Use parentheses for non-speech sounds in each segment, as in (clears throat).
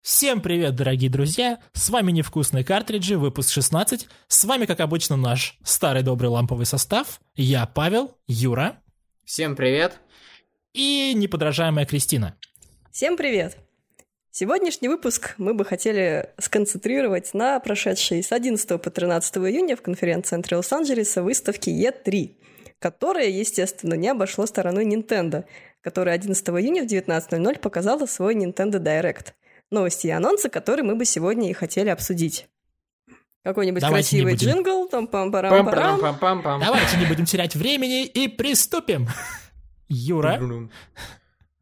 Всем привет, дорогие друзья! С вами Невкусные картриджи, выпуск 16. С вами, как обычно, наш старый добрый ламповый состав. Я Павел, Юра. Всем привет. И неподражаемая Кристина. Всем привет! Сегодняшний выпуск мы бы хотели сконцентрировать на прошедшей с 11 по 13 июня в конференц-центре Лос-Анджелеса выставке E3, которая, естественно, не обошло стороной Nintendo, которая 11 июня в 19.00 показала свой Nintendo Direct – новости и анонсы, которые мы бы сегодня и хотели обсудить. Какой-нибудь Давайте красивый джингл, там пам парам парам Пам-парам-пам-пам-пам. Давайте не будем терять времени и приступим. (laughs) Юра,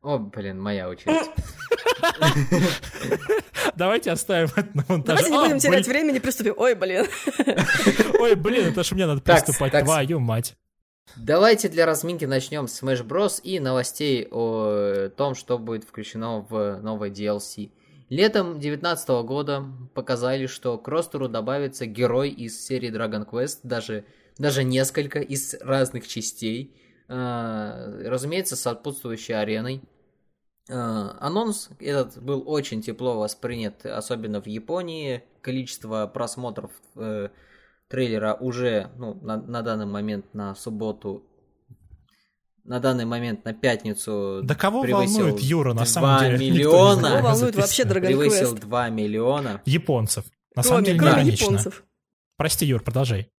О, блин, моя очередь. (laughs) давайте оставим это на монтаже. Давайте не А, будем терять времени, приступим. Ой, блин. (laughs) Ой, блин, это ж мне надо приступать, твою мать. Давайте для разминки начнем с Smash Bros. и новостей о том, что будет включено в новой DLC. Летом 2019 года показали, что к ростеру добавится герой из серии Dragon Quest, даже, даже несколько из разных частей. Э, Разумеется, с сопутствующей ареной. Э, Анонс этот был очень тепло воспринят, особенно в Японии. Количество просмотров э, трейлера уже ну, на, на данный момент на субботу, на данный момент на пятницу Да кого превысил волнует Юра, на 2 самом деле? миллиона. Кого волнует (laughs) вообще Dragon превысил Quest? 2 миллиона. Японцев. На самом Кроме, деле кроме японцев. Прости, Юр, продолжай.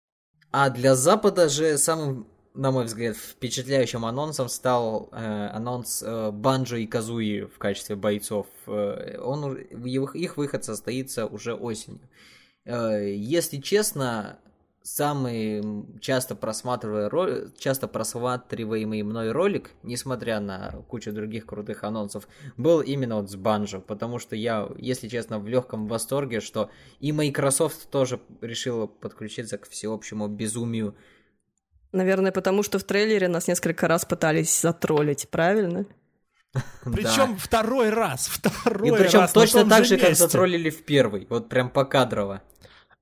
А для Запада же самым, на мой взгляд, впечатляющим анонсом стал э, анонс э, Банджо и Казуи в качестве бойцов. Э, он, их, их выход состоится уже осенью. Э, если честно, самый часто, просматривая ро- часто просматриваемый мной ролик, несмотря на кучу других крутых анонсов, был именно вот с Банжо, потому что я, если честно, в легком восторге, что и Microsoft тоже решила подключиться к всеобщему безумию. Наверное, потому что в трейлере нас несколько раз пытались затроллить, правильно? Причем (laughs) Да. второй раз, второй И причем раз точно том так же же, как месте. затроллили в первый, вот прям покадрово.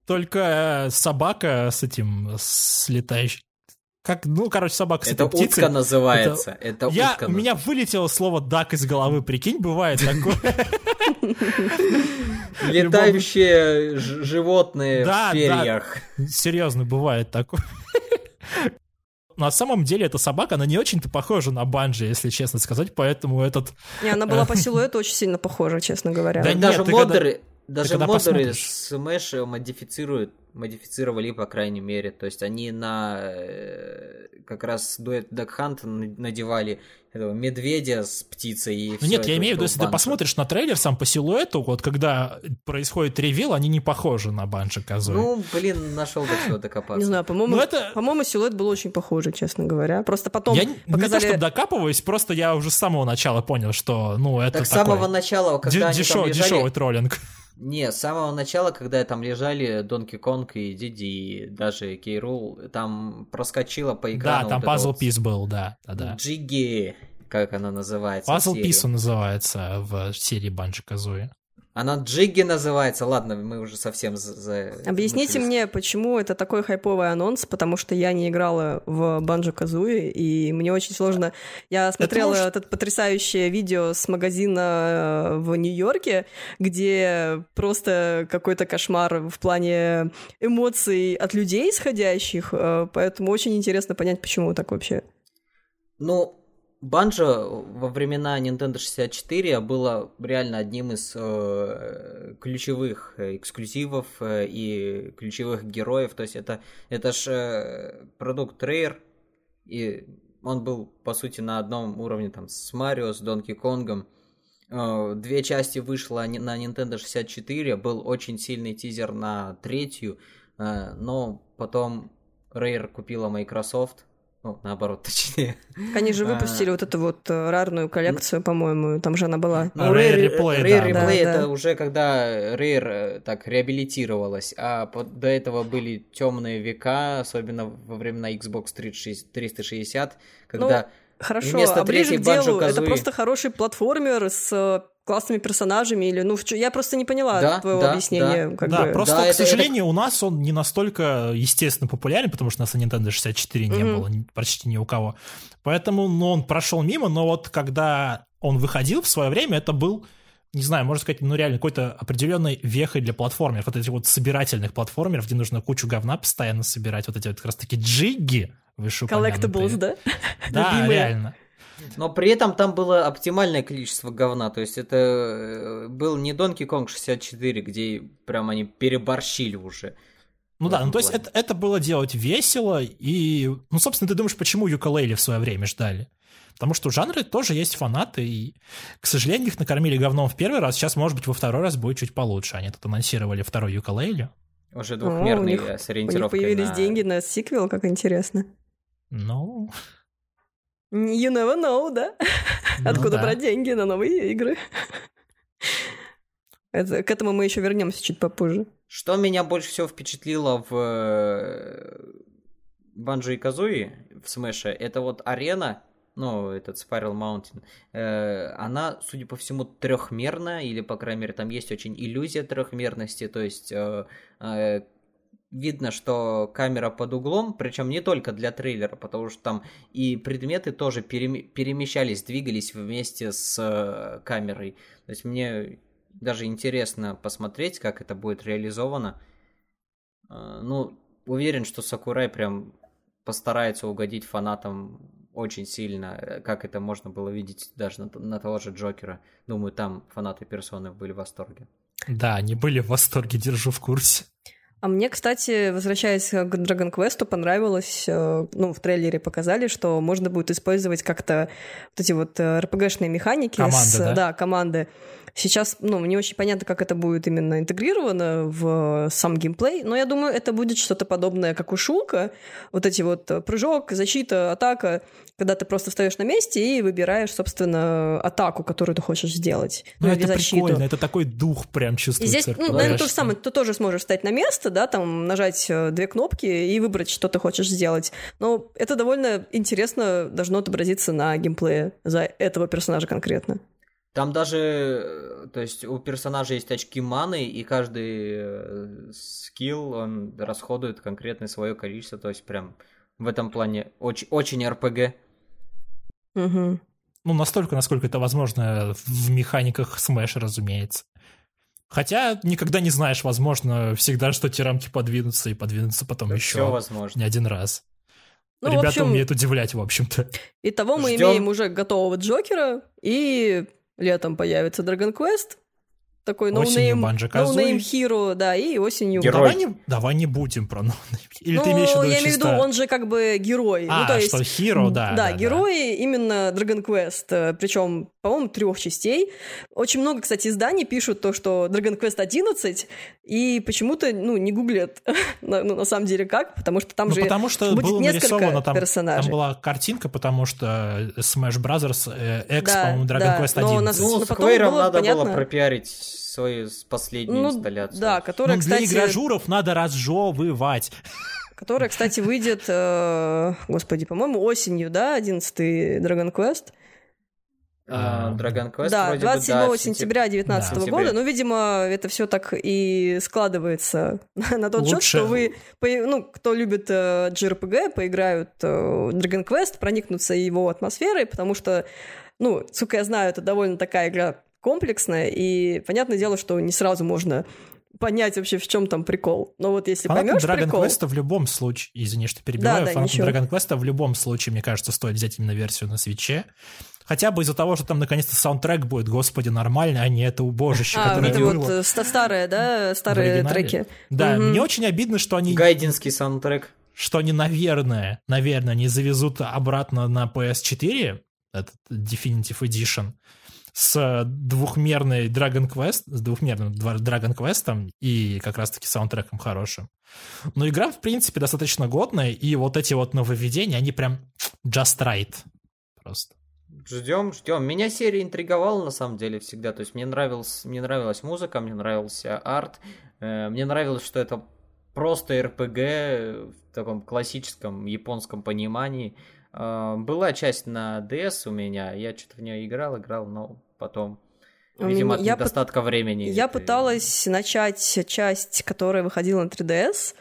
Только э, собака с этим, с летающей... Как, ну, короче, собака с Это этой птицей. утка называется. Это, Я, утка у меня называется. вылетело слово «дак» из головы, прикинь, бывает такое. (laughs) Летающие животные в перьях. Серьезно, бывает такое. На самом деле эта собака, она не очень-то похожа на Банджи, если честно сказать, поэтому этот... Не, она была по силуэту очень сильно похожа, честно говоря. Да даже модеры, даже модеры. Smash модифицируют, модифицировали, по крайней мере. То есть они на э, как раз дуэт Duck Hunt надевали этого медведя с птицей и Ну нет, я имею в виду, если ты посмотришь на трейлер сам по силуэту, вот когда происходит ревил, они не похожи на Банджи Казуи. Ну, блин, нашел до чего докопаться. Не знаю, по-моему, Ну, это- по-моему, силуэт был очень похожий, честно говоря. Просто потом я не- не то, показали... чтобы докапываюсь, просто я уже с самого начала понял, что, ну, это Так с самого начала, когда де- они там дешев- лежали... дешевый троллинг. Не, с самого начала, когда там лежали Донки Конг и Диди, и даже Кейрул, там проскочила по Да, экрану там вот пазл вот пис был, да, да, да. Джиги, как она называется. Пазл пис называется в серии Банджи Казуи. Она Джиги называется. Ладно, мы уже совсем за... Объясните замучились. мне, почему это такой хайповый анонс, потому что я не играла в Банджо Казуи, и мне очень сложно... Я смотрела может- это потрясающее видео с магазина э, в Нью-Йорке, где просто какой-то кошмар в плане эмоций от людей исходящих, э, поэтому очень интересно понять, почему так вообще. Ну, Банжо во времена Nintendo 64 было реально одним из э, ключевых э, эксклюзивов э, и ключевых героев. То есть это, это ж э, продукт Rare, и он был, по сути, на одном уровне там с Марио, с Донки Конгом. Э, Две части вышло на Nintendo 64, был очень сильный тизер на третью, э, но потом Rare купила Microsoft, ну, наоборот, (laughs) точнее. Они же А. выпустили вот эту вот э, рарную коллекцию, по-моему, там же она была. Ну, Rare Rare, Replay, Rare да. Replay Да, это да. уже когда Rare э, так реабилитировалась, а до этого были темные века, особенно во времена Xbox 360, 360 когда Хорошо, Вместо а ближе к делу, Банджо-Казуи. это просто хороший платформер с э, классными персонажами или ну я просто не поняла Да, твоего да, объяснения. Да, как да бы. просто, Да, к это- сожалению, у нас он не настолько, естественно, популярен, потому что у нас на Nintendo 64 не Мгм. было почти ни у кого. Поэтому ну, он прошел мимо, но вот когда он выходил в свое время, это был, не знаю, можно сказать, ну реально какой-то определенной вехой для платформеров, вот этих вот собирательных платформеров, где нужно кучу говна постоянно собирать, вот эти вот как раз-таки джигги, вышеупомянутые. Collectibles, да? Да, Любимые. реально. Но при этом там было оптимальное количество говна. То есть это э, был не Donkey Kong 64, где прям они переборщили уже. Ну да, ну то есть это, это было делать весело, и, ну, собственно, ты думаешь, почему Юкалейли в свое время ждали? Потому что у жанра тоже есть фанаты, и, к сожалению, их накормили говном в первый раз, сейчас, может быть, во второй раз будет чуть получше. Они тут анонсировали второй Юкалейли. Уже О, у двухмерный них- э, с У них ориентировкой появились на- деньги на сиквел, как интересно. Ну, (laughs) You never know, да? ну Откуда да. брать деньги на новые игры? Это, к этому мы еще вернемся чуть попозже. Что меня больше всего впечатлило в э, Банджо и Казуи в Смэше, это вот арена, ну, этот Spiral Mountain, э, она, судя по всему, трехмерная, или, по крайней мере, там есть очень иллюзия трехмерности, то есть э, э, видно, что камера под углом, причем не только для трейлера, потому что там и предметы тоже перем- перемещались, двигались вместе с э, камерой. То есть мне даже интересно посмотреть, как это будет реализовано. Э, Ну, уверен, что Сакурай прям постарается угодить фанатам очень сильно, э, как это можно было видеть даже на, на того же Джокера. Думаю, там фанаты персоны были в восторге. Да, они были в восторге, держу в курсе. А мне, кстати, возвращаясь к Dragon Quest, понравилось, э, ну, в трейлере показали, что можно будет использовать как-то вот эти вот э, RPG-шные механики. Команды, да? команды. Сейчас, ну, не очень понятно, как это будет именно интегрировано в сам геймплей, но я думаю, это будет что-то подобное, как у Шулка. Вот эти вот э, прыжок, защита, атака, когда ты просто встаешь на месте и выбираешь, собственно, атаку, которую ты хочешь сделать. Ну, это защиту. прикольно, это такой дух прям И чувствуется. здесь, ну, наверное, то же самое. Ты тоже сможешь встать на место, да, там нажать э, две кнопки и выбрать, что ты хочешь сделать. Но это довольно интересно должно отобразиться на геймплее за этого персонажа конкретно. Там даже, э, то есть у персонажа есть очки маны, и каждый э, скилл, он расходует конкретное свое количество, то есть прям в этом плане очень, очень РПГ. Мгм. Ну, настолько, насколько это возможно в механиках Smash, разумеется. Хотя никогда не знаешь, возможно, всегда, что те рамки подвинутся и подвинутся потом еще Все возможно. не один раз. Ну, Ребята общем, умеют удивлять, в общем-то. Итого мы Ждём. имеем уже готового Джокера, и летом появится Dragon Quest, такой Осенью no-name, Банджо-Казуи. no-name hero, да, и осенью... Герой. Давай не, давай не будем про ну, Или ну, ты имеешь в виду я имею в чисто... виду, он же как бы герой. А, ну, то есть, что Hero, да. Да, герои именно Dragon Quest, причем, по-моему, трех частей. Очень много, кстати, изданий пишут то, что Dragon Quest 11, и почему-то, ну, не гуглят, (laughs) на- ну, на самом деле, как, потому что там Ну, же потому что будет было несколько там, персонажей. там была картинка, потому что Smash Brothers э, X, Да, по-моему, Dragon да, Quest но 11. нас- Ну, но с потом было надо понятно- было пропиарить свою последнюю Ну, инсталляцию. да, которая, Ну, для кстати, игражуров надо разжевывать. которая, кстати, выйдет, э, господи, по-моему, осенью, да, 11 Dragon Quest. А, Dragon Quest да, вроде бы, 27 да, в сентября 2019 Да. года. Ну, видимо, это все так и складывается (laughs) на тот счет, Лучше- что вы, ну, кто любит э, JRPG, поиграют э, в Dragon Quest, проникнутся его атмосферой, потому что, ну, сколько я знаю, это довольно такая игра комплексная, и понятное дело, что не сразу можно понять вообще, в чем там прикол. Но вот если Фанатам поймешь Dragon прикол... Quest в любом случае, извини, что перебиваю, Да, да, фанатам ничего. Dragon Quest в любом случае, мне кажется, стоит взять именно версию на свече. Хотя бы из-за того, что там наконец-то саундтрек будет, господи, нормальный, а не это убожище, А, которое это было вот э, ста- старые, да, старые треки. Да, Мгм. мне очень обидно, что они Гайдинский саундтрек. что они, наверное, наверное, не завезут обратно на PS4 этот Definitive Edition с двухмерной Dragon Quest, с двухмерным Dragon Quest и как раз-таки саундтреком хорошим. Но игра, в принципе, достаточно годная, и вот эти вот нововведения, они прям just right. Просто. Ждем, ждем. Меня серия интриговала на самом деле всегда. То есть мне нравилась, мне нравилась музыка, мне нравился арт, э, мне нравилось, что это просто РПГ в таком классическом японском понимании. Э, Была часть на DS у меня, я что-то в нее играл, играл, но потом Видимо, от Я недостатка времени. Я Это- пыталась начать часть, которая выходила на 3DS.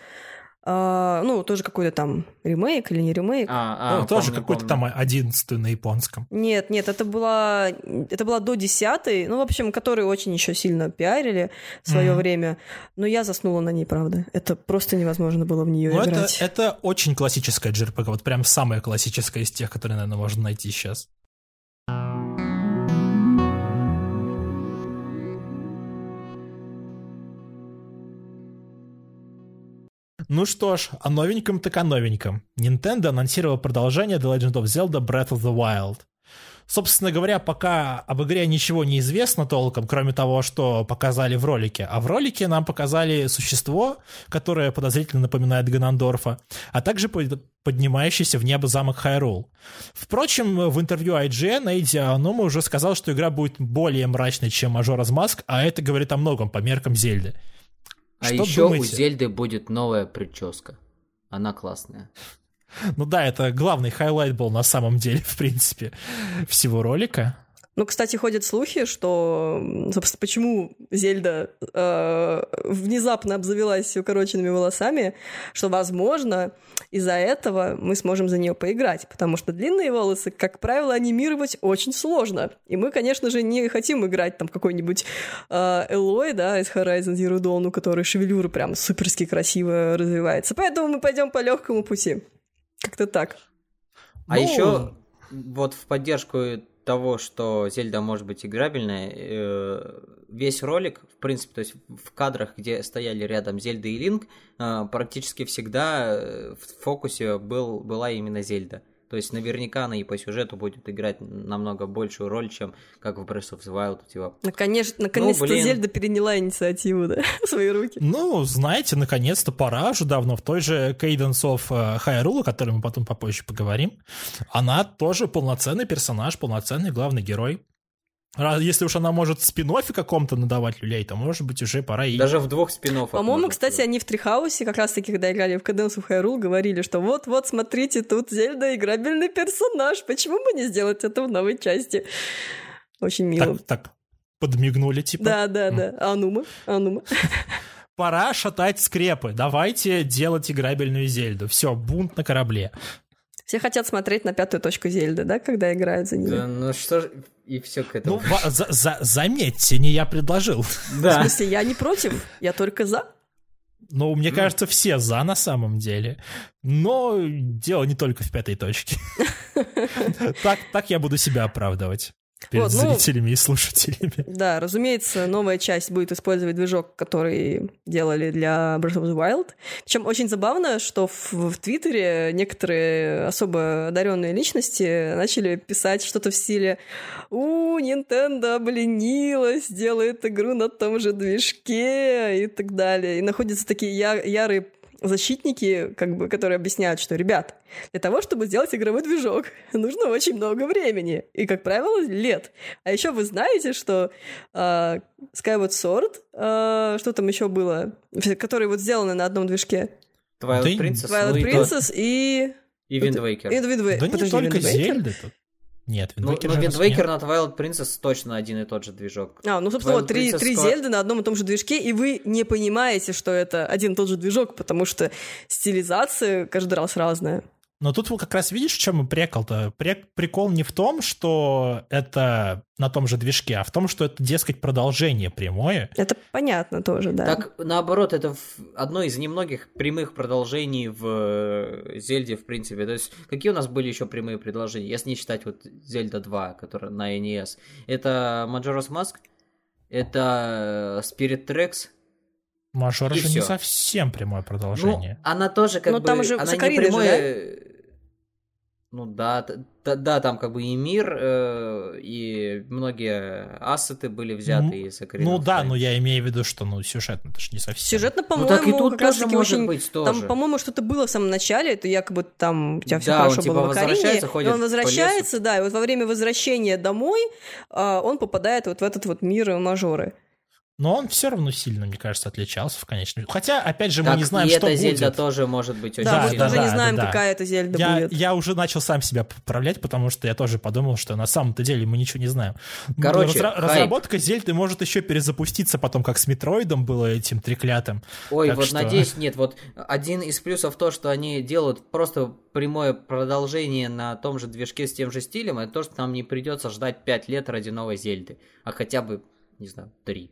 А, ну, тоже какой-то там ремейк или не ремейк. А, а, Ну, тоже помню, какой-то помню. там одиннадцатую на японском. Нет, нет, это была, это была до десятой, ну, в общем, которые очень еще сильно пиарили в свое Мгм. время. Но я заснула на ней, правда. Это просто невозможно было в нее Ну, это, играть. это очень классическая JRPG, вот прям самая классическая из тех, которые, наверное, можно найти сейчас. Ну что ж, о новеньком так о новеньком. Nintendo анонсировал продолжение The Legend of Zelda Breath of the Wild. Собственно говоря, пока об игре ничего не известно толком, кроме того, что показали в ролике. А в ролике нам показали существо, которое подозрительно напоминает Ганондорфа, а также под- поднимающийся в небо замок Хайрул. Впрочем, в интервью IGN Эйдзи Аонума уже сказал, что игра будет более мрачной, чем Majora's Mask, а это говорит о многом по меркам Зельды. А Что еще у думаете? Зельды будет новая прическа. Она классная. Ну да, это главный highlight был на самом деле, (laughs) в принципе, всего ролика. Ну, кстати, ходят слухи, что, собственно, почему Зельда э, внезапно обзавелась укороченными волосами, что, возможно, из-за этого мы сможем за нее поиграть, потому что длинные волосы, как правило, анимировать очень сложно. И мы, конечно же, не хотим играть там какой-нибудь э, Элой, да, из Horizon Zero Dawn, у которой шевелюра прям суперски красиво развивается. Поэтому мы пойдем по легкому пути. Как-то так. А Ну, еще вот в поддержку того, что Зельда может быть играбельная, э, весь ролик, в принципе, то есть в кадрах, где стояли рядом Зельда и Линк, э, практически всегда э, в фокусе был, была именно Зельда. То есть наверняка она и по сюжету будет играть намного большую роль, чем как в Breath of the Wild. Типа. Наконец- наконец-то блин. Зельда переняла инициативу да, (laughs) в свои руки. Ну, знаете, наконец-то пора уже давно. В той же Cadence of э, Hyrule, о которой мы потом попозже поговорим, она тоже полноценный персонаж, полноценный главный герой. Раз- Если уж она может в спин каком-то надавать люлей, то, может быть, уже пора и... Даже в двух спин По-моему, кстати, они в Трихаусе, как раз таки, когда играли в Cadence of Hyrule, говорили, что вот-вот, смотрите, тут Зельда играбельный персонаж, почему бы не сделать это в новой части? Очень мило. так, так подмигнули, типа. Да, да, да. Анума, Анума. (laughs) Пора шатать скрепы. Давайте делать играбельную Зельду. Все, бунт на корабле. Все хотят смотреть на пятую точку Зельды, да, когда играют за нее? Да, ну что ж, и все к Ну, этому. ва- за- за- заметьте, не я предложил. В да. смысле, я не против, я только за. Ну, мне кажется, все за на самом деле. Но дело не только в пятой точке. (laughs) Так, так я буду себя оправдывать перед Вот, ну- зрителями и слушателями. (laughs) Да, разумеется, новая часть будет использовать движок, который делали для Breath of the Wild. Причем очень забавно, что в, в Твиттере некоторые особо одаренные личности начали писать что-то в стиле «У, Nintendo обленилась, делает игру на том же движке» и так далее. И находятся такие я- ярые защитники, как бы, которые объясняют, что, ребят, для того, чтобы сделать игровой движок, (laughs) нужно очень много времени. И, как правило, лет. А еще вы знаете, что э, Skyward Sword, э, что там еще было, которые вот сделаны на одном движке. Twilight Princess, Twilight ну и, Princess и... и Wind Waker. и Wind Wa- Да не Подожди, только Wind Waker? Зельда тут. Нет, Ну, Waker ну, же Wind раз нет. Waker на Twilight Princess точно один и тот же движок. А, ну, собственно, вот три, Princess три Squad- Зельды на одном и том же движке, и вы не понимаете, что это один и тот же движок, потому что стилизация каждый раз разная. Но тут вот как раз видишь, в чем прикол-то? Прикол не в том, что это на том же движке, а в том, что это, дескать, продолжение прямое. Это понятно тоже, да. Так, наоборот, это одно из немногих прямых продолжений в э, Зельде, в принципе. То есть, какие у нас были еще прямые предложения, если не считать вот Зельда 2, которая на NES? Это Majora's Mask, это Spirit Tracks. Мажор же не всё. совсем прямое Ну, продолжение. она тоже как Но бы... там же она не Окарины же, прямое... Ну да, т- да, там как бы и мир, э, и многие ассеты были взяты из Ocarina ну да, но я имею в виду, что ну сюжетно это же не совсем. Сюжетно, Ну по-моему, так и тут как раз таки может очень... быть тоже. Там, по-моему, что-то было в самом начале, это якобы там у тебя все Да, хорошо он, типа, было в и ходит он по возвращается, да, и вот во время возвращения домой а, он попадает вот в этот вот мир мажоры. Но он все равно сильно, мне кажется, отличался в конечном. Хотя, опять же, мы Так, не знаем, и что эта будет. Зельда тоже может быть очень Да, Да, мы да, не да, знаем, да. какая это Зельда Я, будет. я уже начал сам себя поправлять, потому что я тоже подумал, что на самом-то деле мы ничего не знаем. Короче, Разра- хайп. разработка Зельды может еще перезапуститься потом, как с Метроидом было этим треклятым. Ой, Так вот что- надеюсь, нет, вот один из плюсов то, что они делают просто прямое продолжение на том же движке с тем же стилем, это то, что нам не придется ждать 5 лет ради новой Зельды, а хотя бы, не знаю, 3.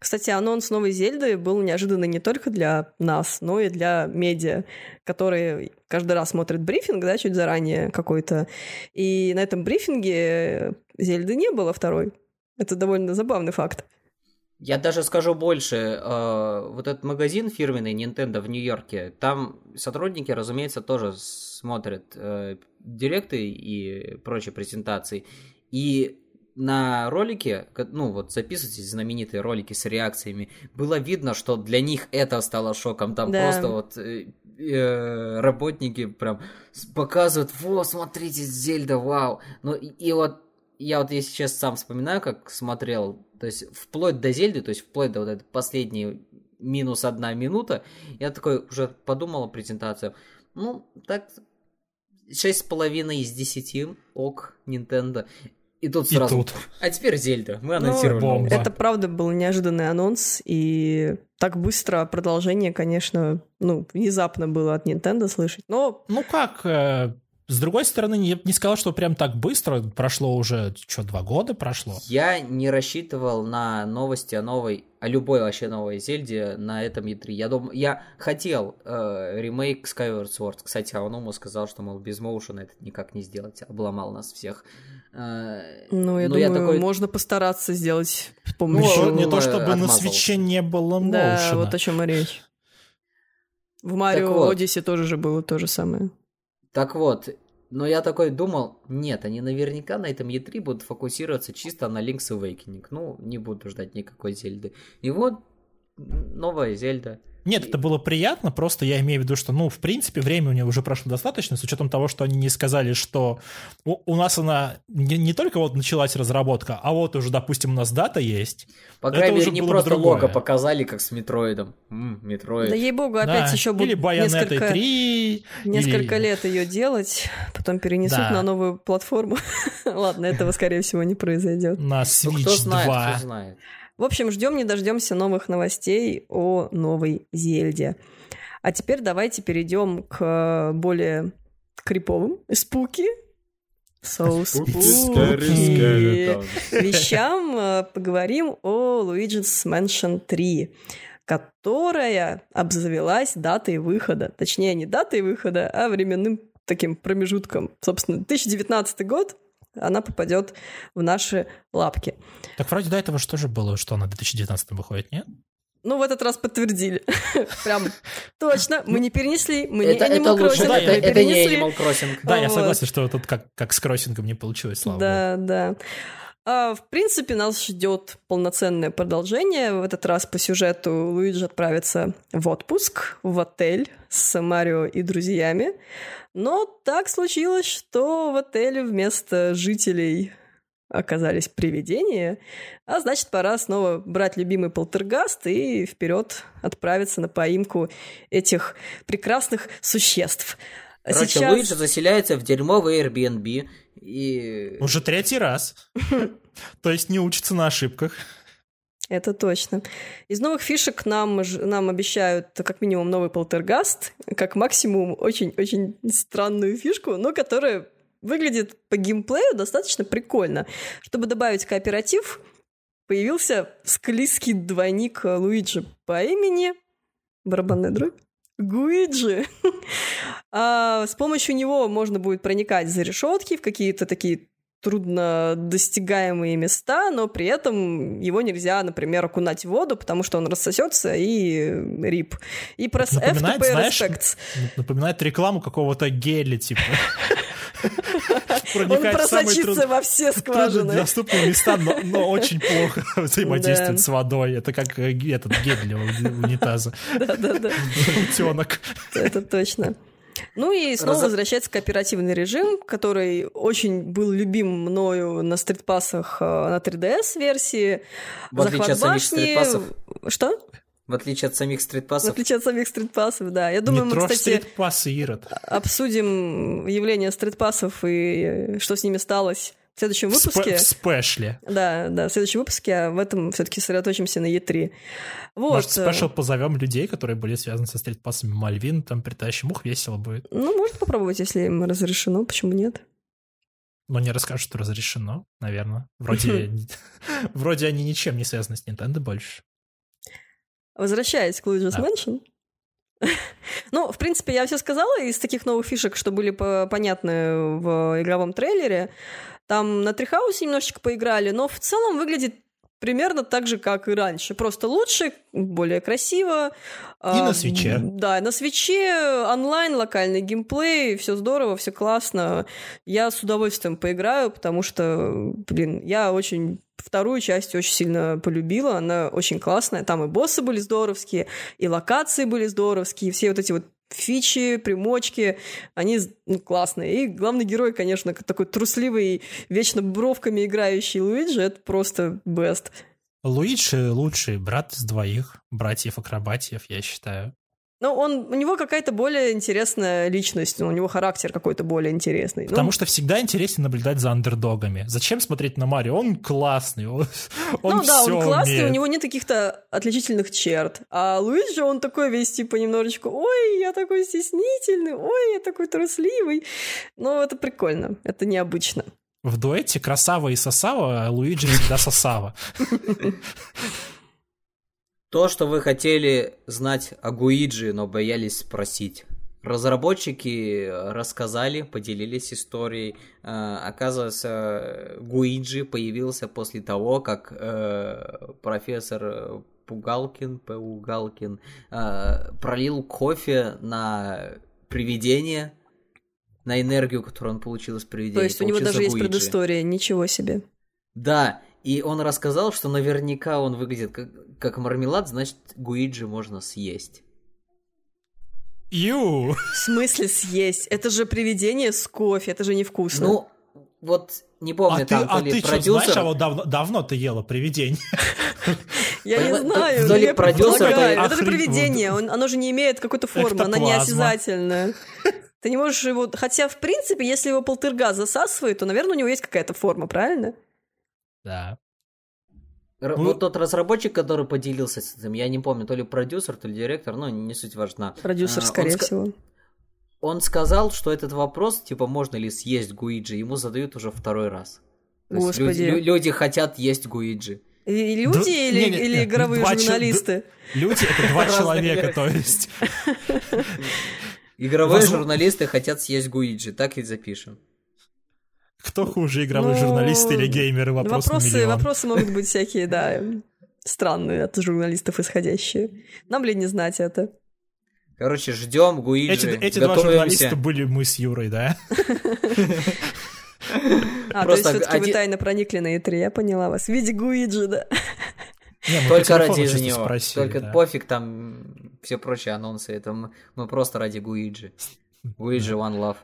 Кстати, анонс новой Зельды был неожиданный не только для нас, но и для медиа, которые каждый раз смотрят брифинг, да, чуть заранее какой-то. И на этом брифинге Зельды не было второй. Это довольно забавный факт. Я даже скажу больше, э, вот этот магазин фирменный Nintendo в Нью-Йорке, там сотрудники, разумеется, тоже смотрят э, директы и прочие презентации. И на ролике, ну вот записывайтесь, знаменитые ролики с реакциями, было видно, что для них это стало шоком. Там Да. просто вот э, э, работники прям показывают, во, смотрите, Зельда, вау. Ну и, и вот я вот если сейчас сам вспоминаю, как смотрел, то есть вплоть до Зельды, то есть вплоть до вот этой последней минус одна минута, я такой уже подумал о презентации. Ну, так, шесть с половиной из десяти, ок, Nintendo. И тут И сразу, тут. а теперь Зельда, мы Ну, анонсировали. бомба. новость. Это правда был неожиданный анонс, и так быстро продолжение, конечно, ну, внезапно было от Nintendo слышать. Но Ну как, э, с другой стороны, не, не сказал, что прям так быстро. Прошло уже, что, два года прошло? Я не рассчитывал на новости о новой, о любой вообще новой Зельде на этом E3. Я дум... я хотел э, ремейк Skyward Sword. Кстати, Аоному сказал, что, мол, без моушена это никак не сделать. Обломал нас всех. Э, Ну, я но думаю, такой, можно постараться сделать с Не, помощью... то- не то, э, чтобы на отмазался. свече не было да, моушена. вот о чем и речь. В Марио вот. Одиссе тоже же было то же самое. Так вот, но я такой думал, нет, они наверняка на этом E3 будут фокусироваться чисто на Link's Awakening. Ну, не буду ждать никакой Зельды. И вот новая Зельда. Нет, это было приятно, просто я имею в виду, что, ну, в принципе, время у нее уже прошло достаточно, с учетом того, что они не сказали, что у, у нас она не, не только вот началась разработка, а вот уже, допустим, у нас дата есть. По крайней мере, не просто другое. лого показали, как с Метроидом. М, Метроид. Да ей-богу, опять Да, еще Или будут несколько, 3. несколько или- лет ее делать, потом перенесут Да. на новую платформу. (laughs) Ладно, этого, скорее всего, не произойдет. На Ну, Switch кто знает, 2. кто знает. В общем, ждем не дождемся новых новостей о новой Зельде. А теперь давайте перейдем к более криповым, spooky. So spooky. Вещам э, поговорим о Luigi's Mansion 3, которая обзавелась датой выхода. Точнее, не датой выхода, а временным таким промежутком. Собственно, 2019 год она попадет в наши лапки. Так вроде до этого что же было, что она в 2019 выходит, нет? Ну, в этот раз подтвердили. (laughs) Прям точно, мы не перенесли, мы не Это, Animal Crossing, да, это, не перенесли. Animal Crossing. Да, я согласен, что тут как, как с кроссингом не получилось, слава богу. Да, да. А, в принципе, нас ждет полноценное продолжение. В этот раз по сюжету Луиджи отправится в отпуск, в отель с Марио и друзьями. Но так случилось, что в отеле вместо жителей оказались привидения, а значит, пора снова брать любимый полтергаст и вперед отправиться на поимку этих прекрасных существ. Короче, Сейчас- Луиджи заселяется в дерьмовый Airbnb и... Уже третий раз. (laughs) То есть не учится на ошибках. Это точно. Из новых фишек нам, нам обещают как минимум новый полтергаст, как максимум очень-очень странную фишку, но которая выглядит по геймплею достаточно прикольно. Чтобы добавить кооператив, появился склизкий двойник Луиджи по имени... Барабанная дробь? Гуиджи. (laughs) А, с помощью него можно будет проникать за решетки в какие-то такие трудно достигаемые места, но при этом его нельзя, например, окунать в воду, потому что он рассосется и рип. И пресс Напоминает, pay знаешь, respects. Напоминает рекламу какого-то геля, типа. (laughs) Он просочится во все скважины. труднодоступные места, но, очень плохо (laughs) взаимодействует с водой. Это как э, этот гель для уни- унитаза. (laughs) Да-да-да, Утенок. это точно. Ну и снова Раз- возвращается кооперативный режим, который очень был любим мною на стритпассах э, на 3DS-версии. В отличие от самих стритпассов. Что? В отличие от самих В стритпассов. отличие от самих стритпассов, да. Я думаю, не мы, кстати, стритпассы, Ирод. обсудим явление стритпассов и э, что с ними сталось в следующем выпуске. В спешле. Да, да, в следующем выпуске, а в этом все-таки сосредоточимся на Е3. Вот. Может, э, спешл позовем людей, которые были связаны со стритпассами Мальвин, там притащим, ух, весело будет. Ну, можно попробовать, если им разрешено, почему нет? Но не расскажут, что разрешено, наверное. Вроде, (laughs) вроде они ничем не связаны с Nintendo больше. Возвращаясь к Luigi's Да. Mansion. (laughs) Ну, в принципе, я все сказала из таких новых фишек, что были по- понятны в игровом трейлере. Там на Трихаусе немножечко поиграли, но в целом выглядит примерно так же, как и раньше. Просто лучше, более красиво. И на А, свече. Да, на свече онлайн, локальный геймплей, все здорово, все классно. Я с удовольствием поиграю, потому что, блин, я очень вторую часть очень сильно полюбила, она очень классная. Там и боссы были здоровские, и локации были здоровские, все вот эти вот фичи, примочки, они ну, классные. И главный герой, конечно, такой трусливый, вечно бровками играющий Луиджи, это просто best. Луиджи лучший брат из двоих братьев-акробатиев, я считаю. Но он, у него какая-то более интересная личность, ну, у него характер какой-то более интересный. Потому ну, что всегда интереснее наблюдать за андердогами. Зачем смотреть на Марио? Он классный, он, (laughs) он ну да, он классный, умеет. у него нет каких-то отличительных черт. А Луиджи, он такой весь типа немножечко, ой, я такой стеснительный, ой, я такой трусливый. Но это прикольно, это необычно. В дуэте Красава и Сосава, Луиджи всегда Сосава. (laughs) То, что вы хотели знать о Гуиджи, но боялись спросить. Разработчики рассказали, поделились историей. Э, Оказывается, Гуиджи появился после того, как э, профессор Пугалкин, Пугалкин, э, пролил кофе на привидение, на энергию, которую он получил из привидения. То есть у него даже есть Гуиджи. предыстория, ничего себе. Да, и он рассказал, что наверняка он выглядит как, как мармелад, значит, Гуиджи можно съесть. Ю! В смысле съесть? Это же привидение с кофе, это же невкусно. Ну, вот не помню, А ты, там то а ли ты что, продюсер... знаешь, а вот давно, давно ты ела привидение? Я не знаю, то ли продюсер, то это охрен- привидение, он- оно же не имеет какой-то формы, оно неосязательное. Ты не можешь его... Хотя, в принципе, если его полтергаз засасывает, то, наверное, у него есть какая-то форма, правильно? Да. Р- Ну- Вот тот разработчик, который поделился с этим, я не помню, то ли продюсер, то ли директор, но не суть важна. Продюсер, А, скорее он ска- всего. Он сказал, что этот вопрос, типа, можно ли съесть Гуиджи, ему задают уже второй раз. То есть Господи. люди, лю- люди хотят есть Гуиджи. И люди Да- или, не-не-не, или игровые два журналисты? Люди — это два человека, то есть. Игровые Возможно- журналисты хотят съесть Гуиджи, так и запишем. Кто хуже, игровые Ну, журналисты или геймеры? Вопрос на вопросы, миллион. вопросы могут быть всякие, да, странные от журналистов исходящие. Нам ли не знать это? Короче, ждем Гуиджи, Эти, эти два журналиста были мы с Юрой, да? (laughs) А, то Просто есть все-таки вы тайно проникли на E3, я поняла вас. В виде Гуиджи, да. Не, Только ради него. спросили, Только да. пофиг там все прочие анонсы. Это мы, мы просто ради Гуиджи. Гуиджи One Love.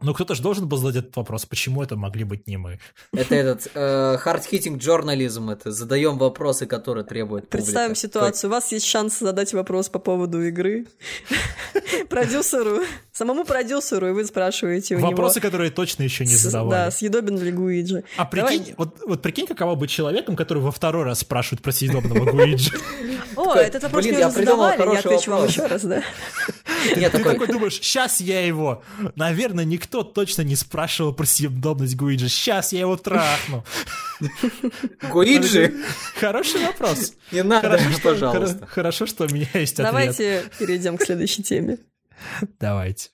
Ну, кто-то же должен был задать этот вопрос, почему это могли быть не мы. Это этот э, hard-hitting journalism. Это задаем вопросы, которые требуют Представим публика. ситуацию. У вас есть шанс задать вопрос по поводу игры. (laughs) Продюсеру, самому продюсеру, и вы спрашиваете у него. Вопросы, которые точно еще не с- Да, задавали. съедобен ли Гуиджи. А прикинь, вот, вот прикинь, каково быть человеком, который во второй раз спрашивает про съедобного Гуиджи. (laughs) О, этот вопрос мне уже задавали, я отвечу вам еще раз, да. (laughs) Ты такой думаешь, сейчас я его... Наверное, никто точно не спрашивал про съедобность Гуиджи. Сейчас я его трахну. Гуиджи? Хороший вопрос. Не надо, Хорошо, что, пожалуйста. хоро- хорошо, что у меня есть ответ. Давайте перейдем к следующей теме. Давайте.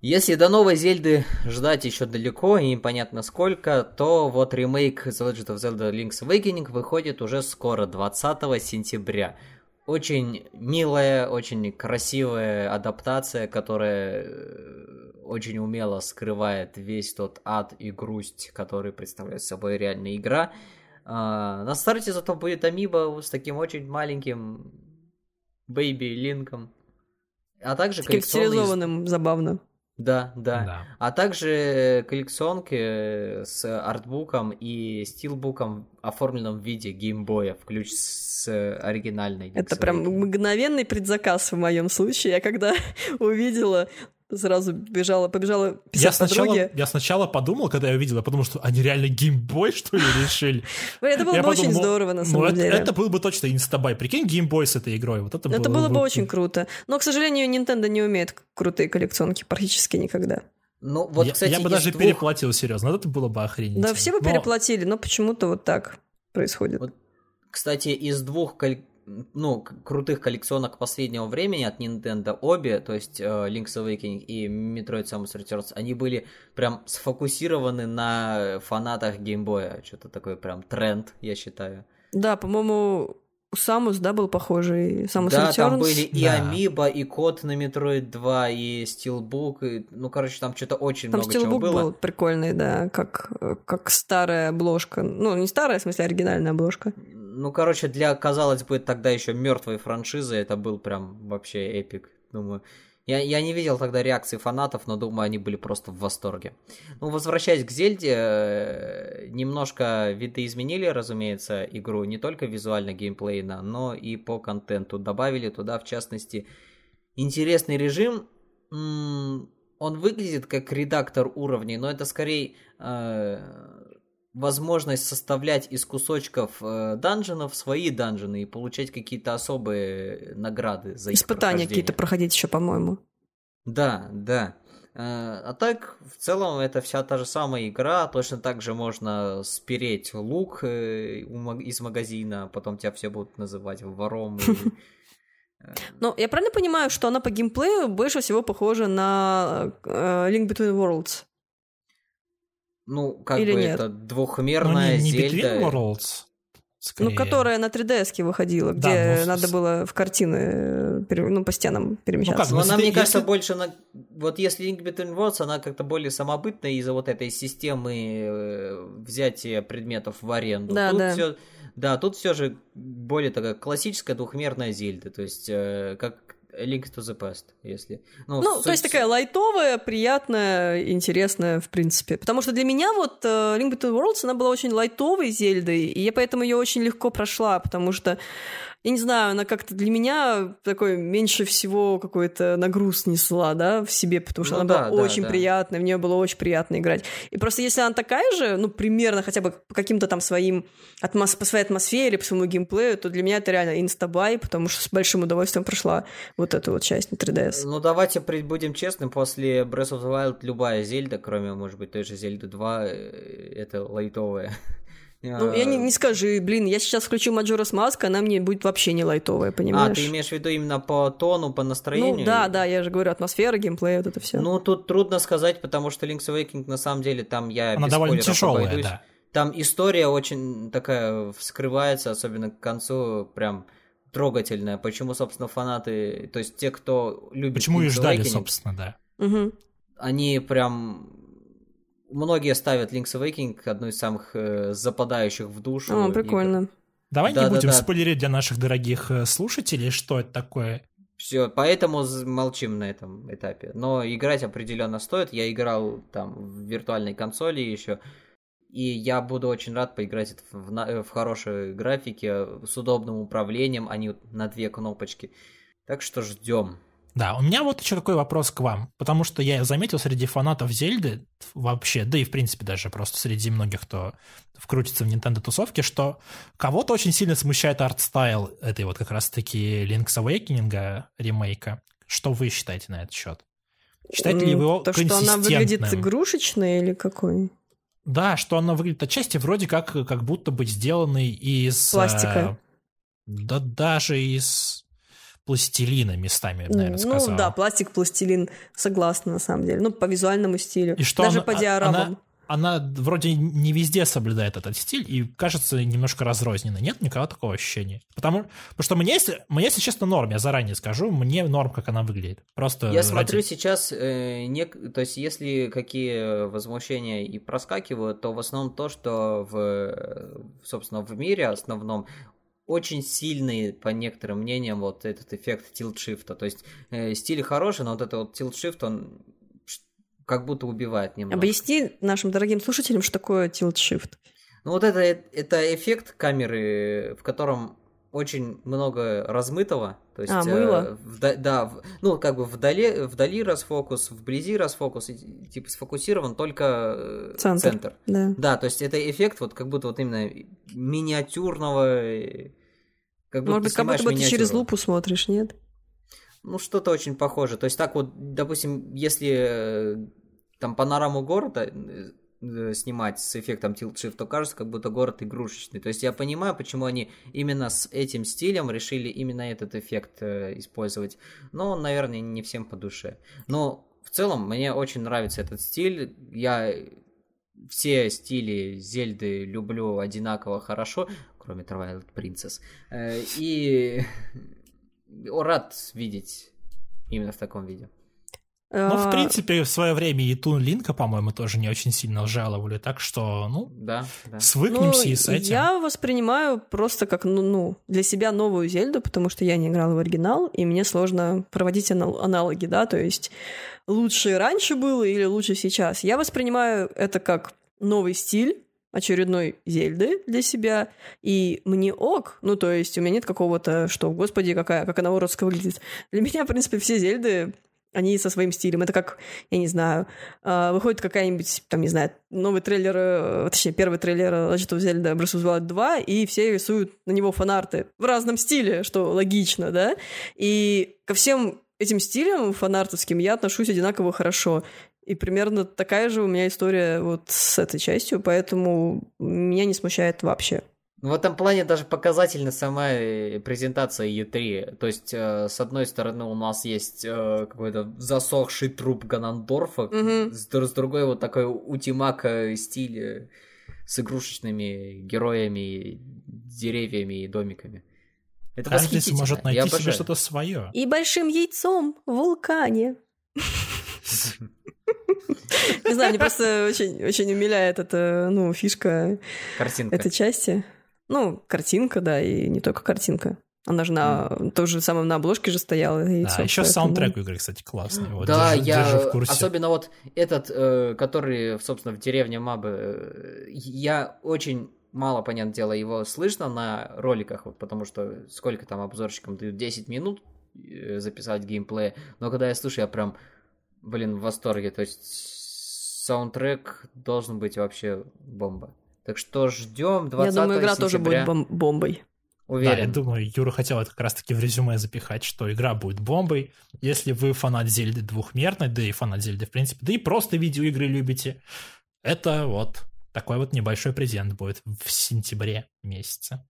Если до новой Зельды ждать еще далеко и непонятно сколько, то вот ремейк The Legend of Zelda Link's Awakening выходит уже скоро, 20 сентября. Очень милая, очень красивая адаптация, которая э, очень умело скрывает весь тот ад и грусть, который представляет собой реальная игра. А, на старте зато будет Амиба с таким очень маленьким Бэйби Линком. А также коллекционный... забавно. Да, да, да. А также коллекционки с артбуком и стилбуком, оформленном в виде геймбоя, включ с оригинальной. Это прям мгновенный предзаказ в моем случае. Я когда (laughs) увидела сразу бежала, побежала писать я сначала, подруге. Я сначала подумал, когда я увидел, я подумал, что они реально геймбой, что ли, решили. (laughs) Это было бы очень здорово, на самом деле. Это был бы точно инстабай. Прикинь, геймбой с этой игрой. Вот это Это было бы очень круто. Но, к сожалению, Nintendo не умеет крутые коллекционки практически никогда. Ну, вот, кстати, я бы даже двух... переплатил, серьезно. Это было бы охренительно. Да, все бы но... переплатили, но почему-то вот так происходит. Вот, кстати, из двух ну, крутых коллекционок последнего времени от Nintendo обе, то есть uh, Link's Awakening и Metroid Samus Returns, они были прям сфокусированы на фанатах геймбоя. Что-то такой прям тренд, я считаю. Да, по-моему, Самус, да, был похожий. Samus да, Returns. там были и да. Амиба, и код на Metroid 2, и Steelbook, и, ну, короче, там что-то очень там много Steelbook чего было. был прикольный, да, как, как старая обложка. Ну, не старая, в смысле, оригинальная обложка. Ну, короче, для, казалось бы, тогда еще мертвой франшизы это был прям вообще эпик. Думаю, я, я не видел тогда реакции фанатов, но думаю, они были просто в восторге. Ну, возвращаясь к Зельде, э, немножко видоизменили, разумеется, игру не только визуально геймплейно, но и по контенту. Добавили туда, в частности, интересный режим. Он выглядит как редактор уровней, но это скорее э, возможность составлять из кусочков э, данженов свои данжены и получать какие-то особые награды за Испытания какие-то проходить еще, по-моему. Да, да. Э, а так, в целом, это вся та же самая игра. Точно так же можно спереть лук э, из магазина, потом тебя все будут называть вором. (laughs) Э, ну, я правильно понимаю, что она по геймплею больше всего похожа на Link Between Worlds? Ну, как Или бы нет? это двухмерная ну, не, не Зельда. Between Worlds, скорее. Ну, которая на 3DS выходила, где да, ну, надо было в картины, ну, по стенам перемещаться. Ну, как, ну, она, мне если... кажется, больше на... Вот если Link Between Worlds, она как-то более самобытная из-за вот этой системы э, взятия предметов в аренду. Да, тут да. Все... Да, тут все же более такая классическая двухмерная Зельда, то есть э, как Link to the Past, если... Ну, ну суть... то есть такая лайтовая, приятная, интересная, в принципе. Потому что для меня вот uh, Link Between Worlds, она была очень лайтовой Зельдой, и я поэтому ее очень легко прошла, потому что я не знаю, она как-то для меня такой меньше всего какой-то нагруз несла, да, в себе, потому что ну, она да, была да, очень да. приятная, в нее было очень приятно играть. И просто если она такая же, ну, примерно хотя бы по каким-то там своим, атмос по своей атмосфере, по своему геймплею, то для меня это реально инстабай, потому что с большим удовольствием прошла вот эту вот часть на 3DS. Ну, давайте будем честным, после Breath of the Wild любая Зельда, кроме, может быть, той же Зельды 2, э, это лайтовая. (laughs) Ну, я не, не скажи, блин, я сейчас включу Маджорас Маск, она мне будет вообще не лайтовая, понимаешь? А, ты имеешь в виду именно по тону, по настроению? Ну, да, да, я же говорю, атмосфера, геймплей, вот это все. Ну, тут трудно сказать, потому что Link's Awakening, на самом деле, там я Она довольно тяжелая, обойдусь. да. Там история очень такая вскрывается, особенно к концу, прям трогательная. Почему, собственно, фанаты, то есть те, кто любит Почему и ждали, Awakening, собственно, да. Угу. Они прям Многие ставят Link's Awakening одной из самых э, западающих в душу. О, прикольно. Игр. Давай да, не будем да, да. спойлерить для наших дорогих э, слушателей, что это такое. Все, поэтому молчим на этом этапе. Но играть определенно стоит. Я играл там в виртуальной консоли еще. И я буду очень рад поиграть в, в, в хорошей графике, с удобным управлением, а не на две кнопочки. Так что ждем. Да, у меня вот еще такой вопрос к вам, потому что я заметил среди фанатов Зельды вообще, да и в принципе даже просто среди многих, кто крутится в Nintendo тусовке, что кого-то очень сильно смущает art style этой вот как раз-таки Link's Awakening ремейка. Что вы считаете на этот счет? Считаете ли вы его То, что она выглядит игрушечной или какой? Да, что она выглядит отчасти вроде как, как будто бы сделанный из... Пластика. Э, да даже из пластилина местами, я бы, наверное, ну, сказал. Ну да, пластик, пластилин, согласна, на самом деле. Ну, по визуальному стилю. И что Даже она, по а, диорамам. Она, она вроде не везде соблюдает этот стиль и кажется немножко разрозненной. Нет никакого такого ощущения. Потому, потому что мне, если, мне, если честно, норм, я заранее скажу, мне норм, как она выглядит. Просто Я ради... смотрю сейчас, э, не, то есть если какие возмущения и проскакивают, то в основном то, что в, собственно, в мире основном очень сильный, по некоторым мнениям, вот этот эффект тилт-шифта. То есть э, стиль хороший, но вот этот вот тилт-шифт, он как будто убивает немного. Объясни нашим дорогим слушателям, что такое tilt-shift. Ну вот это, это эффект камеры, в котором очень много размытого, то есть а, мыло. Э, в, да, в, ну как бы вдали, вдали расфокус, вблизи расфокус, и, типа сфокусирован только э, центр. центр. Да. да, то есть это эффект вот как будто вот именно миниатюрного, э, как будто Может быть, как будто бы ты через лупу смотришь, нет? Ну, что-то очень похоже. То есть так вот, допустим, если э, там панораму города э, э, снимать с эффектом tilt shift, то кажется, как будто город игрушечный. То есть я понимаю, почему они именно с этим стилем решили именно этот эффект использовать. Но он, наверное, не всем по душе. Но в целом мне очень нравится этот стиль. Я все стили Зельды люблю одинаково хорошо, кроме Twilight Princess. И рад видеть именно в таком виде. Ну, в принципе, в свое время и Тун Линка, по-моему, тоже не очень сильно жаловали, так что, ну, да, да. свыкнемся ну, и с этим. Я воспринимаю просто как, ну, ну, для себя новую Зельду, потому что я не играла в оригинал, и мне сложно проводить анал- аналоги, да, то есть лучше раньше было или лучше сейчас. Я воспринимаю это как новый стиль, очередной Зельды для себя, и мне ок, ну, то есть у меня нет какого-то, что, господи, какая, как она уродская выглядит. Для меня, в принципе, все Зельды они со своим стилем. Это как, я не знаю, а, выходит какая-нибудь, там, не знаю, новый трейлер, э, точнее, первый трейлер Legend of Zelda Breath of the Wild 2, и все рисуют на него фанарты в разном стиле, что логично, да? И ко всем этим стилям фанартовским я отношусь одинаково хорошо. И примерно такая же у меня история вот с этой частью, поэтому меня не смущает вообще. В этом плане даже показательна сама э, презентация E3. То есть, э, с одной стороны, у нас есть э, какой-то засохший труп Ганандорфа, угу. с, с другой вот такой утимак э, стиль э, с игрушечными героями, деревьями и домиками. Это Каждый сможет найти себе что-то свое. И большим яйцом в вулкане. (laughs) (laughs) Не знаю, мне просто очень, очень умиляет эта, ну, фишка Картинка. этой части. Ну, картинка, да, и не только картинка. Она же на mm. то же самое на обложке же стояла. И да, еще поэтому... саундтрек у игры, кстати, классный. Вот, да, держи, я держи в курсе. особенно вот этот, э, который, собственно, в деревне Мабы, э, я очень мало, понятное дело, его слышно на роликах, вот, потому что сколько там обзорщикам дают 10 минут э, записать геймплей, но когда я слушаю, я прям, блин, в восторге, то есть саундтрек должен быть вообще бомба. Так что ждем 20 Я думаю, игра сентября. тоже будет бом- бомбой. Уверен. Да, я думаю, Юра хотел это как раз-таки в резюме запихать, что игра будет бомбой. Если вы фанат Зельды двухмерной, да и фанат Зельды в принципе, да и просто видеоигры любите, это вот такой вот небольшой презент будет в сентябре месяце.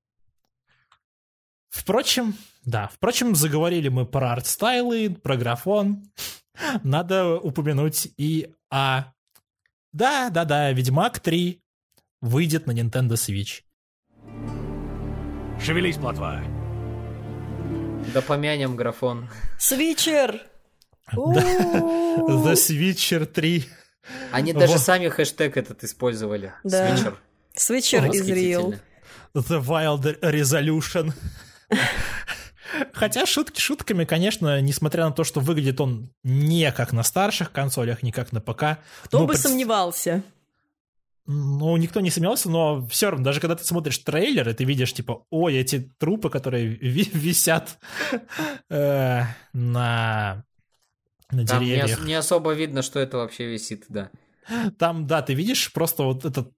Впрочем, да, впрочем, заговорили мы про арт-стайлы, про графон. (laughs) Надо упомянуть и о... Да, да, да, Ведьмак 3 выйдет на Nintendo Switch. Шевелись, плотва. Да помянем графон. Свитчер! (laughs) The Switcher 3. Они даже сами хэштег этот использовали. Да. Switcher. Switcher is real. The Wild Resolution. Хотя шутки шутками, конечно, несмотря на то, что выглядит он не как на старших консолях, не как на ПК. Кто бы пред... сомневался? Ну, никто не сомневался, но все равно, даже когда ты смотришь трейлер, и ты видишь, типа, ой, эти трупы, которые (laughs) висят э, на, на Там деревьях. Не, не особо видно, что это вообще висит, да. Там, да, ты видишь просто вот этот ну,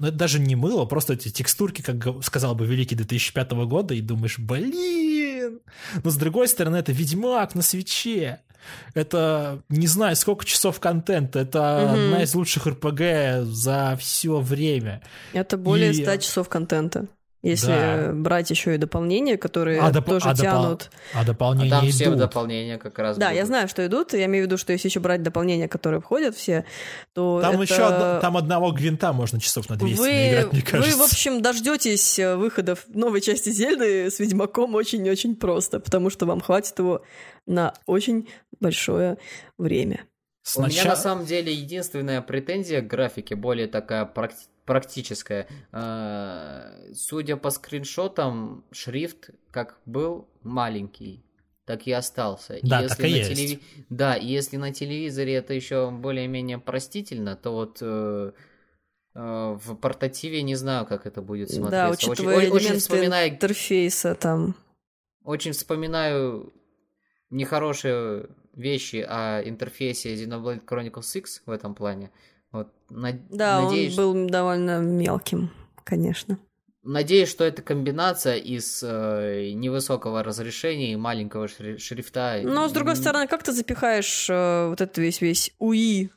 это даже не мыло, просто эти текстурки, как сказал бы великий 2005 года, и думаешь, блин. Но с другой стороны, это Ведьмак на свече. Это не знаю, сколько часов контента. Это угу. одна из лучших РПГ за все время. Это более и... 100 часов контента. Если Да. брать еще и дополнения, которые А доп- тоже а допол- тянут. А А дополнения там все идут. дополнения как раз Да, я будут. знаю, что идут. Я имею в виду, что если еще брать дополнения, которые входят все, то Там это... еще одно- там одного гвинта можно часов на 200 вы, наиграть, мне вы, кажется. в общем, дождетесь э, выходов новой части Зельды с Ведьмаком очень-очень просто, потому что вам хватит его на очень большое время. У меня Сначала- на самом деле единственная претензия к графике, более такая практи- практическая. Э, Судя по скриншотам, шрифт как был маленький, так и остался. Да, если так и на есть. телеви- Да, и если на телевизоре это еще более-менее простительно, то вот э, э, в портативе не знаю, как это будет смотреться. Да, Очень- учитывая очень, элементы вспоминаю интерфейса там. очень вспоминаю нехорошие вещи о интерфейсе Xenoblade Chronicles X в этом плане. Вот, на- Да, надеюсь, он был довольно мелким, конечно. надеюсь, что это комбинация из э, невысокого разрешения и маленького шри- шрифта. Но, с другой стороны, как ты запихаешь э, вот этот весь весь УИ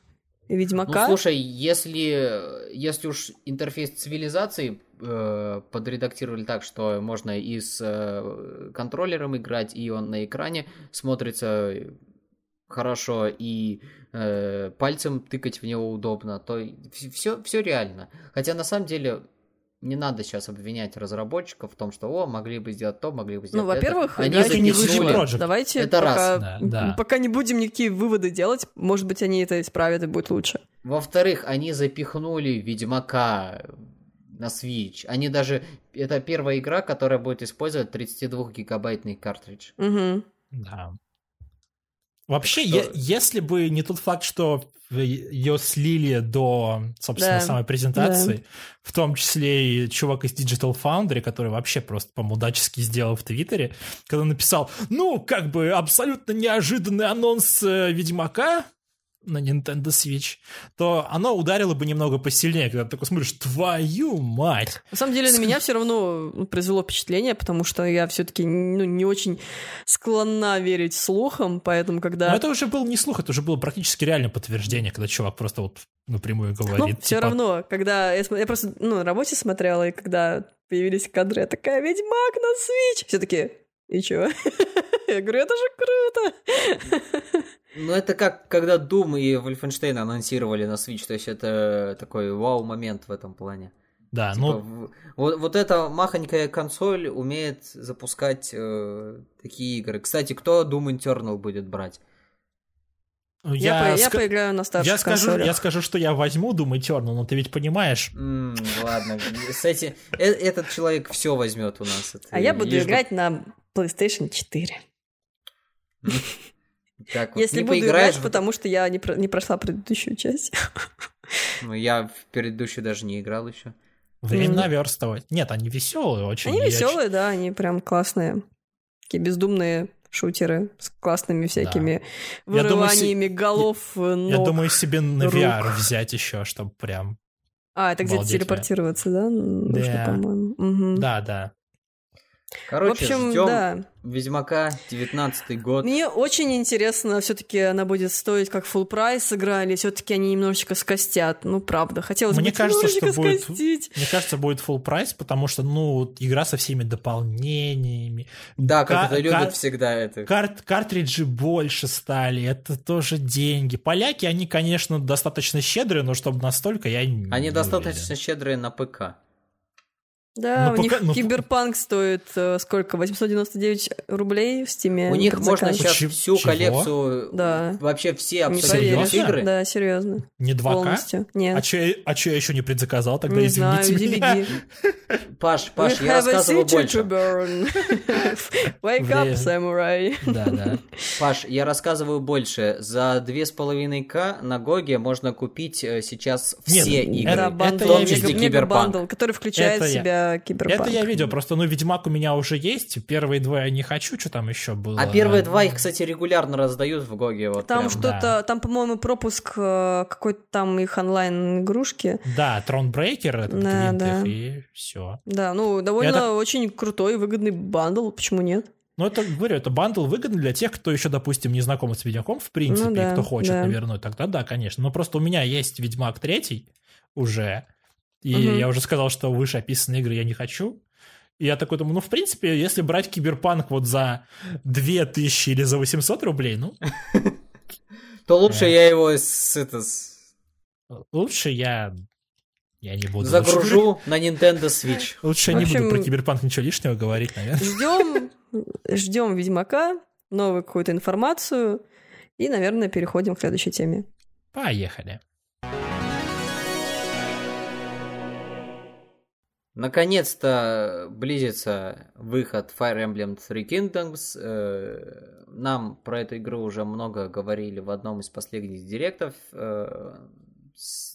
Ну, Ведьмака? слушай, если, если уж интерфейс цивилизации э, подредактировали так, что можно и с э, контроллером играть, и он на экране смотрится хорошо, и э, пальцем тыкать в него удобно, то все, все реально. Хотя на самом деле не надо сейчас обвинять разработчиков в том, что о, могли бы сделать то, могли бы сделать Ну, это. во-первых, Они играть не. Project. Давайте Это раз. пока, Да, да. пока не будем никакие выводы делать, может быть, они это исправят и будет лучше. Во-вторых, они запихнули Ведьмака на Switch. Они даже... Это первая игра, которая будет использовать 32-гигабайтный картридж. Мгм. Да. Вообще, что- е- если бы не тот факт, что ее слили до, собственно, Да, самой презентации, в том числе и чувак из Digital Foundry, который вообще просто по-мудачески сделал в Твиттере, когда написал, ну, как бы абсолютно неожиданный анонс э, Ведьмака на Nintendo Switch, то оно ударило бы немного посильнее, когда ты такой смотришь, твою мать! На самом деле на меня все равно ну, произвело впечатление, потому что я все-таки ну, не очень склонна верить слухам, поэтому когда... Но это уже был не слух, это уже было практически реальное подтверждение, когда чувак просто вот напрямую говорит. Ну, все типа, равно, когда я, я просто ну, на работе смотрела, и когда появились кадры, я такая, Ведьмак на Switch! Все таки и чё? (laughs) Я говорю, это же круто! Ну, это как когда Doom и Wolfenstein анонсировали на Switch. То есть это такой вау-момент в этом плане. Да, Типа, ну, вот, вот эта махонькая консоль умеет запускать э, такие игры. Кстати, кто Doom Eternal будет брать? Я, по- я поиграю на старших я скажу, консолях. я скажу, что я возьму Doom Eternal, но ты ведь понимаешь, ладно, кстати, э- этот человек все возьмет у нас. А я буду играть на PlayStation 4. Так вот, Если не буду поиграешь играть, в- потому что я не, про- не прошла предыдущую часть. (laughs) Ну, я в предыдущую даже не играл еще. время наверстывать. Нет, они веселые очень. Они Я веселые, да, они прям классные. Такие бездумные шутеры с классными всякими Я думаю, вырываниями голов, э, ч- Я ног. думаю себе на рук. VR взять еще, чтобы прям... А, это где-то телепортироваться, да? Нужно, Да. по-моему. Мгм. Да, да. Короче, В общем, ждем да. Ведьмака, 19 год. Мне очень интересно, все-таки она будет стоить как full прайс игра, или все-таки они немножечко скостят. Ну, правда, хотелось Мне бы кажется, что будет- скостить. Мне кажется, будет full price, потому что, ну, игра со всеми дополнениями. Да, как Ка- это любят ка- всегда это. Карт, картриджи больше стали, это тоже деньги. Поляки, они, конечно, достаточно щедрые, но чтобы настолько, я не Они не достаточно уверен. щедрые на ПК. Да, Ну, у пока- них ну, Киберпанк стоит э, сколько? 899 рублей в стиме. У них можно предзаказе. сейчас Почему- всю чего? коллекцию, Да. вообще все абсолютно игры. Да, серьезно. Не 2К? Полностью. Нет. А че, я- а че я еще не предзаказал тогда, не знаю, извините иди меня. беги. Паш, (laughs) Паш, We я рассказываю больше. to burn. (laughs) Wake up, samurai. Да, да. Паш, я рассказываю больше. За 2,5к на GOG можно купить э, сейчас Нет, все это- игры. Это бандл, я мега- видел. мега-бандл, который включает Это в я- киберпанк. Это я видел, просто, ну, Ведьмак у меня уже есть, первые два я не хочу, что там еще было? А первые два их, кстати, регулярно раздают в GOG. Вот Там прям. что-то, да. там, по-моему, пропуск э, какой-то там их онлайн-игрушки. Да, Thronebreaker, этот Да, да. их, и все. Да, ну, довольно Это- очень крутой, выгодный бандл, почему нет? Ну, это, говорю, это бандл выгодный для тех, кто еще, допустим, не знаком с Ведьмаком, в принципе, Ну да, и кто хочет да. навернуть, тогда да, конечно. Но просто у меня есть Ведьмак третий уже, и Мгм. я уже сказал, что вышеописанные игры я не хочу. И я такой думаю, ну, в принципе, если брать киберпанк вот за 2000 или за 800 рублей, ну... (laughs) То лучше я его с... Это, с... Лучше я... Я не буду. Загружу на Nintendo Switch. (laughs) Лучше я не буду про киберпанк ничего лишнего говорить, наверное. Ждем, (laughs) ждем Ведьмака, новую какую-то информацию, и, наверное, переходим к следующей теме. Поехали. Наконец-то близится выход Fire Emblem Three Kingdoms. Э, нам про эту игру уже много говорили в одном из последних директов. Э,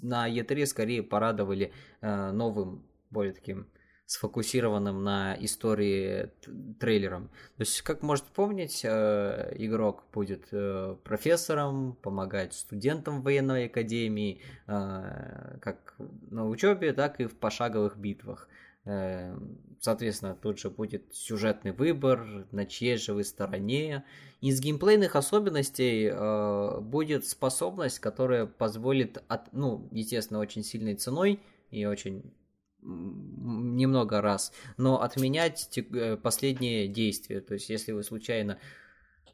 на E3 скорее порадовали э, новым, более таким сфокусированным на истории трейлером. То есть, как может помнить, э, игрок будет э, профессором, помогать студентам военной академии, э, как на учебе, так и в пошаговых битвах. Соответственно, тут же будет сюжетный выбор, на чьей же вы стороне. Из геймплейных особенностей э, будет способность, которая позволит, от, ну, естественно, очень сильной ценой и очень немного раз, но отменять э, последние действия. То есть, если вы случайно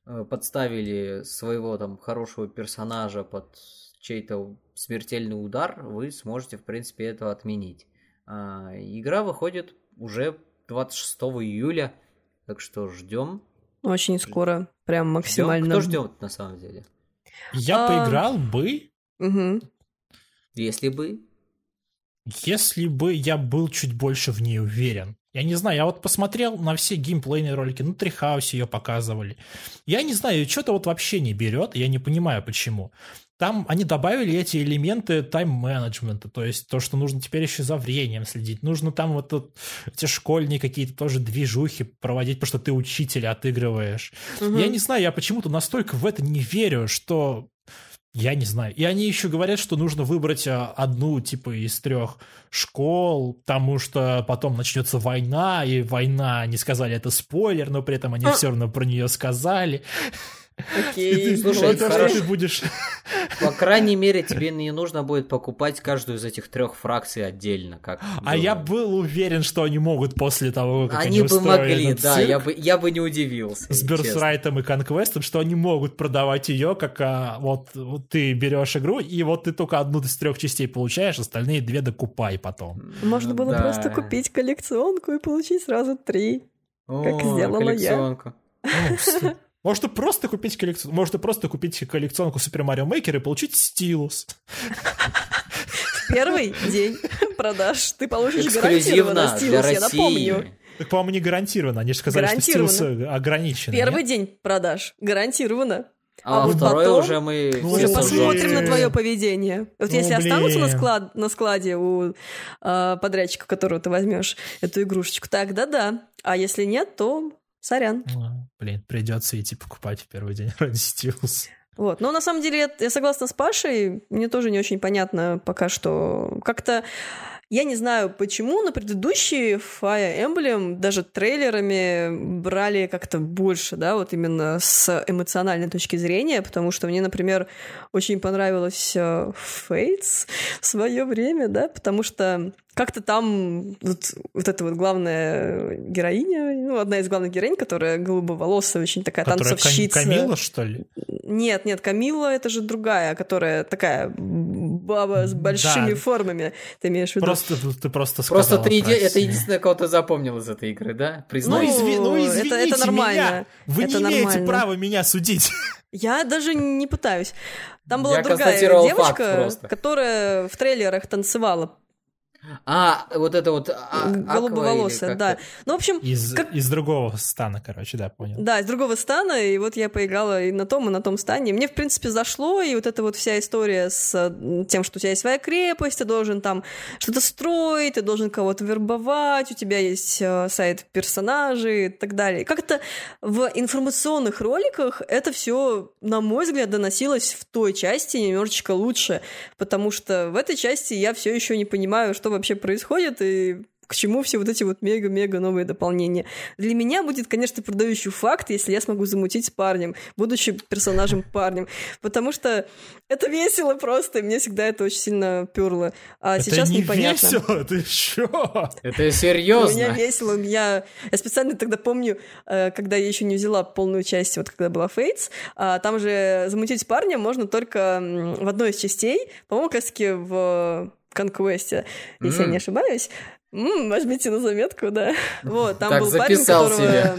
э, подставили своего там хорошего персонажа под чей-то смертельный удар, вы сможете, в принципе, это отменить. А, игра выходит уже 26 июля, так что ждем. Очень скоро, прям максимально. Ждем. Кто ждет на самом деле? Я а... поиграл бы. Угу. Если бы. Если бы я был чуть больше в ней уверен. Я не знаю, я вот посмотрел на все геймплейные ролики, ну, Трихаусе ее показывали. Я не знаю, что-то вот вообще не берет, я не понимаю почему. Там они добавили эти элементы тайм-менеджмента, то есть то, что нужно теперь еще за временем следить. Нужно там вот тут, эти школьные какие-то тоже движухи проводить, потому что ты учителя отыгрываешь. Угу. Я не знаю, я почему-то настолько в это не верю, что я не знаю. И они еще говорят, что нужно выбрать а, одну, типа, из трех школ, потому что потом начнется война, и война, они сказали, это спойлер, но при этом они а... все равно про нее сказали. Окей, слушай, хорошо. ты будешь... (laughs) По крайней мере, тебе не нужно будет покупать каждую из этих трех фракций отдельно. Как а было. я был уверен, что они могут после того, как они, они бы могли, да, я бы, я бы не удивился. С Берсрайтом и Конквестом, что они могут продавать ее, как а, вот, вот ты берешь игру, и вот ты только одну из трех частей получаешь, остальные две докупай потом. Можно было да. просто купить коллекционку и получить сразу три, О, как сделала я. Может просто купить коллекцию, может просто купить коллекционку Super Mario Maker и получить стилус. Первый день продаж ты получишь гарантированно стилус, я напомню. Так, по-моему, не гарантированно. Они же сказали, что стилус ограничен. Первый нет? день продаж. Гарантированно. А, а второй потом уже мы ну, уже посмотрим на твое поведение. Вот ну, если блин. останутся на, склад, на складе у э, подрядчика, которого ты возьмешь эту игрушечку, тогда да. А если нет, то Сорян. Ну, блин, придется идти покупать в первый день (laughs) ради Стилус. Вот. Но на самом деле я, я согласна с Пашей. Мне тоже не очень понятно пока что. Как-то я не знаю, почему на предыдущие Fire Emblem даже трейлерами брали как-то больше, да, вот именно с эмоциональной точки зрения, потому что мне, например, очень понравилось э, Fates в свое время, да, потому что как-то там вот, вот эта вот главная героиня, ну, одна из главных героинь, которая голубоволосая, очень такая которая танцовщица. Камила, что ли? Нет, нет, Камила это же другая, которая такая баба с большими да. формами. Ты имеешь в виду? Просто ты просто Просто ты иди... это единственное, кого ты запомнил из этой игры, да? Признай. Ну, изви... ну извините это, это нормально. Меня. Вы это не нормально. имеете права меня судить. Я даже не пытаюсь. Там была Я другая девочка, которая в трейлерах танцевала а, вот это вот... А, Голубоволосая, да. Ну, в общем... Из, как... из другого стана, короче, да, понял. Да, из другого стана, и вот я поиграла и на том, и на том стане. Мне, в принципе, зашло, и вот эта вот вся история с тем, что у тебя есть своя крепость, ты должен там что-то строить, ты должен кого-то вербовать, у тебя есть э, сайт персонажей и так далее. Как-то в информационных роликах это все, на мой взгляд, доносилось в той части немножечко лучше, потому что в этой части я все еще не понимаю, что вообще происходит, и к чему все вот эти вот мега-мега новые дополнения. Для меня будет, конечно, продающий факт, если я смогу замутить с парнем, будучи персонажем (laughs) парнем. Потому что это весело просто, и мне всегда это очень сильно перло. А это сейчас не непонятно. весело, (laughs) ты чё? Это У меня серьезно. весело, у меня... Я специально тогда помню, э, когда я еще не взяла полную часть, вот когда была Фейтс, а, там же замутить парня можно только в одной из частей, по-моему, как раз таки в Конквесте, если я М. не ошибаюсь. М, возьмите на заметку, да. (laughs) Вот, там Так, был парень, которого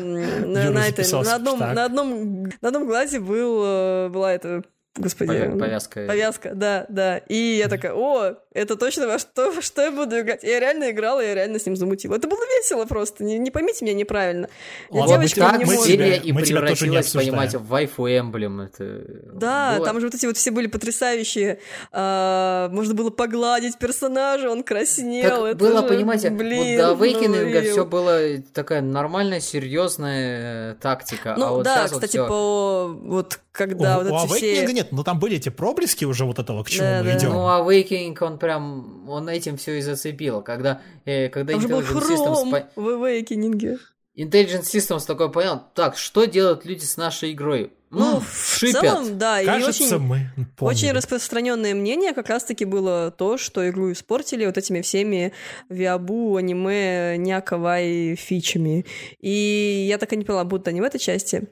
на, на этой- на одном, так. на, одном, на одном глазе был, э, была эта, господи... Повя- Повязка. Повязка, да, да. И я такая, о, это точно во что, во что я буду играть. Я реально играла, я реально с ним замутила. Это было весело просто, не, не поймите меня неправильно. Ладно, девочка, так не мы может. тебя- серия и мы превратилась, понимаете, в вайфу эмблем. Это Да, было- там же вот эти вот все были потрясающие. а, можно было погладить персонажа, он краснел. Так это было, же, понимаете, блин, вот до Awakening ну, все было такая нормальная, серьезная э, тактика. Ну а вот да, сейчас вот кстати, всё- по вот когда у, вот у эти все... Awakening нет, но там были эти проблески уже вот этого, к чему Да, мы да. идем. Ну, Awakening, он прям, он этим все и зацепил. Когда, э, когда Там же был Intelligent хром Systems, по- в Awakening. Intelligent Systems такой понял, так, что делают люди с нашей игрой? Ну, М, в шипят. целом, да, и Кажется, очень... мы. Очень распространенное мнение как раз-таки было то, что игру испортили вот этими всеми виабу, аниме, някавай фичами. И я так и не поняла, будут они в этой части.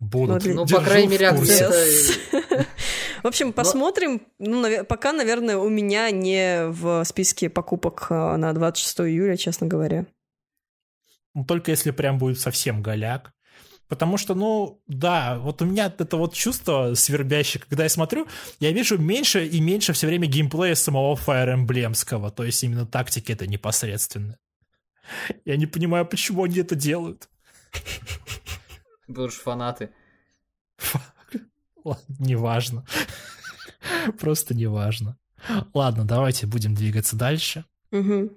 Будут. Ну, Ну, по Держу крайней в мере, курсе. акцент- В общем, посмотрим. Ну, пока, наверное, у меня не в списке покупок а, на 26 июля, честно говоря. Ну, Только если прям будет совсем голяк. Потому что, ну, да, вот у меня это вот чувство свербящее, когда я смотрю, я вижу меньше и меньше все время геймплея самого Fire Emblemского, то есть именно тактики это непосредственно. Я не понимаю, почему они это делают. Будешь фанаты. Ладно, неважно. (laughs) Просто неважно. Ладно, давайте будем двигаться дальше. Мгм.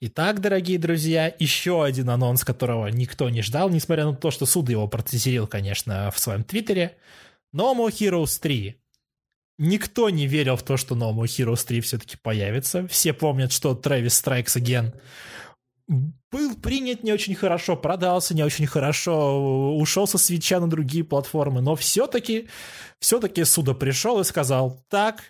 Итак, дорогие друзья, еще один анонс, которого никто не ждал, несмотря на то, что суд его протезерил, конечно, в своем твиттере. No More Heroes 3. Никто не верил в то, что No More Heroes 3 все-таки появится. Все помнят, что Travis Strikes Again был принят не очень хорошо, продался не очень хорошо, ушел со свеча на другие платформы, но все-таки все-таки суда пришел и сказал, так,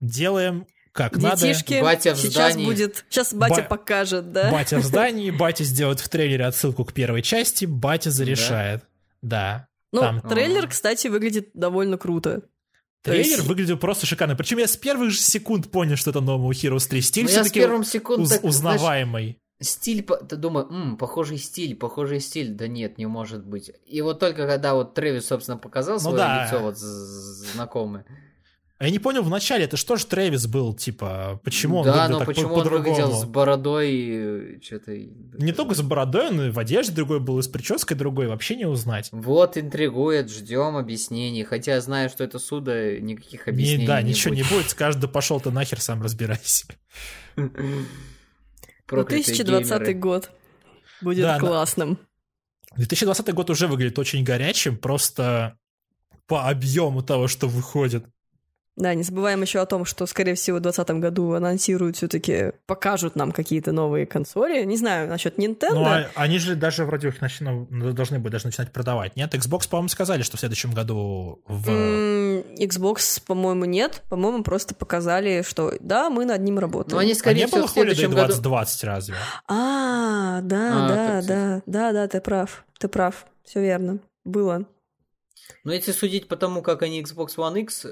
делаем как надо. Детишки, Батя в сейчас здании. будет... Сейчас батя Ба- покажет, да? Батя в здании, (laughs) батя сделает в трейлере отсылку к первой части, батя зарешает. Да. Ну, там- трейлер, кстати, выглядит довольно круто. То Трейлер есть- выглядел просто шикарно. Причем я с первых же секунд понял, что это новый Heroes 3. Стиль Ну, я с все-таки первым секунд так, знаешь, узнаваемый. Стиль, ты думаю, «М, похожий стиль, похожий стиль, да нет, не может быть. И вот только когда вот Трэвис, собственно, показал Ну свое да. лицо вот знакомое. А Я не понял вначале, это что же Трэвис был, типа, почему он да, выглядел но так почему по- он выглядел по-другому? с бородой что-то... Не только с бородой, но и в одежде другой был, и с прической другой, вообще не узнать. Вот, интригует, ждем объяснений. Хотя знаю, что это суда, никаких Не, объяснений да, не ничего будет. не будет, скажет, да пошел ты нахер, сам разбирайся. (laughs) Проклятые 2020 геймеры. год будет да. классным. 2020 год уже выглядит очень горячим, просто по объему того, что выходит. Да, не забываем еще о том, что, скорее всего, в 2020 году анонсируют все-таки, покажут нам какие-то новые консоли. Не знаю насчет Nintendo. Ну, а- они же даже вроде их начну- должны были даже начинать продавать. Нет, Xbox, по-моему, сказали, что в следующем году в... Xbox, по-моему, нет. По-моему, просто показали, что да, мы над ним Ну, работаем. они, А скорее не всего, было в Holiday следующем году... 2020 разве? А, да, А, да, да, да, да, ты прав, ты прав, все верно, было. Но если судить по тому, как они Xbox One X,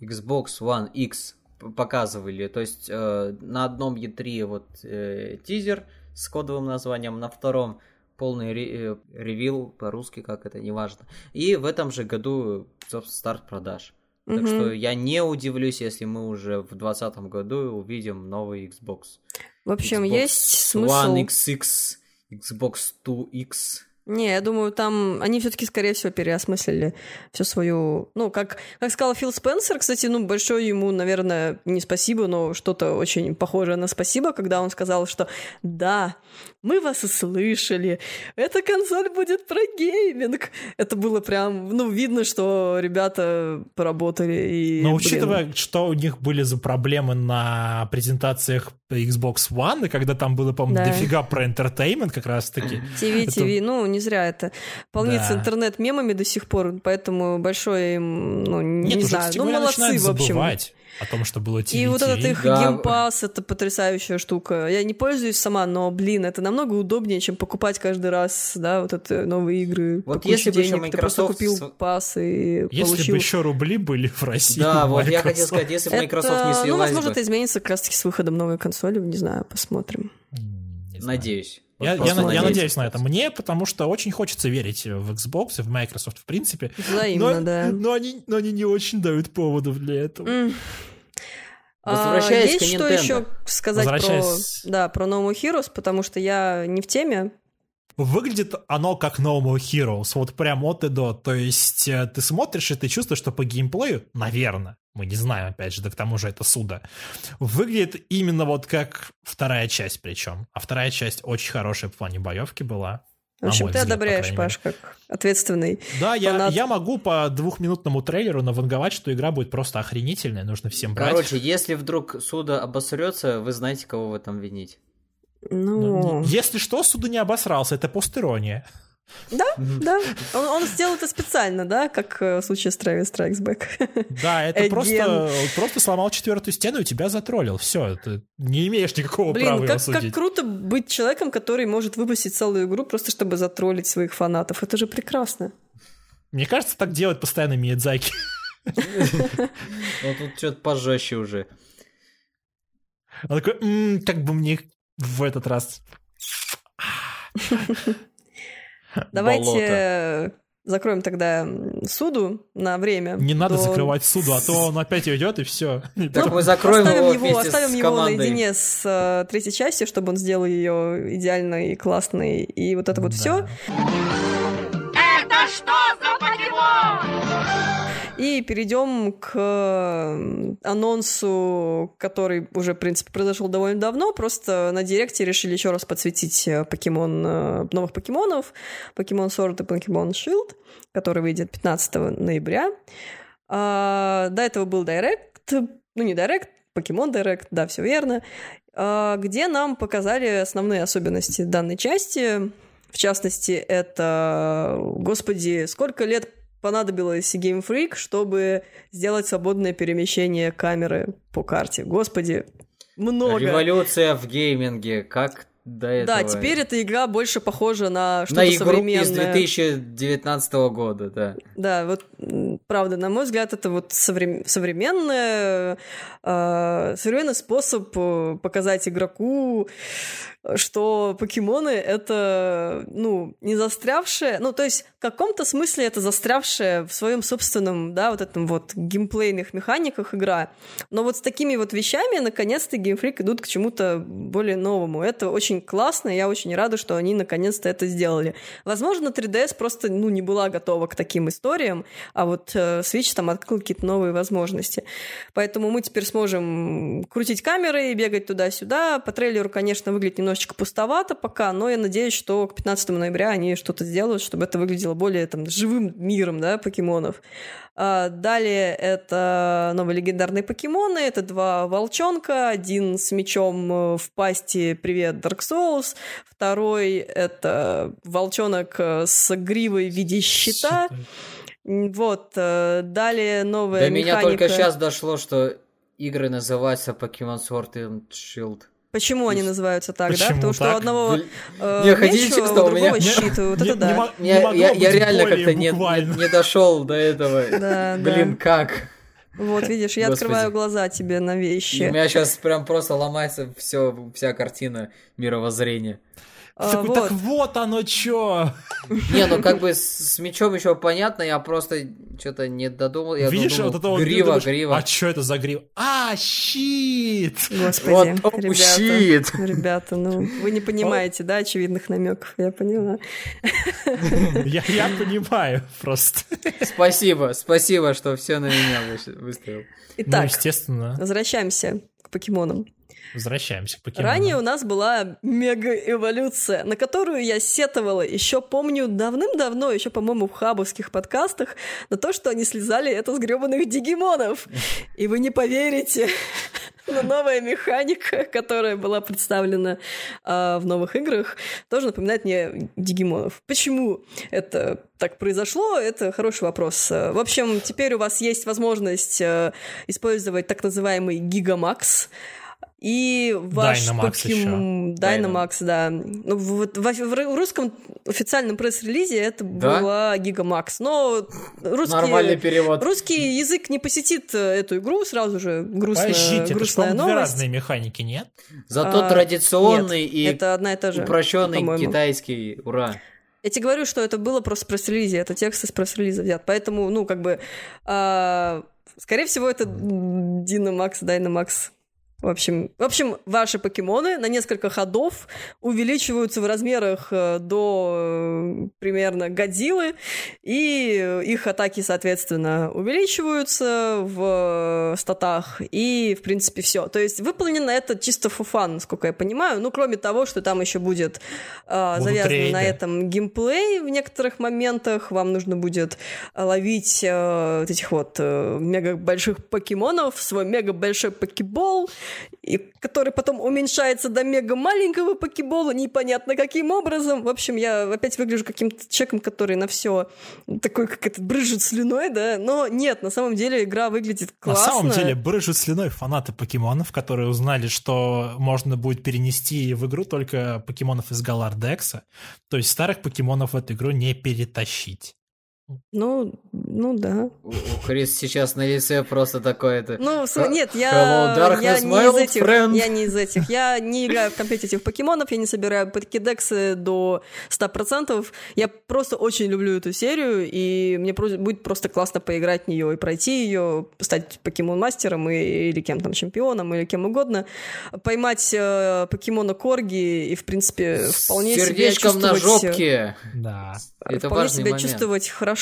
Xbox One X показывали, то есть э, на одном E3 вот э, тизер с кодовым названием, на втором полный ре- э, ревил по-русски, как это, неважно. И в этом же году, собственно, старт продаж. Так Мгм. что я не удивлюсь, если мы уже в 2020 году увидим новый Xbox. В общем, Xbox есть смысл. One XX, Xbox 2X. Не, я думаю, там они все-таки, скорее всего, переосмыслили всю свою... Ну, как, как сказал Фил Спенсер, кстати, ну, большое ему, наверное, не спасибо, но что-то очень похожее на спасибо, когда он сказал, что да, мы вас услышали, эта консоль будет про гейминг. Это было прям, ну, видно, что ребята поработали и... Но блин, учитывая, что у них были за проблемы на презентациях Xbox One, и когда там было, по-моему, Да. дофига про entertainment как раз-таки. ТВ, Это- ТВ, ну, не зря это. Полнится Да. интернет мемами до сих пор, поэтому большое им, ну, не Нет, уже, знаю, ну, молодцы, в общем. забывать о том, что было TV. И вот этот их Да. геймпас, это потрясающая штука. Я не пользуюсь сама, но, блин, это намного удобнее, чем покупать каждый раз, да, вот это новые игры. Вот если бы ещё денег. Ты просто Microsoft купил пас и Если получил. бы еще рубли были в России. Да, вот я хотел Microsoft. сказать, если бы это, Microsoft не ну, слилась возможно, бы. это изменится как раз-таки с выходом новой консоли, не знаю, посмотрим. Не знаю. Надеюсь. Я, я, просто на- я надеюсь. надеюсь на это. Мне, потому что очень хочется верить в Xbox и в Microsoft, в принципе. Взаимно, но, да. но, они, но они не очень дают поводов для этого. А, Возвращаясь есть к что Nintendo. еще сказать про, да, про No More Heroes, потому что я не в теме. Выглядит оно как No More Heroes, вот прям от и до. То есть э, ты смотришь, и ты чувствуешь, что по геймплею, наверное, мы не знаем, опять же, да к тому же это суда, выглядит именно вот как вторая часть причем. А вторая часть очень хорошая в плане боевки была. В общем, ты взгляд, одобряешь, Паш, как ответственный. Да, я, фанат. я могу по двухминутному трейлеру наванговать, что игра будет просто охренительная, нужно всем брать. Короче, если вдруг суда обосрется, вы знаете, кого в этом винить. Ну, Если что, суда не обосрался, это постирония. да. Он, он сделал это специально, да, как э, в случае с Travis Strikes Back. Да, это Again. просто, просто сломал четвертую стену и тебя затроллил. Все, ты не имеешь никакого права Блин, его как, как судить. круто быть человеком, который может выпустить целую игру просто чтобы затроллить своих фанатов. Это же прекрасно. Мне кажется, так делает постоянно Миядзаки. Ну тут что-то пожестче уже. Он такой, «М, как бы мне в этот раз... (laughs) Давайте закроем тогда суду на время. Не надо до- закрывать суду, а то он опять уйдет и все. (laughs) Так мы закроем оставим его его, оставим его наедине с э, третьей частью, чтобы он сделал ее идеальной и классной. И вот это вот все. И перейдем к э, анонсу, который уже, в принципе, произошел довольно давно. Просто на Директе решили еще раз подсветить э, покемон, э, новых покемонов. Покемон Sword и покемон Shield, который выйдет 15 ноября. А, до этого был Директ, ну не Директ, покемон Директ, да, все верно, а, где нам показали основные особенности данной части. В частности, это, господи, сколько лет понадобилось Game Freak, чтобы сделать свободное перемещение камеры по карте. Господи, много. Революция в гейминге, как до этого. Да, теперь эта игра больше похожа на что-то на игру современное. из 2019 года, да. Да, вот правда, на мой взгляд, это вот соврем- современная, э, современный способ э, показать игроку, что покемоны это, ну, не застрявшие, ну, то есть в каком-то смысле это застрявшая в своем собственном, да, вот этом вот геймплейных механиках игра. Но вот с такими вот вещами, наконец-то, геймфрик идут к чему-то более новому. Это очень классно, я очень рада, что они наконец-то это сделали. Возможно, 3DS просто, ну, не была готова к таким историям, а вот э, Switch там открыл какие-то новые возможности. Поэтому мы теперь сможем крутить камеры и бегать туда-сюда. По трейлеру, конечно, выглядит немножечко пустовато пока, но я надеюсь, что к 15 ноября они что-то сделают, чтобы это выглядело более там живым миром, да, покемонов. А, Далее это новые легендарные покемоны. Это два волчонка. Один с мечом э, в пасти «Привет, Dark Souls». Второй — это волчонок э, с гривой в виде щита. Вот. э, Далее новая До меня механика. только сейчас дошло, что игры называются Pokemon Sword and Shield. Почему они называются так, да? Потому что у одного э, Не, хотите меч, у меня- другого щит. Вот Не- это да. не Я, могло я, реально как-то не, не, не дошел до этого. (laughs) Да, Блин, да. как? Вот, видишь, я Господи. открываю глаза тебе на И у вещи. меня сейчас прям просто ломается все, вся картина мировоззрения. Такой, вот. Так вот оно чё. Не, ну как бы с, с мечом еще понятно, я просто что-то не додумал. Я Видишь, думал, вот это вот... грива, думаешь, грива. А что это за грива? А, щит! Господи, Вот, ребята, щит. ребята, ну вы не понимаете, да, очевидных намеков, я поняла. Я, я понимаю просто. Спасибо, спасибо, что все на меня вы- выставил. Ну, Итак, естественно, возвращаемся к покемонам. Возвращаемся к покемонам. Ранее у нас была мега-эволюция, на которую я сетовала еще, помню, давным-давно, еще, по-моему, в хабовских подкастах, на то, что они слезали это с гребаных дигимонов. И вы не поверите, (laughs) Но новая механика, которая была представлена э, в новых играх, тоже напоминает мне Дигимонов. Почему это так произошло? Это хороший вопрос. В общем, теперь у вас есть возможность э, использовать так называемый Гигамакс. И ваш Dynamax покем... Dynamax, да. Ну, в, в, в русском официальном пресс-релизе это Да? была Гигамакс. Но русский, Нормальный перевод. русский язык не посетит э, эту игру сразу же. Грустная, Подождите, это грустная две новость. разные механики, нет? Зато А, традиционный нет, и это одна и та же, упрощенный по-моему. китайский. Ура. Я тебе говорю, что это было просто пресс-релизе, это текст из пресс-релиза взят. Поэтому, ну, как бы, а, скорее всего, это Dynamax, Дайнамакс. В общем, в общем, ваши покемоны на несколько ходов увеличиваются в размерах э, до э, примерно Годзиллы, и их атаки, соответственно, увеличиваются в э, статах, и, в принципе, все. То есть выполнено это чисто for fun, насколько я понимаю, ну, кроме того, что там еще будет э, рейды. на этом геймплей в некоторых моментах, вам нужно будет ловить э, вот этих вот э, мега больших покемонов, свой мега большой покебол, и, который потом уменьшается до мега маленького покебола, непонятно каким образом. В общем, я опять выгляжу каким-то человеком, который на все такой, как это, брызжет слюной, да, но нет, на самом деле игра выглядит классно. На самом деле брыжут слюной фанаты покемонов, которые узнали, что можно будет перенести в игру только покемонов из Галардекса. То есть старых покемонов в эту игру не перетащить. Ну, ну да. У, у Крис сейчас на лице просто такое-то. Ну, нет, я, darkness, я не из этих, friend. я не из этих. Я не играю в компетитив покемонов, я не собираю покедексы до 100%. Я просто очень люблю эту серию, и мне будет просто классно поиграть в нее и пройти ее, стать покемон-мастером и- или кем там, чемпионом, или кем угодно. Поймать э, покемона Корги и, в принципе, вполне Сердечком на чувствовать... э, жопке. Да. Это вполне себя момент. чувствовать хорошо.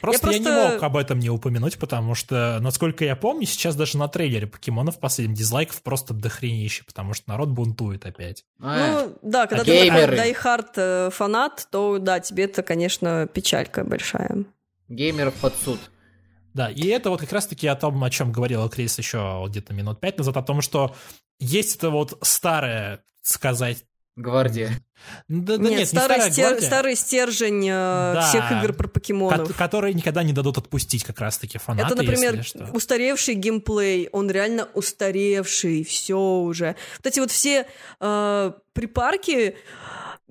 Просто я, не просто- мог об этом не упомянуть, потому что, насколько я помню, сейчас даже на трейлере покемонов последним дизлайков просто дохренище, потому что народ бунтует опять. А, Ну, да, когда А ты такой геймеры? дайхард э, фанат, то да, тебе это, конечно, печалька большая. геймеров под суд. Да, и это вот как раз-таки о том, о чем говорила Крис еще где-то минут пять назад, о том, что есть это вот старое, сказать... Гвардия. Да, да нет, нет, не старый, старая стер- старый стержень э, Да. всех игр про покемонов. ко- которые никогда не дадут отпустить как раз-таки фанаты, это, например, устаревший геймплей, он реально устаревший, все уже. Вот эти вот все э, припарки,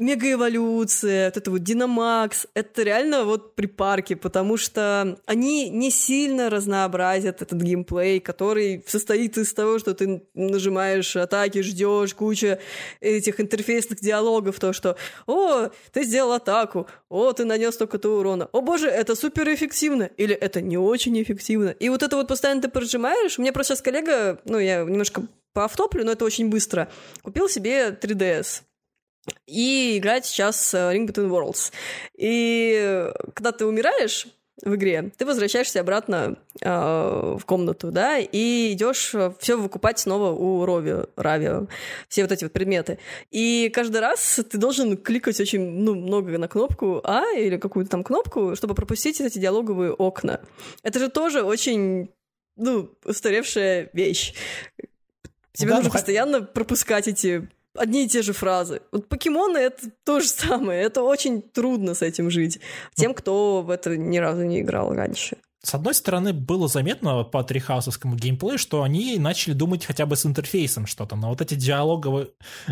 мегаэволюция, вот это вот Динамакс, это реально вот припарки, потому что они не сильно разнообразят этот геймплей, который состоит из того, что ты нажимаешь атаки, ждешь, куча этих интерфейсных диалогов, то, что «О, ты сделал атаку», «О, ты нанес столько-то урона», «О боже, это суперэффективно», или «Это не очень эффективно». И вот это вот постоянно ты прожимаешь. У меня просто сейчас коллега, ну, я немножко поавтоплю, но это очень быстро, купил себе 3DS. И играет сейчас э, Ring Between Worlds. И э, когда ты умираешь в игре, ты возвращаешься обратно э, в комнату, да, и идешь все выкупать снова у Рови, Рави, все вот эти вот предметы. И каждый раз ты должен кликать очень ну, много на кнопку А или какую-то там кнопку, чтобы пропустить эти диалоговые окна. Это же тоже очень ну, устаревшая вещь. Тебе да, нужно ну, постоянно пропускать эти одни и те же фразы. Вот покемоны — это то же самое. Это очень трудно с этим жить. Тем, кто в это ни разу не играл раньше. С одной стороны, было заметно по трихаусовскому геймплею, что они начали думать хотя бы с интерфейсом что-то, но вот эти диалоговые,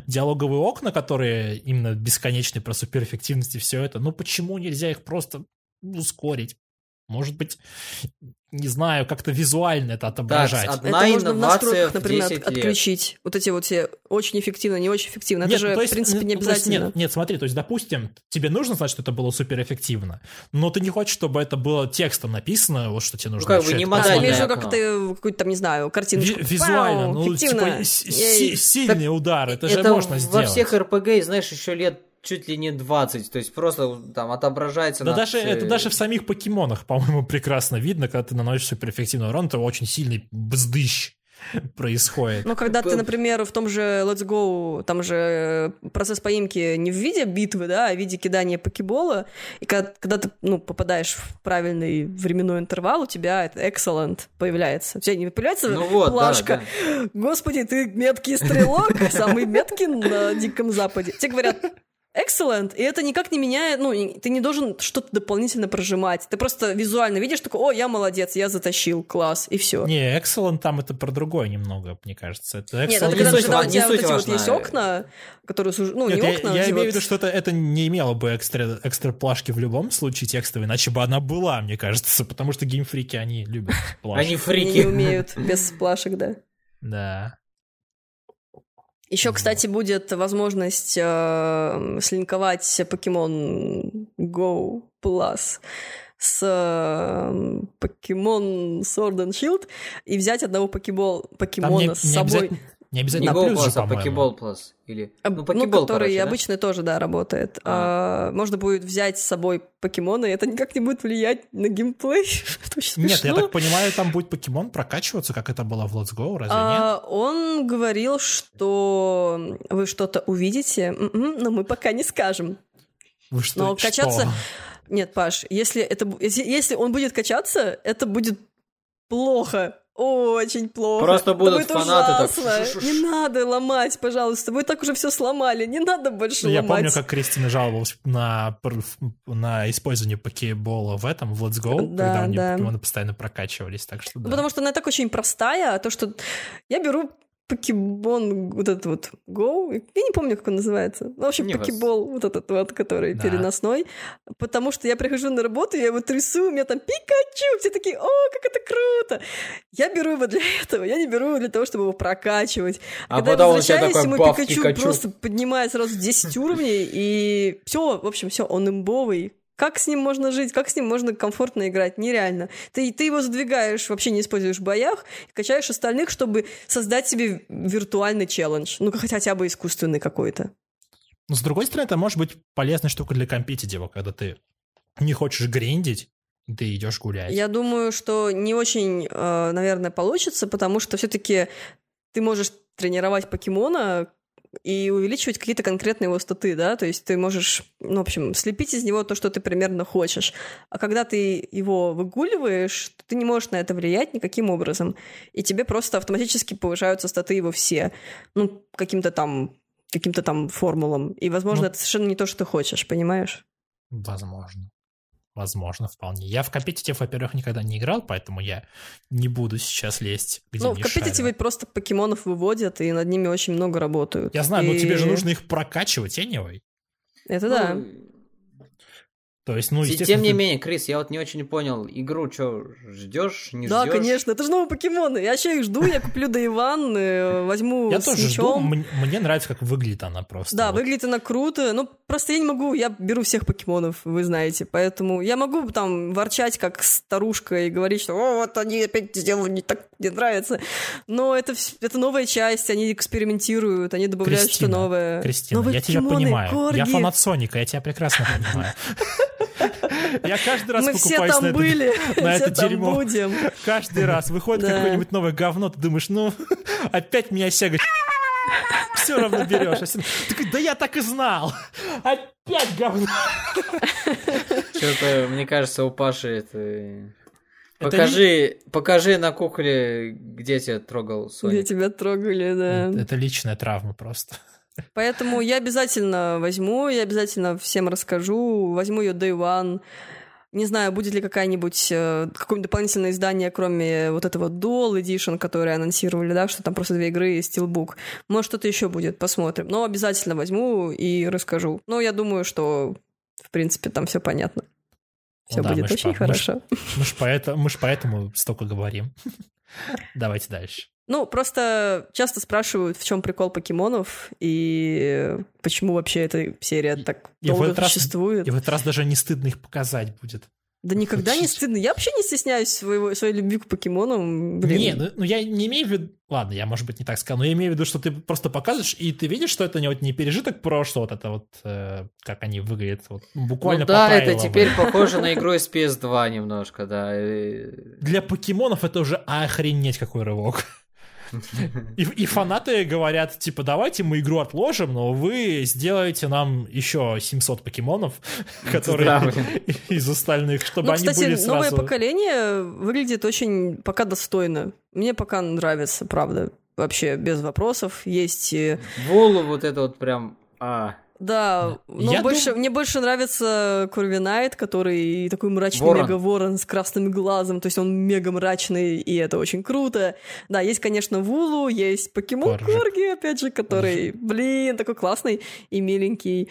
диалоговые окна, которые именно бесконечные про суперэффективность и все это, ну почему нельзя их просто ускорить? Может быть, не знаю, как-то визуально это отображать. Так, Это Одна можно в настройках, в например, 10 лет. отключить. Вот эти вот все очень эффективно, не очень эффективно. Это Нет, же, ну, то есть, в принципе, не ну, то есть, обязательно. нет, нет, смотри, то есть, допустим, тебе нужно знать, что это было суперэффективно, но ты не хочешь, чтобы это было текстом написано, вот что тебе нужно. как бы не это А, ты модальное имеешь в виду, окно. как ты какую-то там, не знаю, картиночку. Ви- визуально, Пау, ну, эффективно. типа, с- си- сильный удар, это, же Это можно во сделать. всех РПГ, знаешь, еще лет чуть ли не 20. То есть просто там отображается Да на даже, все- это даже в самих покемонах, по-моему, (laughs) прекрасно видно, когда ты наносишь суперэффективный урон, это очень сильный бздыщ. происходит. Ну, когда ты, например, в том же Let's Go, там же процесс поимки не в виде битвы, да, а в виде кидания покебола, и когда, когда ты, ну, попадаешь в правильный временной интервал, у тебя это excellent появляется. У тебя не появляется Ну вот, да, плашка. да. Господи, ты меткий стрелок, самый меткий на Диком Западе. Тебе говорят, Excellent, и это никак не меняет, ну, ты не должен что-то дополнительно прожимать. Ты просто визуально видишь, такой, о, я молодец, я затащил, класс, и все. Не, Excellent там это про другое немного, мне кажется. Это Нет, Excellent это не когда, суть когда у не тебя вот эти вот есть окна, которые, ну, Нет, не я, окна, я эти имею в вот- виду, что это, это не имело бы экстра, экстра плашки в любом случае текстовой, иначе бы она была, мне кажется, потому что геймфрики, они любят плашки. Они Они фрики. не умеют без плашек, да. Да. Еще, кстати, будет возможность э, слинковать Pokemon Go Plus с Pokemon Sword and Shield и взять одного покебол, покемона не, с не собой. обязательно, не Не обязательно Go плюс же, Plus, а. Pokeball Plus. Или... А, Ну, ну, Pokeball, который короче, да? обычно тоже, да, работает. А. А, можно будет взять с собой покемона, и это никак не будет влиять на геймплей. (laughs) Это очень Нет, я так понимаю, там будет покемон прокачиваться, как это было в Let's Go, разве нет? А, он говорил, что вы что-то увидите, м-м, но мы пока не скажем. Вы что, но что? качаться- Нет, Паш, если, это, если он будет качаться, это будет плохо. Очень плохо. Просто Это будут будет фанаты так, ужасно. шу-шу-шу. Не надо ломать, пожалуйста. Вы так уже все сломали. Не надо больше Ну, Я ломать. помню, как Кристина жаловалась на, на использование покебола в этом, в Let's Go, Да, когда нее да. постоянно прокачивались, так что Ну, да. Потому что она так очень простая, а то, что я беру покебон, вот этот вот Go, я не помню, как он называется. Ну, в общем, Не вас. покебол, вот этот вот, который Да. переносной. Потому что я прихожу на работу, я его трясу, у меня там Пикачу, все такие, о, как это круто! Я беру его для (laughs) этого, я не беру его для того, чтобы его прокачивать. А Когда потом я возвращаюсь, такой мой Пикачу, Пикачу. просто поднимает сразу 10 (laughs) уровней, и все, в общем, все, он имбовый. Как с ним можно жить, как с ним можно комфортно играть? Нереально. Ты, ты его задвигаешь, вообще не используешь в боях, качаешь остальных, чтобы создать себе виртуальный челлендж. Ну, хотя бы искусственный какой-то. Но с другой стороны, это может быть полезная штука для компетитива, когда ты не хочешь гриндить, ты идешь гулять. Я думаю, что не очень, э, наверное, получится, потому что все-таки ты можешь тренировать покемона и увеличивать какие-то конкретные его статы, да, то есть ты можешь, ну, в общем, слепить из него то, что ты примерно хочешь. А когда ты его выгуливаешь, ты не можешь на это влиять никаким образом. И тебе просто автоматически повышаются статы его все. Ну, каким-то там каким-то там формулам. И, возможно, Ну, это совершенно не то, что ты хочешь, понимаешь? Возможно. Возможно, вполне. Я в компетитив, во-первых, никогда не играл, поэтому я не буду сейчас лезть, где Ну, в компетитиве просто покемонов выводят, и над ними очень много работают. Я знаю, но И тебе же нужно их прокачивать, anyway. Это да. То есть, ну, Те- естественно... Тем не ты- менее, Крис, я вот не очень понял, игру что, ждешь, не Да, ждешь? конечно, это же новые покемоны. Я еще их жду, я куплю Дайван, э, возьму Я с тоже жду, мне нравится, как выглядит она просто. Да, Вот. выглядит она круто. Ну, просто я не могу, я беру всех покемонов, вы знаете. Поэтому я могу там ворчать, как старушка, и говорить, что «О, вот они опять сделали не так, мне нравится. Но это, это новая часть, они экспериментируют, они добавляют Кристина, что новое. Кристина, Новые я тебя понимаю. Я фанат Соника, я тебя прекрасно понимаю. (laughs) Я каждый раз Мы все покупаюсь на там это- были, (laughs) на все это там дерьмо. будем. Каждый раз выходит Да. какое-нибудь новое говно, ты думаешь, ну, (laughs) опять меня Сега (laughs) все равно берешь. Такой, да я так и знал. Опять говно. Что-то, мне кажется, у Паши это... Это Покажи, покажи на кукле, где тебя трогал Где Соник. тебя трогали, да. Это личная травма просто. Поэтому я обязательно возьму, я обязательно всем расскажу, возьму ее Day One. Не знаю, будет ли какая-нибудь э, какое-нибудь дополнительное издание, кроме вот этого Dual Edition, который анонсировали, да, что там просто две игры и Steelbook. Может, что-то еще будет, посмотрим. Но обязательно возьму и расскажу. Но я думаю, что, в принципе, там все понятно. Все Ну да, будет ж очень по- мы ж- хорошо. Мы ж поэтому, мы ж поэтому столько говорим. (laughs) Давайте дальше. Ну, просто часто спрашивают, в чем прикол покемонов и почему вообще эта серия так И в долго раз- существует. И в этот раз даже не стыдно их показать будет. Да никогда не стыдно. Я вообще не стесняюсь своего, своей любви к покемонам. Блин. Не, ну, ну я не имею в виду... Ладно, я, может быть, не так сказал, но я имею в виду, что ты просто показываешь, и ты видишь, что это не, вот, не пережиток прошлого, вот это вот, э, как они выглядят, вот, буквально Ну да, по это теперь (laughs) похоже на игру из PS2 немножко, да. Для покемонов это уже охренеть какой рывок. И, и фанаты говорят, типа, давайте мы игру отложим, но вы сделаете нам еще 700 покемонов, (laughs) которые (laughs) из остальных, чтобы ну, они кстати, были сразу... новое поколение выглядит очень пока достойно. Мне пока нравится, правда. Вообще, без вопросов. Есть... Волу вот это вот прям... А, да, но Я больше, дум- мне больше нравится Корвинайт, который такой мрачный Ворон. мега-ворон с красным глазом, то есть он мега мрачный, и это очень круто. Да, есть, конечно, Вулу, есть покемон. Корги, опять же, который, блин, такой классный и миленький.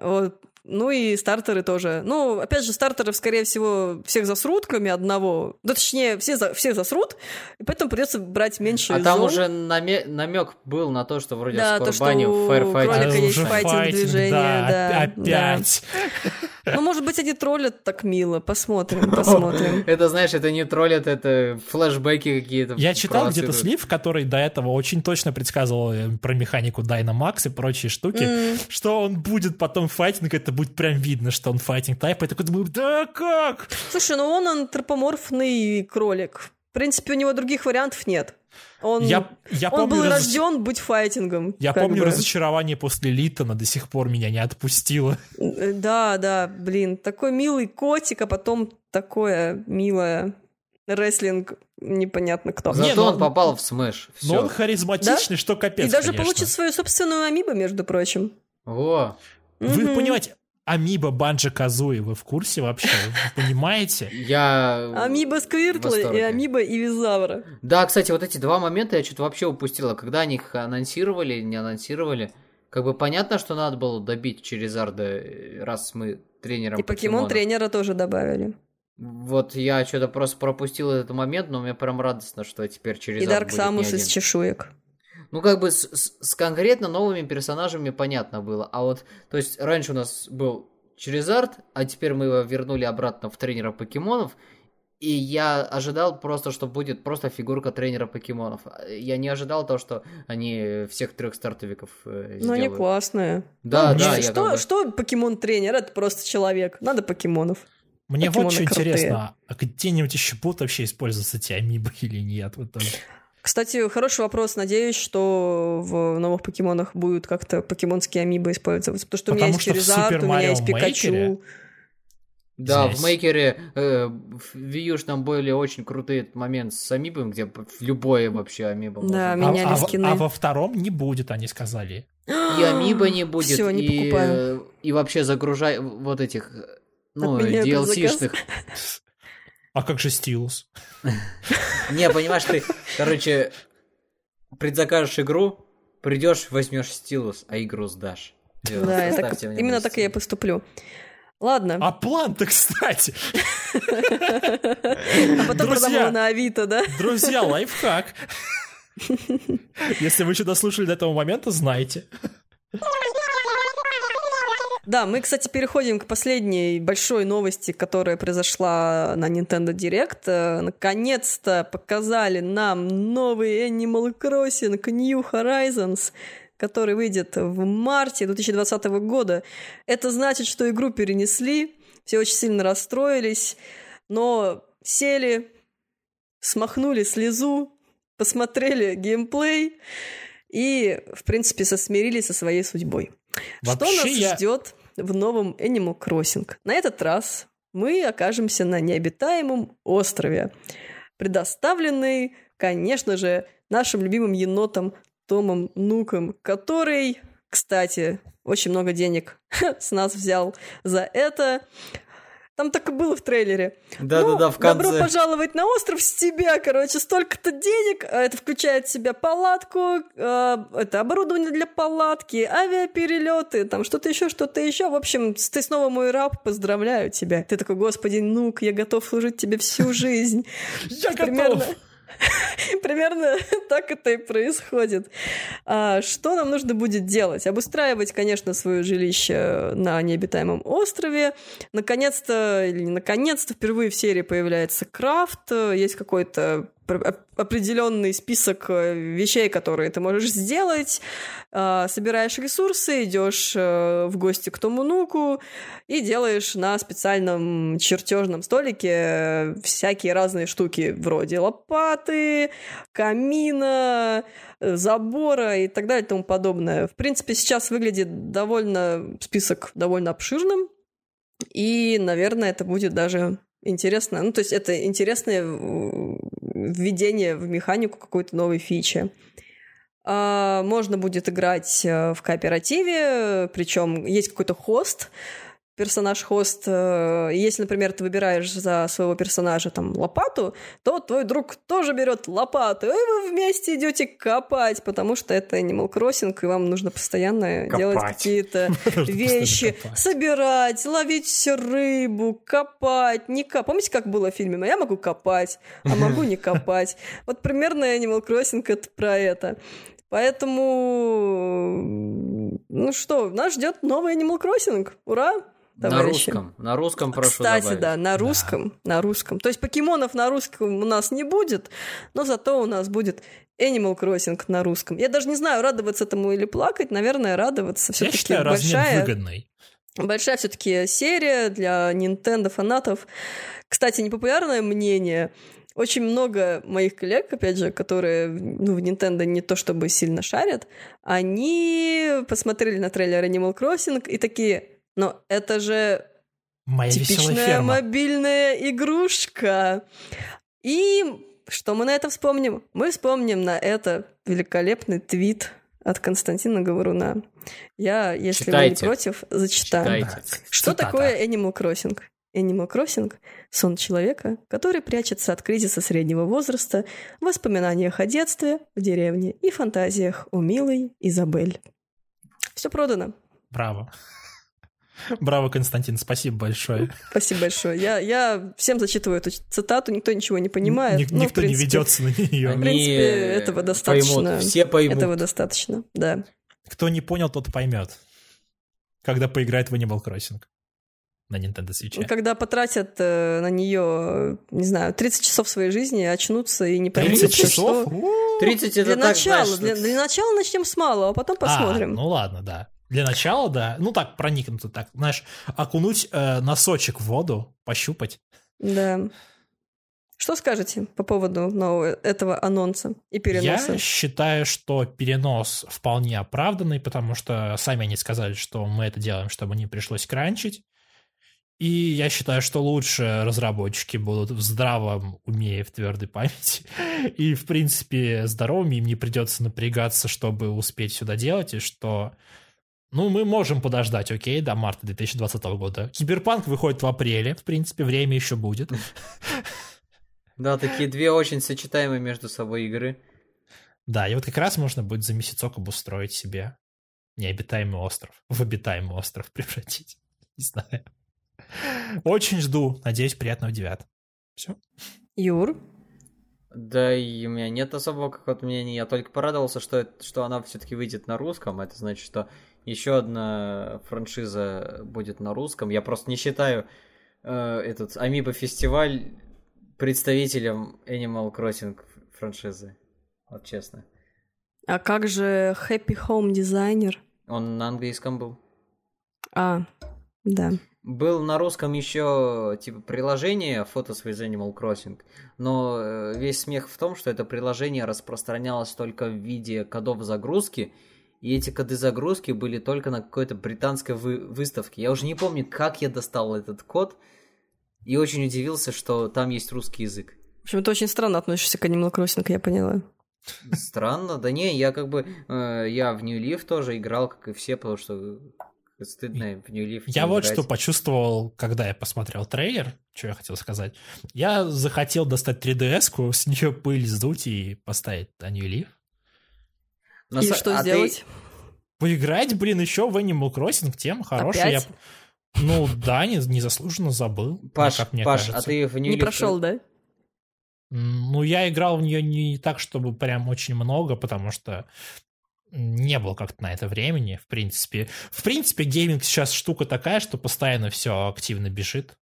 Вот. Ну и стартеры тоже. Ну, опять же, стартеров, скорее всего, всех засрут, кроме одного. Да, точнее, все, за, всех засрут, и поэтому придется брать меньше а там зон. уже наме- намек был на то, что вроде Да, в то, что у кролика есть уже файтинг-движение, да, да, опять. Ну, может быть, они троллят так мило. Посмотрим, (laughs) посмотрим. Это, знаешь, это не троллят, это флешбеки какие-то. Я читал где-то слив, который до этого очень точно предсказывал э, про механику Dynamax и прочие штуки, что он будет потом файтинг, это будет прям видно, что он файтинг тайп. Я такой думаю, да как? Слушай, ну он антропоморфный кролик. В принципе, у него других вариантов нет. Он, Я, я он помню, был разоч- рожден быть файтингом. я помню бы. разочарование после Литона, до сих пор меня не отпустило. Да, да, блин, такой милый котик, а потом такое милое wrestling, непонятно кто. За- Зато Не, ну- он попал в Smash. Но он Все. харизматичный, что капец, И даже конечно. получит свою собственную amiibo, между прочим. Во. Вы Мгм. понимаете, amiibo Banjo-Kazooie, вы в курсе вообще? Вы понимаете? Я... Амиба Сквиртла и амиба Ивизавра. Да, кстати, вот эти два момента я что-то вообще упустила. Когда они их анонсировали, не анонсировали, как бы понятно, что надо было добить Черезарда, э, раз мы тренером И покемон тренера тоже добавили. Вот я что-то просто пропустил этот момент, но мне прям радостно, что теперь Черезард И Дарк будет Самус из чешуек. Ну, как бы с, с- с конкретно новыми персонажами понятно было. А вот, то есть, раньше у нас был Черезард, а теперь мы его вернули обратно в тренера покемонов. И я ожидал просто, что будет просто фигурка тренера покемонов. Я не ожидал того, что они всех трех стартовиков э, Ну, они классные. Да, Ну, да, что, я как бы- что покемон-тренер? Это просто человек. Надо покемонов. Мне вот Покемоны что крутые. интересно, а где-нибудь еще будут вообще использоваться эти амибы или нет? в итоге? Кстати, хороший вопрос. Надеюсь, что в новых покемонах будут как-то покемонские амибы использоваться. Потому что у меня Потому есть Черезард, у меня есть Пикачу. Да, Здесь. в Мейкере э, в Wii там были очень крутые моменты с амибом, где в любое вообще амибо Да, можно. меняли а, а во- скины. а во втором не будет, они сказали. И амиба не будет, Всё, не и, покупаю. э, и вообще загружай вот этих, ну, DLC-шных. А как же Стилус? (laughs) Не, понимаешь, ты, короче, предзакажешь игру, придешь, возьмешь стилус, а игру сдашь. Всё, Да, именно так и я поступлю. Ладно, А план-то, кстати. (laughs) а потом его на Авито, да? Друзья, (laughs) лайфхак. Если вы что дослушали до этого момента, знайте. Да, мы, кстати, переходим к последней большой новости, которая произошла на Nintendo Direct. Э, Наконец-то показали нам новый Animal Crossing New Horizons, который выйдет в марте 2020 года. Это значит, что игру перенесли, все очень сильно расстроились, но сели, смахнули слезу, посмотрели геймплей и, в принципе, сосмирились со своей судьбой. Что Вообще нас я- ждет в новом Animal Crossing? На этот раз мы окажемся на необитаемом острове, предоставленный, конечно же, нашим любимым енотом Томом Нуком, который, кстати, очень много денег (laughs) с нас взял за это. Там так и было в трейлере. Да-да-да, Ну, в конце. Добро пожаловать на остров с тебя, короче, столько-то денег. а Это включает в себя палатку, э, это оборудование для палатки, авиаперелеты, там что-то еще, что-то еще. В общем, ты снова мой раб, поздравляю тебя. Ты такой, господи, нук, я готов служить тебе всю (laughs) жизнь. Я готов. (laughs) Примерно (laughs) так это и происходит. А, что нам нужно будет делать? Обустраивать, конечно, свое жилище на необитаемом острове. Наконец-то, или не наконец-то, впервые в серии появляется крафт, есть какой-то определенный список э, вещей, которые ты можешь сделать, а, собираешь ресурсы, идешь э, в гости к тому нуку и делаешь на специальном чертежном столике всякие разные штуки вроде лопаты, камина, забора и так далее и тому подобное. В принципе, сейчас выглядит довольно список довольно обширным, и, наверное, это будет даже интересно. Ну, то есть это интересное введение в механику какой-то новой фичи. А, можно будет играть э, в кооперативе, причем есть какой-то хост, персонаж-хост, э, если, например, ты выбираешь за своего персонажа там лопату, то твой друг тоже берет лопату, и вы вместе идете копать, потому что это Animal Crossing, и вам нужно постоянно копать. делать какие-то (laughs) вещи, собирать, ловить рыбу, копать, не копать. Помните, как было в фильме? Я могу копать, а могу не копать. (laughs) Вот примерно Animal Crossing это про это. Поэтому, ну что, нас ждет новый Animal Crossing. Ура! Товарищи. На русском, на русском прошу Кстати, добавить. да, на русском, да. на русском. То есть покемонов на русском у нас не будет, но зато у нас будет Animal Crossing на русском. Я даже не знаю, радоваться этому или плакать. Наверное, радоваться. Все-таки Я считаю, большая, выгодный. Большая все-таки серия для Nintendo фанатов. Кстати, непопулярное мнение. Очень много моих коллег, опять же, которые ну, в Nintendo не то чтобы сильно шарят, они посмотрели на трейлер Animal Crossing и такие, но это же Моя типичная мобильная игрушка. И что мы на это вспомним? Мы вспомним на это великолепный твит от Константина Говоруна. Я, если Читайте. вы не против, зачитаю. Читайте. Что Цитата. такое Animal Crossing? Animal Crossing — сон человека, который прячется от кризиса среднего возраста в воспоминаниях о детстве, в деревне и фантазиях о милой Изабель. Все продано. Браво. Браво, Константин, спасибо большое. Спасибо большое. Я, я всем зачитываю эту цитату, никто ничего не понимает. Ник- никто принципе, не ведется на нее. В принципе, этого достаточно. Поймут, все поймут. Этого достаточно, да. Кто не понял, тот поймет, когда поиграет в Animal Crossing на Nintendo Switch. Когда потратят э, на нее, не знаю, 30 часов своей жизни, очнутся и не поймут, 30 часов? Что... 30 это для так, начала, знаешь, для, для начала начнем с малого, а потом а, посмотрим. А, ну ладно, да. Для начала, да. Ну так, проникнуться так, знаешь, окунуть э, носочек в воду, пощупать. Да. Что скажете по поводу нового, этого анонса и переноса? Я считаю, что перенос вполне оправданный, потому что сами они сказали, что мы это делаем, чтобы не пришлось кранчить. И я считаю, что лучше разработчики будут в здравом уме и в твердой памяти. (laughs) И, в принципе, здоровыми им не придется напрягаться, чтобы успеть сюда делать, и что ну, мы можем подождать, окей, до марта 2020 года. Киберпанк выходит в апреле, в принципе, время еще будет. (laughs) Да, такие две очень сочетаемые между собой игры. Да, и вот как раз можно будет за месяцок обустроить себе необитаемый остров, в обитаемый остров (laughs) превратить. Не знаю. Очень жду. Надеюсь, приятного девят. Все. Юр? Да и у меня нет особого какого-то мнения. Я только порадовался, что, что она все-таки выйдет на русском. Это значит, что еще одна франшиза будет на русском. Я просто не считаю э, этот Амиба фестиваль представителем Animal Crossing франшизы. Вот честно. А как же Happy Home Designer? Он на английском был. А, да. Был на русском еще типа приложение Photos with Animal Crossing, но э, весь смех в том, что это приложение распространялось только в виде кодов загрузки, и эти коды загрузки были только на какой-то британской вы выставке. Я уже не помню, как я достал этот код, и очень удивился, что там есть русский язык. В общем, ты очень странно относишься к Animal Crossing, я поняла. Странно? Да не, я как бы... Э, я в New Leaf тоже играл, как и все, потому что стыдно в New Leaf Я вот что почувствовал, когда я посмотрел трейлер, что я хотел сказать. Я захотел достать 3DS-ку, с нее пыль сдуть и поставить на New Leaf. Но и с... что а сделать? Ты... Поиграть, блин, еще в Animal Crossing, тем хороший. Я... Ну да, не, незаслуженно забыл. Паш, как мне Паш, кажется. а ты в New Не прошел, да? Ну, я играл в нее не так, чтобы прям очень много, потому что не было как-то на это времени, в принципе. В принципе, гейминг сейчас штука такая, что постоянно все активно бежит.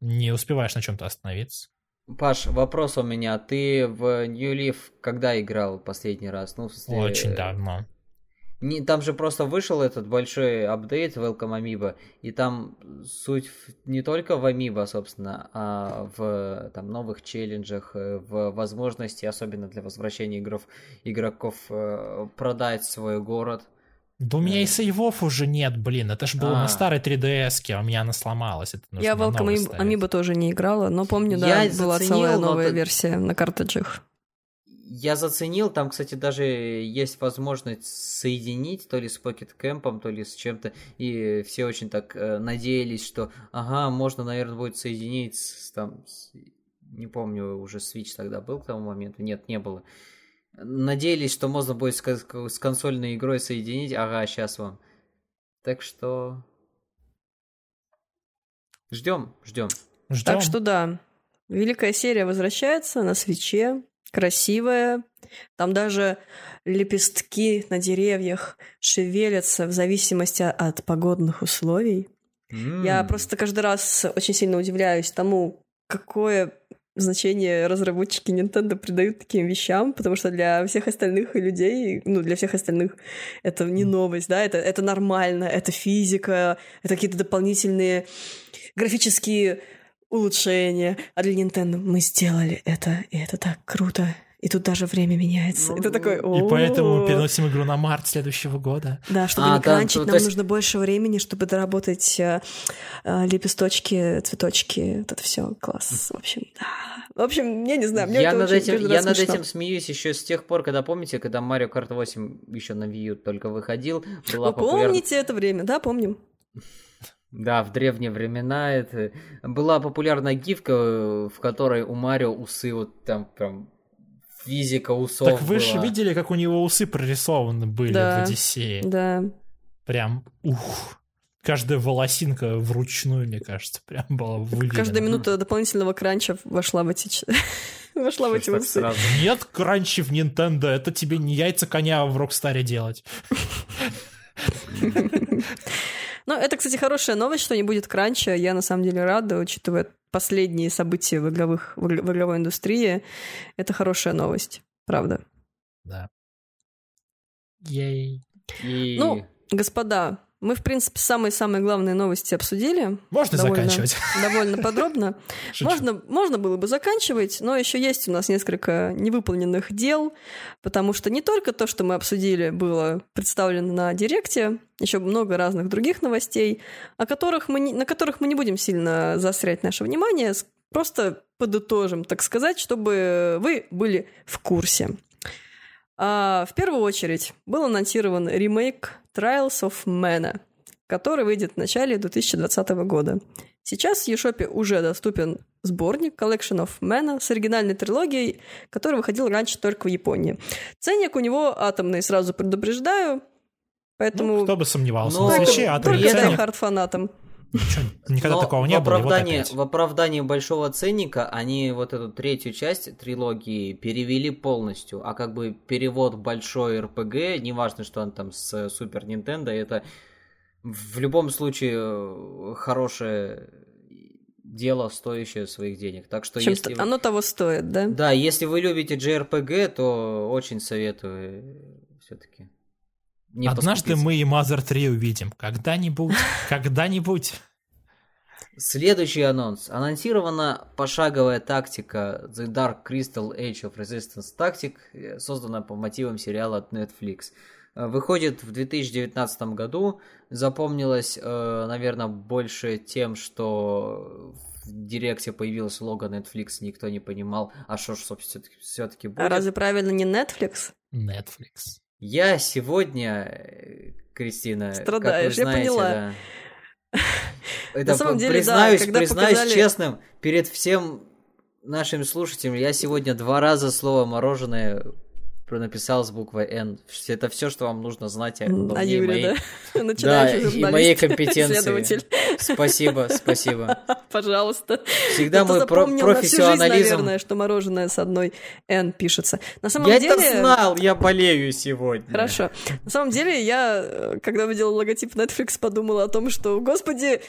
Не успеваешь на чем-то остановиться. Паш, вопрос у меня. Ты в New Leaf когда играл последний раз? Ну, смысле, Очень давно. Не, там же просто вышел этот большой апдейт Welcome Amiibo, и там суть в- не только в Amiibo, собственно, а в там, новых челленджах, э, в возможности, особенно для возвращения игров, игроков, э, продать свой город. Да у меня Э. и сейвов уже нет, блин. Это ж было А. на старой 3DS, а у меня она сломалась. Это нужно Я в Welcome. Amiibo тоже не играла, но помню, да, Я была заценил, целая но новая ты- версия на картриджах. Я заценил, там, кстати, даже есть возможность соединить то ли с Pocket Camp, то ли с чем-то, и все очень так э, надеялись, что, ага, можно, наверное, будет соединить с, там, с- не помню, уже Switch тогда был к тому моменту, нет, не было. Надеялись, что можно будет с, кон- с консольной игрой соединить, ага, сейчас вам. Так что... Ждем, ждем. Ждем. Так что да, великая серия возвращается на свече, красивая. Там даже лепестки на деревьях шевелятся в зависимости от погодных условий. Я М. просто каждый раз очень сильно удивляюсь тому, какое значение разработчики Nintendo придают таким вещам, потому что для всех остальных людей, ну, для всех остальных это не новость, да, это, это нормально, это физика, это какие-то дополнительные графические улучшения. А для Nintendo мы сделали это, и это так круто. И тут даже время меняется. Ну, это такой... И поэтому переносим игру на март следующего года. Да, чтобы А, не да, кранчить, нам есть- нужно больше времени, чтобы доработать э, э, лепесточки, цветочки, вот это все класс. В общем, да. В общем, я не знаю, мне я это над очень этим, я над смешно. этим смеюсь еще с тех пор, когда помните, когда Mario Kart 8 еще на Wii U только выходил, была Вы популярна. помните это время? Да, помним. Да, в древние времена это была популярная гифка, э, в которой у Марио усы вот там прям физика усов. Так вы же видели, как у него усы прорисованы были Да. в Одиссее. Да. Прям, ух. Каждая волосинка вручную, мне кажется, прям была выведена. Каждая минута дополнительного кранча вошла в эти... (laughs) Вошла в эти усы. Нет кранчи в Nintendo, это тебе не яйца коня в Рокстаре делать. (laughs) Ну, это, кстати, хорошая новость, что не будет кранча. Я, на самом деле, рада, учитывая последние события в, игровых, в игр- в игровой индустрии. Это хорошая новость, правда. Да. Ей. Ну, Господа, мы, в принципе, самые-самые главные новости обсудили. Можно Довольно. заканчивать. (laughs) Довольно подробно. Шучу. Можно, можно было бы заканчивать, но еще есть у нас несколько невыполненных дел, потому что не только то, что мы обсудили, было представлено на Директе, еще много разных других новостей, о которых мы не- на которых мы не будем сильно заострять наше внимание, просто подытожим, так сказать, чтобы вы были в курсе. А, в первую очередь был анонсирован ремейк Trials of Mana, который выйдет в начале 2020 года. Сейчас в eShop уже доступен сборник Collection of Mana с оригинальной трилогией, который выходил раньше только в Японии. Ценник у него атомный, сразу предупреждаю, поэтому Ну, кто бы сомневался. На только- свече, а только die-hard фанатам. Ничего, никогда Но такого в не было, и вот оправдании, опять. в оправдании большого ценника они вот эту третью часть трилогии перевели полностью, а как бы перевод большой РПГ, неважно, что он там с Супер Nintendo, это в любом случае э, хорошее дело, стоящее своих денег. Так что В общем, если... вы- Оно того стоит, да? Да, если вы любите JRPG, то очень советую все-таки. Однажды мы и Mother 3 увидим. Когда-нибудь, (laughs) когда-нибудь. Следующий анонс. Анонсирована пошаговая тактика The Dark Crystal Age of Resistance Tactic, созданная по мотивам сериала от Netflix. Выходит в 2019 году. Запомнилось, э, наверное, больше тем, что в директе появился лого Netflix, никто не понимал, а что ж, собственно, все-таки будет. А разве правильно не Netflix? Netflix. Я сегодня, э, Кристина, Страдаешь, как вы я знаете, поняла. да. (laughs) Это На самом деле, да, признаюсь, когда признаюсь показали- честным, перед всем нашим слушателям, я сегодня два раза слово мороженое написал с буквой Н. Это все, что вам нужно знать о, (laughs) и Юре, моей- да? И моей компетенции. Спасибо, спасибо. (laughs) Пожалуйста. Всегда мой про- запомнил на всю жизнь, профессионализм. наверное, что мороженое с одной «Н» пишется. На самом Я деле... это знал, я болею сегодня. Хорошо. На самом деле, я, э, когда увидела логотип Netflix, подумала о том, что, господи,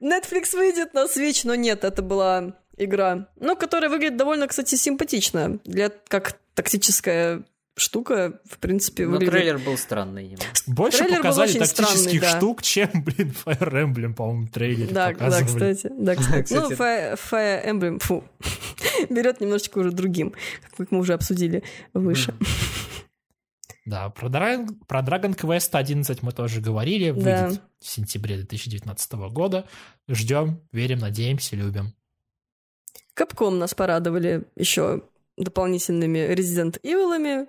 Netflix выйдет на Switch, но нет, это была игра, ну, которая выглядит довольно, кстати, симпатично. Для как тактическая штука, в принципе, Но выглядит... трейлер был странный. Больше Трейлер показали тактических странный, да. штук, чем, блин, Fire Emblem, по-моему, трейлере Да, да, показывали. кстати. Да, (laughs) кстати. Ну. Fire, Fire Emblem, фу, (laughs) берет немножечко уже другим, как мы уже обсудили выше. Да, про, Dragon, про Dragon Quest 11 мы тоже говорили, Да. выйдет в сентябре 2019 года. Ждем, верим, надеемся, любим. Капком нас порадовали еще дополнительными Resident Evil'ами.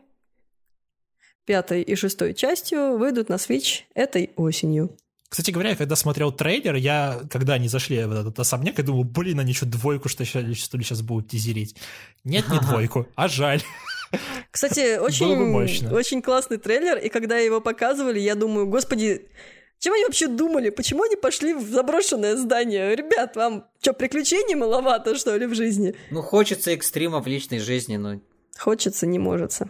Пятой и шестой частью выйдут на Switch этой осенью. Кстати говоря, я когда смотрел трейлер, я, когда они зашли в этот особняк, я думал, блин, они что, двойку что, ли, что ли сейчас будут тизерить? Нет, не двойку, а жаль. Кстати, очень, очень классный трейлер, и когда его показывали, я думаю, господи, чем они вообще думали? Почему они пошли в заброшенное здание? Ребят, вам что, приключений маловато, что ли, в жизни? Ну, хочется экстрима в личной жизни, но... Хочется, не можется.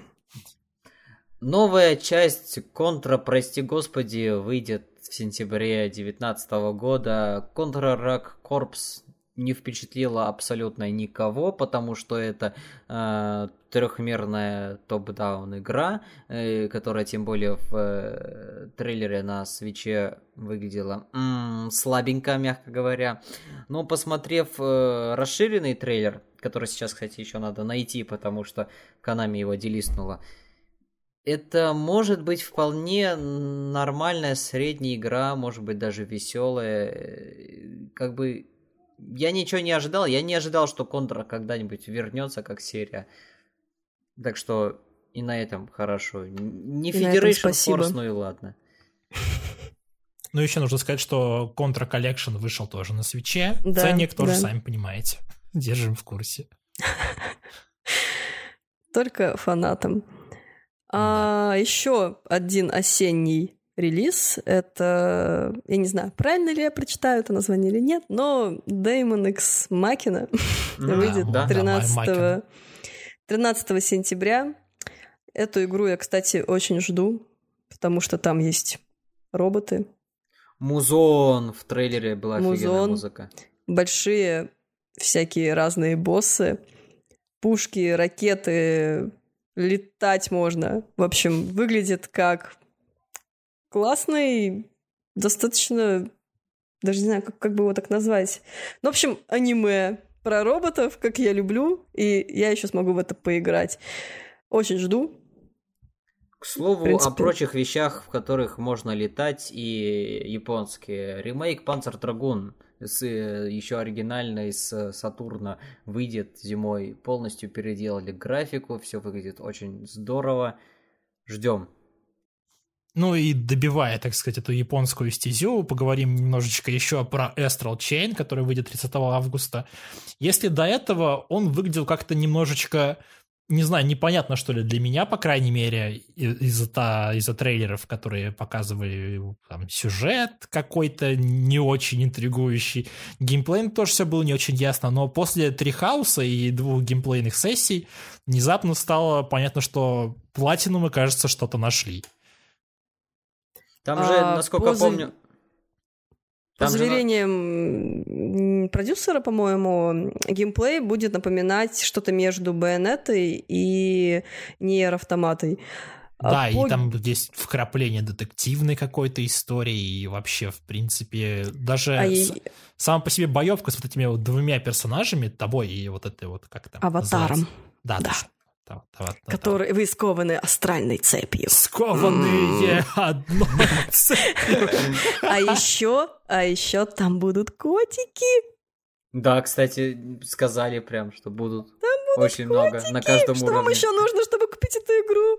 Новая часть Контра, прости господи, выйдет в сентябре 2019 года. Контра Рак Корпс не впечатлила абсолютно никого, потому что это э, трехмерная топ-даун игра, э, которая тем более в э, трейлере на свече выглядела м, слабенько, мягко говоря. Но посмотрев э, расширенный трейлер, который сейчас, кстати, еще надо найти, потому что Канами его делистнула, это может быть вполне нормальная средняя игра, может быть даже веселая. Как бы я ничего не ожидал, я не ожидал, что Контра когда-нибудь вернется как серия. Так что и на этом хорошо. Не Federation. Force, ну и ладно. (laughs) Ну, еще нужно сказать, что Contra Collection вышел тоже на свече. Да, Ценник тоже, да. сами понимаете. (laughs) Держим в курсе. (laughs) Только фанатам. А еще один осенний релиз. Это, я не знаю, правильно ли я прочитаю это название или нет, но Daemon X Machina выйдет да, 13, Machina. 13 сентября. Эту игру я, кстати, очень жду, потому что там есть роботы, Музон в трейлере была Музон. музыка. большие всякие разные боссы, пушки, ракеты, летать можно. В общем, выглядит как классный, достаточно, даже не знаю, как, как бы его так назвать. Ну, в общем, аниме про роботов, как я люблю, и я еще смогу в это поиграть. Очень жду. К слову, принципе. о прочих вещах, в которых можно летать, и японские. Ремейк Panzer Dragoon с, э, еще оригинальной с Сатурна выйдет зимой. Полностью переделали графику, все выглядит очень здорово. Ждем. Ну и добивая, так сказать, эту японскую стезю, поговорим немножечко еще про Astral Chain, который выйдет 30 августа. Если до этого он выглядел как-то немножечко, не знаю, непонятно, что ли, для меня, по крайней мере, из-за та- из-за трейлеров, которые показывали там, сюжет какой-то не очень интригующий. Геймплей тоже все было не очень ясно, но после Трихауса и двух геймплейных сессий внезапно стало понятно, что Платинумы, кажется, что-то нашли. Там А, же, насколько по за- помню... По там же на- заверениям м, продюсера, по-моему, геймплей будет напоминать что-то между Байонетой и Нейр Автоматой. А Да, по- и там есть вкрапление детективной какой-то истории, и вообще, в принципе, даже А с- и- сама по себе боевка с вот этими вот двумя персонажами, тобой и вот этой вот, как там Аватаром. называется? Да, да. Да. Да, да, да. которые вы скованы астральной цепью. Скованные одной (laughs) цепью. А еще, а еще там будут котики. Да, кстати, сказали прям, что будут, очень много на каждом Что вам уровне. еще нужно, чтобы купить эту игру?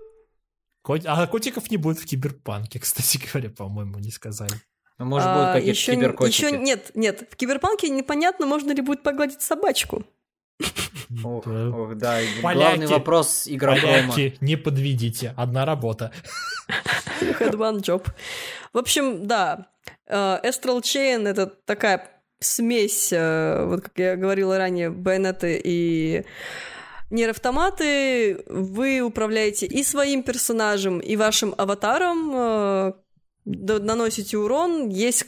Кот- А котиков не будет в киберпанке, (laughs) кстати говоря, по-моему, не сказали. Ну, Может, А, будут какие-то еще, киберкотики. еще нет, нет. В Киберпанке непонятно, можно ли будет погладить собачку. Ох, Да. ох, да. и Поляки. Главный вопрос. Поляки, не подведите, одна работа. Had one job. В общем, да. э, Astral Chain — это такая смесь, э, вот как я говорила ранее, байонеты и нейроавтоматы. Вы управляете и своим персонажем, и вашим аватаром, э, наносите урон. Есть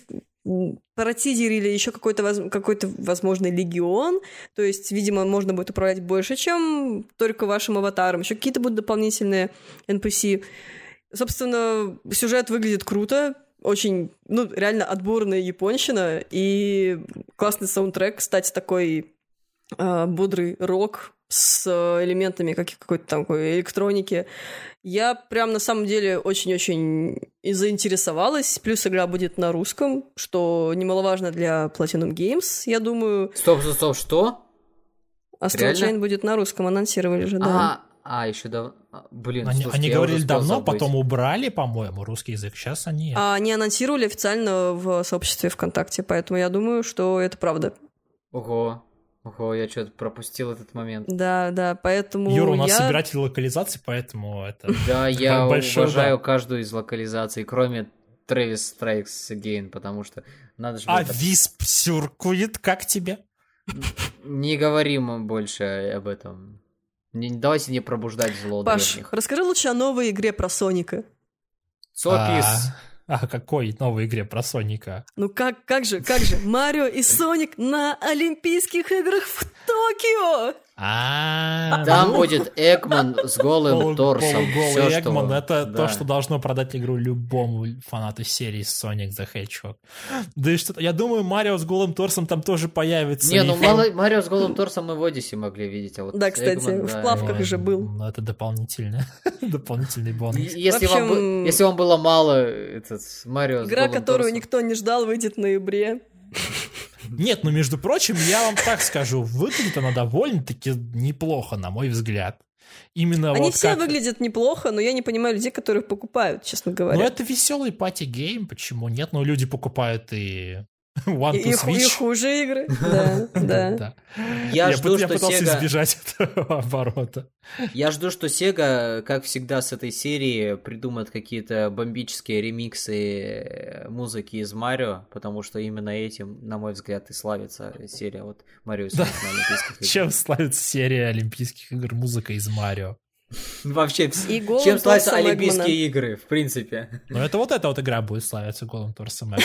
протизерили еще какой-то, какой-то, возможно, легион. То есть, видимо, можно будет управлять больше, чем только вашим аватаром. Еще какие-то будут дополнительные NPC. Собственно, сюжет выглядит круто. Очень, ну, реально отборная японщина. И классный саундтрек, кстати, такой э, бодрый рок с элементами какой-то там электроники. Я прям на самом деле очень-очень и заинтересовалась. Плюс игра будет на русском, что немаловажно для Platinum Games, я думаю. Стоп, стоп, стоп, что? Astral Chain будет на русском, анонсировали же, да. А, а еще да. Блин, они, слушайте, они говорили давно, забыть. потом убрали, по-моему, русский язык. Сейчас они. А они анонсировали официально в сообществе ВКонтакте, поэтому я думаю, что это правда. Ого. Ого, я что-то пропустил этот момент. Да, да, поэтому Юра, у нас я... собиратель локализации, поэтому это... (laughs) Да, я уважаю каждую из локализаций, кроме Travis Strikes Again, потому что надо же... А Висп сюркует, как тебе? Не говорим больше об этом. Не, давайте не пробуждать зло Паш, древних. расскажи лучше о новой игре про Соника. Сопис. А, а какой новой игре про Соника? Ну как, как же, как же, Марио и Соник на Олимпийских играх в Токио! А, Там будет Экман с голым торсом. Голый Экман — это то, что должно продать игру любому фанату серии Sonic the Hedgehog. Да и что я думаю, Марио с голым торсом там тоже появится. Не, ну Марио с голым торсом мы в Одиссе могли видеть. А да, кстати, в плавках же был. Ну, это дополнительно. (laughs) Дополнительный бонус. Если вам было мало этот Марио Игра, которую никто не ждал, выйдет в ноябре. Нет, ну, между прочим, я вам так скажу, выглядит она довольно-таки неплохо, на мой взгляд. Именно Они вот все как... выглядят неплохо, но я не понимаю людей, которые покупают, честно говоря. Ну, это веселый party game, почему нет? Ну, люди покупают и (laughs) One и, Two Switch. И хуже игры, (laughs) да, да. Я, жду, что пытался Sega... избежать (laughs) этого оборота. Я жду, что Sega, как всегда с этой серии, придумает какие-то бомбические ремиксы музыки из Марио, потому что именно этим, на мой взгляд, и славится серия вот Марио и да. на Олимпийских играх. Чем славится серия Олимпийских игр музыка из Марио? Вообще, чем славятся Олимпийские игры, в принципе. Ну, это вот эта вот игра будет славиться голым торсом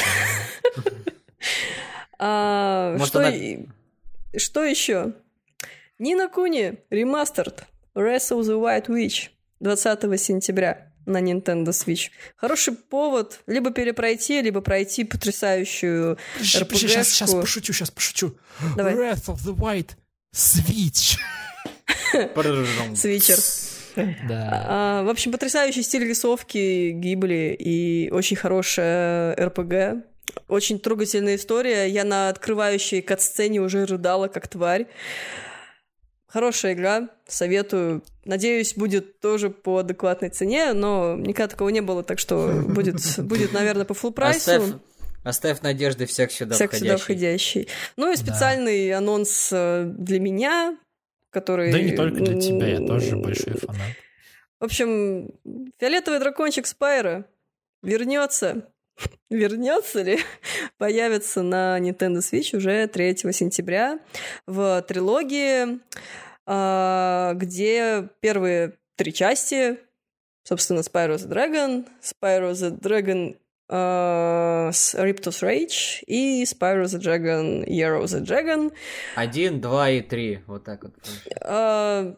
(laughs) а, Может, что, она... что еще? Нина Куни, ремастерд, Wrath of the White Witch, 20 сентября на Nintendo Switch. Хороший повод либо перепройти, либо пройти потрясающую RPG. Сейчас, сейчас пошучу, сейчас пошучу. Давай. Wrath of the White Switch. (laughs) Свитчер. Да. А, в общем, потрясающий стиль рисовки, гибли и очень хорошая РПГ. Очень трогательная история. Я на открывающей кат-сцене уже рыдала, как тварь. Хорошая игра, советую. Надеюсь, будет тоже по адекватной цене, но никогда такого не было, так что (laughs) будет, будет наверное, по full прайсу. Оставь, оставь надежды всех сюда всех сюда входящий. Ну и специальный да. анонс э, для меня, который... Да и не только для тебя, я тоже большой фанат. В общем, фиолетовый дракончик Спайра вернется (laughs) вернется ли, (laughs) появится на Nintendo Switch уже 3 сентября в трилогии, а, где первые три части, собственно, Spyro the Dragon, Spyro the Dragon uh, Riptos Rage и Spyro the Dragon Hero the Dragon. Один, два и три, вот так вот.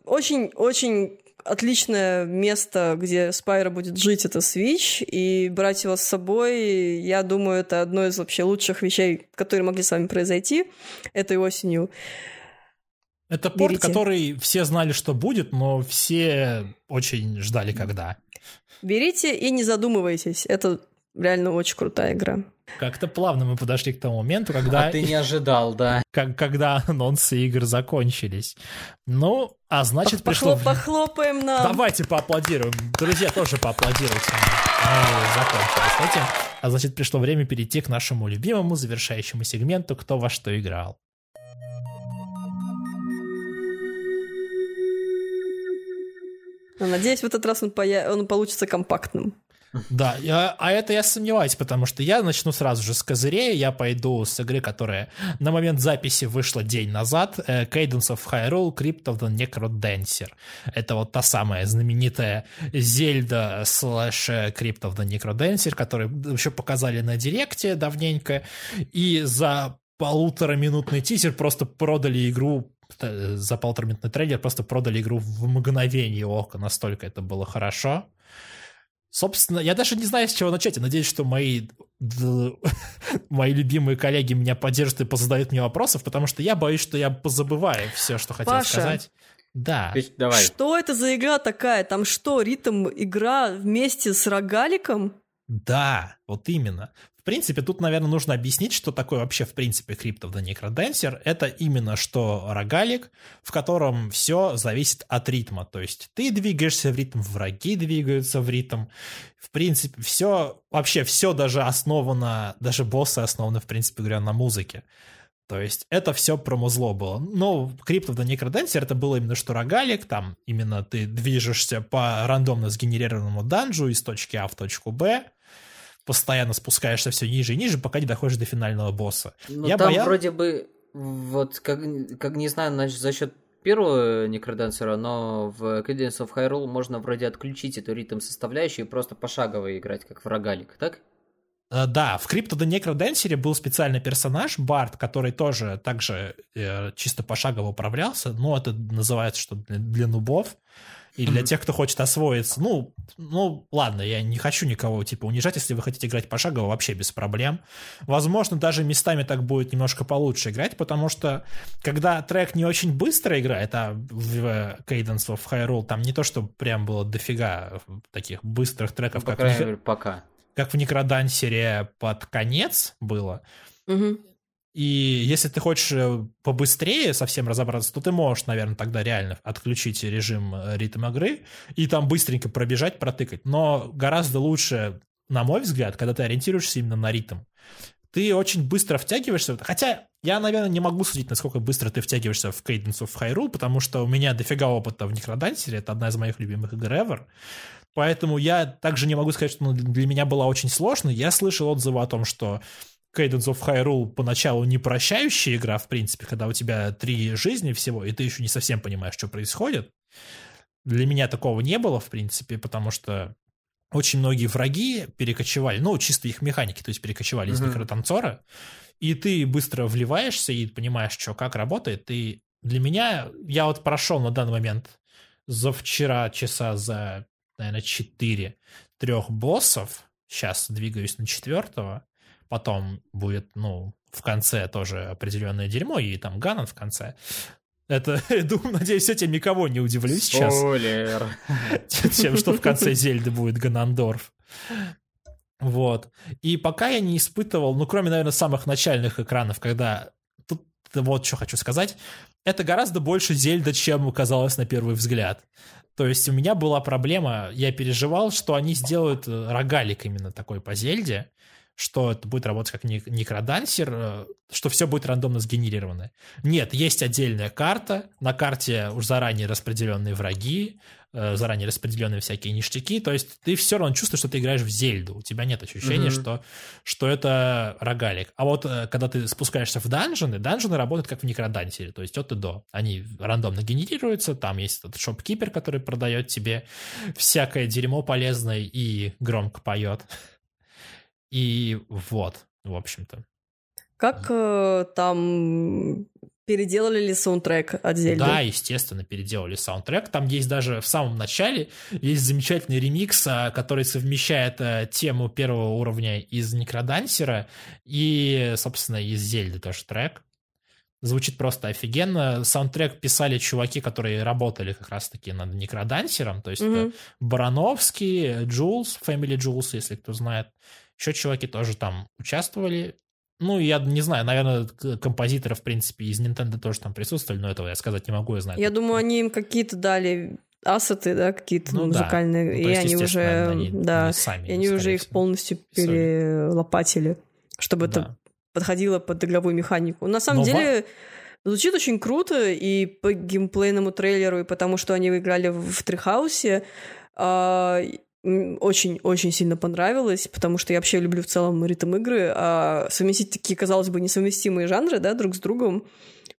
Очень-очень отличное место, где Спайра будет жить, это Switch, и брать его с собой, я думаю, это одно из вообще лучших вещей, которые могли с вами произойти этой осенью. Это порт, Берите. который все знали, что будет, но все очень ждали, когда. Берите и не задумывайтесь. Это реально очень крутая игра. Как-то плавно мы подошли к тому моменту, когда... А ты не ожидал, да. Как, когда анонсы игр закончились. Ну, а значит пришло... Похлопаем нам. Давайте поаплодируем. Друзья, тоже поаплодируйте. Мы закончили с этим. А значит, пришло время перейти к нашему любимому завершающему сегменту «Кто во что играл». Надеюсь, в этот раз он, поя... он получится компактным. Да, я, а это я сомневаюсь, потому что я начну сразу же с козырей, я пойду с игры, которая на момент записи вышла день назад, э, Cadence of Hyrule Crypt of the Necrodancer. Это вот та самая знаменитая Зельда слэш Crypt of the Necrodancer, которую еще показали на Директе давненько, и за полутораминутный тизер просто продали игру э, за полутораминутный трейлер просто продали игру в мгновение ока, настолько это было хорошо. Собственно, я даже не знаю, с чего начать. Я надеюсь, что мои, (laughs) мои любимые коллеги меня поддержат и позадают мне вопросов, потому что я боюсь, что я позабываю все, что хотел Паша, сказать. Да. Давай. Что это за игра такая? Там что, ритм игра вместе с рогаликом? Да, вот именно принципе, тут, наверное, нужно объяснить, что такое вообще, в принципе, of the Necrodancer. Это именно что рогалик, в котором все зависит от ритма. То есть ты двигаешься в ритм, враги двигаются в ритм. В принципе, все, вообще все даже основано, даже боссы основаны, в принципе, говоря, на музыке. То есть это все про музло было. Но Crypt of the Necrodancer это было именно что рогалик, там именно ты движешься по рандомно сгенерированному данжу из точки А в точку Б, постоянно спускаешься все ниже и ниже, пока не доходишь до финального босса. Ну, Я там боял... вроде бы, вот, как, как не знаю, значит, за счет первого некродансера, но в Cadence of Hyrule можно вроде отключить эту ритм составляющую и просто пошагово играть, как в рогалик, так? Uh, да, в Crypto the Necrodancer был специальный персонаж, Барт, который тоже также э, чисто пошагово управлялся, но это называется, что для, для нубов. И для тех, кто хочет освоиться, ну, ну, ладно, я не хочу никого, типа, унижать, если вы хотите играть пошагово, вообще без проблем. Возможно, даже местами так будет немножко получше играть, потому что, когда трек не очень быстро играет, а в Cadence of Hyrule там не то, что прям было дофига таких быстрых треков, ну, как, в, пока. как в Некродансере под конец было, угу. И если ты хочешь э, побыстрее совсем разобраться, то ты можешь, наверное, тогда реально отключить режим э, ритм игры и там быстренько пробежать, протыкать. Но гораздо лучше, на мой взгляд, когда ты ориентируешься именно на ритм. Ты очень быстро втягиваешься. Хотя я, наверное, не могу судить, насколько быстро ты втягиваешься в Cadence of Hyrule, потому что у меня дофига опыта в Некродансере. Это одна из моих любимых игр ever. Поэтому я также не могу сказать, что для меня была очень сложной. Я слышал отзывы о том, что Cadence of Hyrule поначалу не прощающая игра, в принципе, когда у тебя три жизни всего, и ты еще не совсем понимаешь, что происходит. Для меня такого не было, в принципе, потому что очень многие враги перекочевали, ну, чисто их механики, то есть перекочевали mm-hmm. из микротанцора, и ты быстро вливаешься и понимаешь, что, как работает. И для меня, я вот прошел на данный момент за вчера часа за, наверное, 4 трех боссов, сейчас двигаюсь на четвертого, потом будет, ну, в конце тоже определенное дерьмо, и там Ганан в конце. Это, (laughs) думаю, надеюсь, этим никого не удивлюсь сейчас. Спойлер. Тем, что в конце Зельды будет Ганандорф. Вот. И пока я не испытывал, ну, кроме, наверное, самых начальных экранов, когда... Тут вот что хочу сказать. Это гораздо больше Зельда, чем казалось на первый взгляд. То есть у меня была проблема, я переживал, что они сделают э, рогалик именно такой по Зельде, что это будет работать как некродансер, э, что все будет рандомно сгенерировано. Нет, есть отдельная карта, на карте уж заранее распределенные враги, э, заранее распределенные всякие ништяки, то есть ты все равно чувствуешь, что ты играешь в Зельду, у тебя нет ощущения, mm-hmm. что, что это рогалик. А вот э, когда ты спускаешься в данжены, данжены работают как в некродансере, то есть от и до. Они рандомно генерируются, там есть этот шопкипер, который продает тебе всякое дерьмо полезное и громко поет. И вот, в общем-то. Как э, там переделали ли саундтрек отдельно? Да, естественно, переделали саундтрек. Там есть даже в самом начале есть замечательный ремикс, а, который совмещает э, тему первого уровня из Некродансера и, собственно, из Зельды тоже трек. Звучит просто офигенно. Саундтрек писали чуваки, которые работали как раз-таки над Некродансером. То есть mm-hmm. это Барановский, Джулс, Family Jules, если кто знает. Еще чуваки тоже там участвовали. Ну, я не знаю, наверное, композиторы, в принципе, из Nintendo тоже там присутствовали, но этого я сказать не могу, я знаю. Я думаю, они им какие-то дали ассеты, да, какие-то ну, музыкальные, да. ну, и есть, они уже, они, да, они сами, и они уже их полностью перелопатили, чтобы да. это подходило под игровую механику. На самом но деле, звучит очень круто и по геймплейному трейлеру, и потому что они играли в Трихаусе. Очень-очень сильно понравилось, потому что я вообще люблю в целом ритм игры, а совместить такие, казалось бы, несовместимые жанры, да, друг с другом,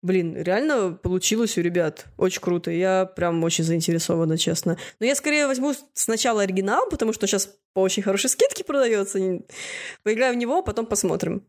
блин, реально получилось у ребят. Очень круто. Я прям очень заинтересована, честно. Но я скорее возьму сначала оригинал, потому что сейчас по очень хорошей скидке (laughs) продается. Поиграю в него, а потом посмотрим.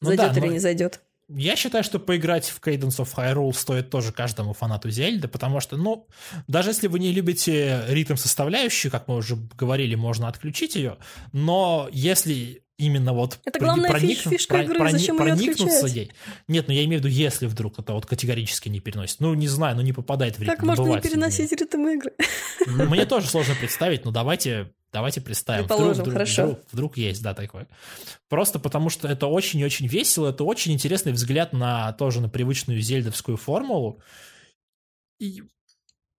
Ну зайдет да, или но... не зайдет. Я считаю, что поиграть в Cadence of Hyrule стоит тоже каждому фанату Зельды, потому что, ну, даже если вы не любите ритм составляющую, как мы уже говорили, можно отключить ее, но если именно вот это главная проникну, фишка про, игры, прони, зачем проникнуться ей. Нет, ну я имею в виду, если вдруг это вот категорически не переносит. Ну, не знаю, ну не попадает в ритм. Как можно не переносить ритм игры? Мне тоже сложно представить, но давайте Давайте представим. Предположим, вдруг, хорошо. Вдруг, вдруг есть, да, такое. Просто потому что это очень и очень весело, это очень интересный взгляд на тоже на привычную зельдовскую формулу. И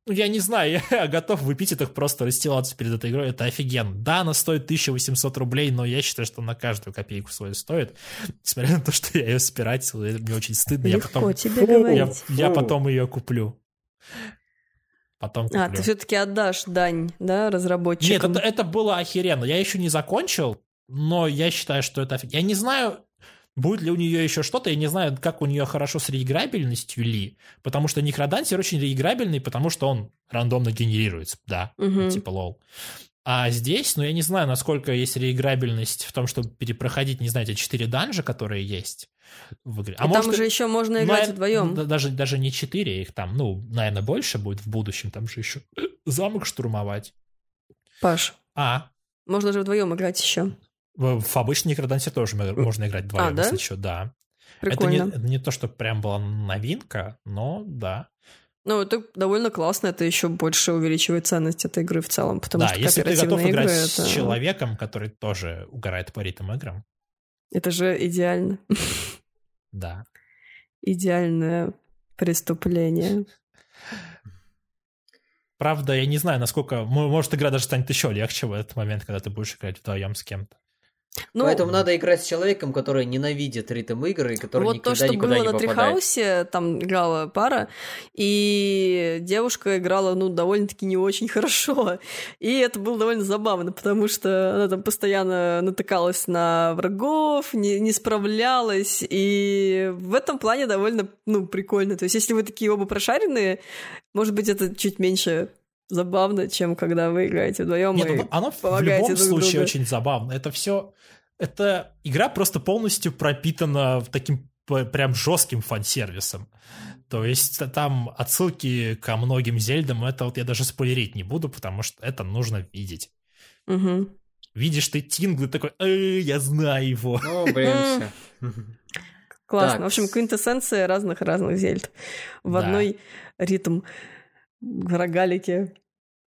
ну, я не знаю, (laughs) я готов в эпитетах просто расстилаться перед этой игрой, это офигенно. Да, она стоит 1800 рублей, но я считаю, что на каждую копейку свою стоит. Несмотря на то, что я ее спиратил, мне очень стыдно. Легко я потом, тебе (laughs) говорить. Я, я потом ее куплю. Потом куплю. А, ты все-таки отдашь дань, да, разработчикам? Нет, это, это было охеренно. Я еще не закончил, но я считаю, что это. Я не знаю, будет ли у нее еще что-то, я не знаю, как у нее хорошо с реиграбельностью ли, потому что Некродансер очень реиграбельный, потому что он рандомно генерируется, да, угу. типа лол. А здесь, ну, я не знаю, насколько есть реиграбельность в том, чтобы перепроходить, не знаю, эти четыре данжа, которые есть в игре. А И может, там же еще можно играть ну, вдвоем. Даже, даже не четыре, их там, ну, наверное, больше будет в будущем, там же еще (clears throat) замок штурмовать. Паш. А? Можно же вдвоем играть еще. В, обычный Некродансе тоже можно играть вдвоем, а, да? если что, да. Прикольно. Это не, не то, что прям была новинка, но да. Ну, это довольно классно, это еще больше увеличивает ценность этой игры в целом, потому да, что если ты готов игры играть это... с человеком, который тоже угорает по ритм играм. Это же идеально. Да. Идеальное преступление. Правда, я не знаю, насколько... Может, игра даже станет еще легче в этот момент, когда ты будешь играть вдвоем с кем-то. Ну, Поэтому надо играть с человеком, который ненавидит ритм игры, и который вот никогда то, что никуда было не на Трихаусе, там играла пара, и девушка играла, ну, довольно-таки не очень хорошо. И это было довольно забавно, потому что она там постоянно натыкалась на врагов, не, не справлялась, и в этом плане довольно, ну, прикольно. То есть, если вы такие оба прошаренные, может быть, это чуть меньше забавно, чем когда вы играете вдвоем Нет, и ну, оно в любом друг случае другу. очень забавно. Это все... Это игра просто полностью пропитана таким прям жестким фан-сервисом. То есть там отсылки ко многим Зельдам, это вот я даже спойлерить не буду, потому что это нужно видеть. Угу. Видишь ты Тингл такой, э, я знаю его. Ну, блин, Классно. Так. В общем, квинтэссенция разных-разных Зельд. В да. одной ритм рогалике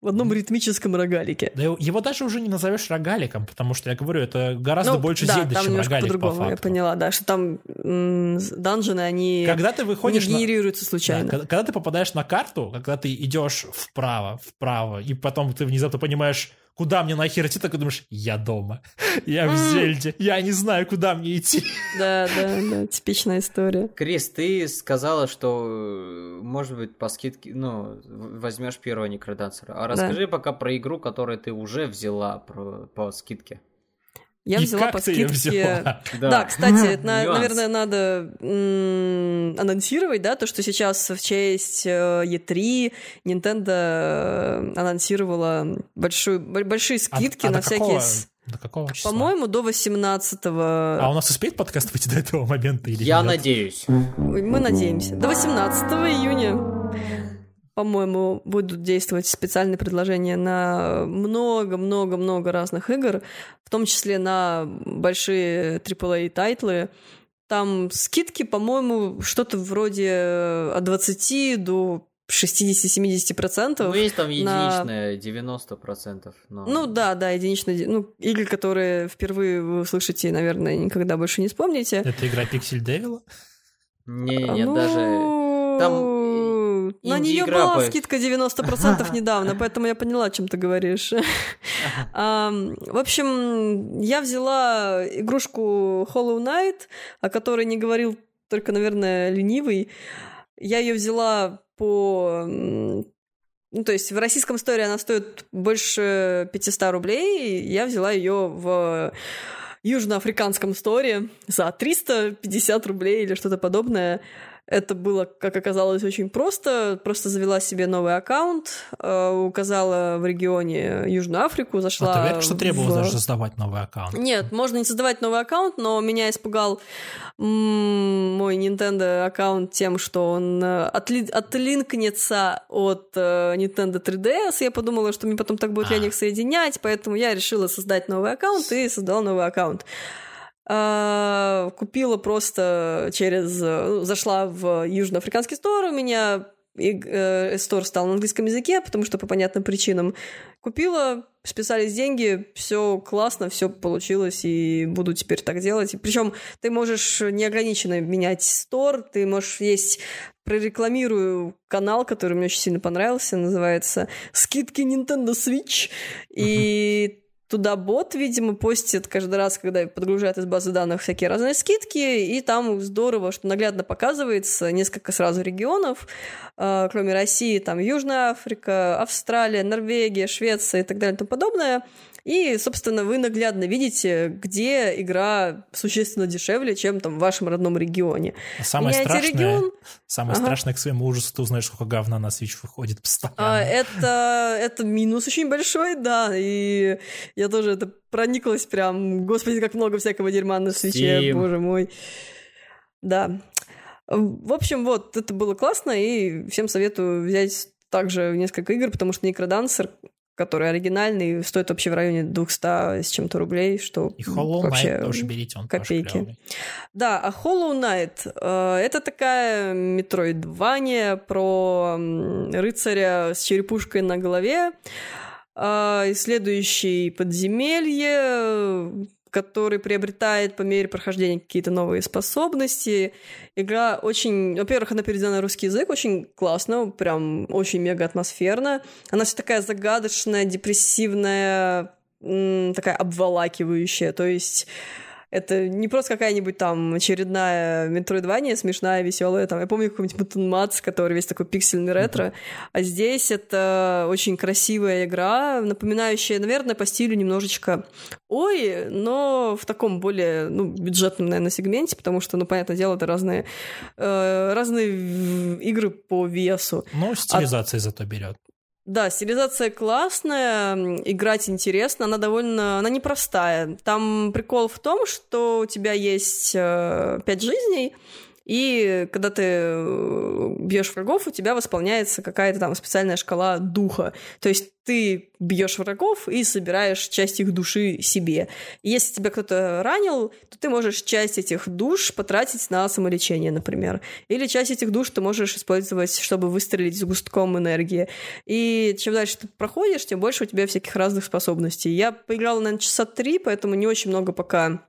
в одном ритмическом рогалике. Да его даже уже не назовешь рогаликом, потому что я говорю, это гораздо ну, больше да, Зельды, чем рогалик по-другому, по факту. я поняла, да, что там м- данжены, они когда ты выходишь не генерируются на... случайно. Да, когда, когда ты попадаешь на карту, когда ты идешь вправо, вправо, и потом ты внезапно понимаешь, куда мне нахер идти, так думаешь, я дома, я в Зельде, я не знаю, куда мне идти. (laughs) Да, да, да, типичная история. Крис, ты сказала, что, может быть, по скидке, ну, возьмешь первого некродансера. А расскажи пока про игру, которую ты уже взяла про, по скидке. Я и взяла как по скидке. Взяла? (laughs) Да. да, кстати, на, наверное, надо м- анонсировать, да, то, что сейчас в честь E3 э, Nintendo э, анонсировала большую, большие а скидки а, а на всякие... Какого? До какого числа? По-моему, до 18-го. А у нас успеет подкаст выйти (laughs) до этого момента или Я нет? надеюсь. Мы надеемся. До 18 июня по-моему, будут действовать специальные предложения на много-много-много разных игр, в том числе на большие AAA-тайтлы. Там скидки, по-моему, что-то вроде от 20 до 60-70%. Ну, есть там единичное, на... 90%. Но... Ну да, да, единичное. Ну, игры, которые впервые вы услышите, наверное, никогда больше не вспомните. Это игра Pixel Devil? Не-не-не, ну... даже... Там на нее была по... скидка 90% (laughs) недавно, поэтому я поняла, о чем ты говоришь. В общем, я взяла игрушку Hollow Knight, о которой не говорил только, наверное, ленивый. Я ее взяла по ну, то есть в российском сторе она стоит больше 500 рублей. Я взяла ее в южноафриканском сторе за 350 рублей или что-то подобное. Это было, как оказалось, очень просто. Просто завела себе новый аккаунт, э, указала в регионе Южную Африку, зашла... А ты веришь, что требовалось в... даже создавать новый аккаунт? Нет, можно не создавать новый аккаунт, но меня испугал мой Nintendo аккаунт тем, что он э, отли... отлинкнется от э, Nintendo 3DS. Я подумала, что мне потом так будет лень их соединять, поэтому я решила создать новый аккаунт и создала новый аккаунт. А, купила просто через... Ну, зашла в южноафриканский стор, у меня и, э, стор стал на английском языке, потому что по понятным причинам. Купила, списались деньги, все классно, все получилось, и буду теперь так делать. Причем ты можешь неограниченно менять стор, ты можешь есть прорекламирую канал, который мне очень сильно понравился, называется «Скидки Nintendo Switch», и туда бот, видимо, постит каждый раз, когда подгружает из базы данных всякие разные скидки, и там здорово, что наглядно показывается несколько сразу регионов, э, кроме России, там Южная Африка, Австралия, Норвегия, Швеция и так далее и тому подобное. И, собственно, вы наглядно видите, где игра существенно дешевле, чем там в вашем родном регионе. А самое страшное, регион... самое ага. страшное к своему ужасу, ты узнаешь, сколько говна на Switch выходит постоянно. А, это, это минус очень большой, да, и я тоже это прониклась прям, господи, как много всякого дерьма на свече, боже мой. Да. В общем, вот, это было классно, и всем советую взять также несколько игр, потому что Necrodancer который оригинальный, стоит вообще в районе 200 с чем-то рублей, что И Hollow вообще Knight тоже берите, он копейки. Тоже да, а Hollow Knight э, это такая метроидвания про рыцаря с черепушкой на голове, э, исследующий подземелье, который приобретает по мере прохождения какие-то новые способности. Игра очень... Во-первых, она переведена на русский язык, очень классно, прям очень мега атмосферно. Она вся такая загадочная, депрессивная, такая обволакивающая. То есть это не просто какая-нибудь там очередная метроидвания смешная, веселая. Там, я помню какой-нибудь Мутон Мац, который весь такой пиксельный ретро. Mm-hmm. А здесь это очень красивая игра, напоминающая, наверное, по стилю немножечко ой, но в таком более ну, бюджетном, наверное, сегменте, потому что, ну, понятное дело, это разные, э, разные игры по весу. Ну, стилизация а... зато берет. Да, стилизация классная, играть интересно, она довольно, она непростая. Там прикол в том, что у тебя есть э, пять жизней, и когда ты э, бьешь врагов, у тебя восполняется какая-то там специальная шкала духа. То есть ты бьешь врагов и собираешь часть их души себе. Если тебя кто-то ранил, то ты можешь часть этих душ потратить на самолечение, например. Или часть этих душ ты можешь использовать, чтобы выстрелить с густком энергии. И чем дальше ты проходишь, тем больше у тебя всяких разных способностей. Я поиграла, наверное, часа три, поэтому не очень много пока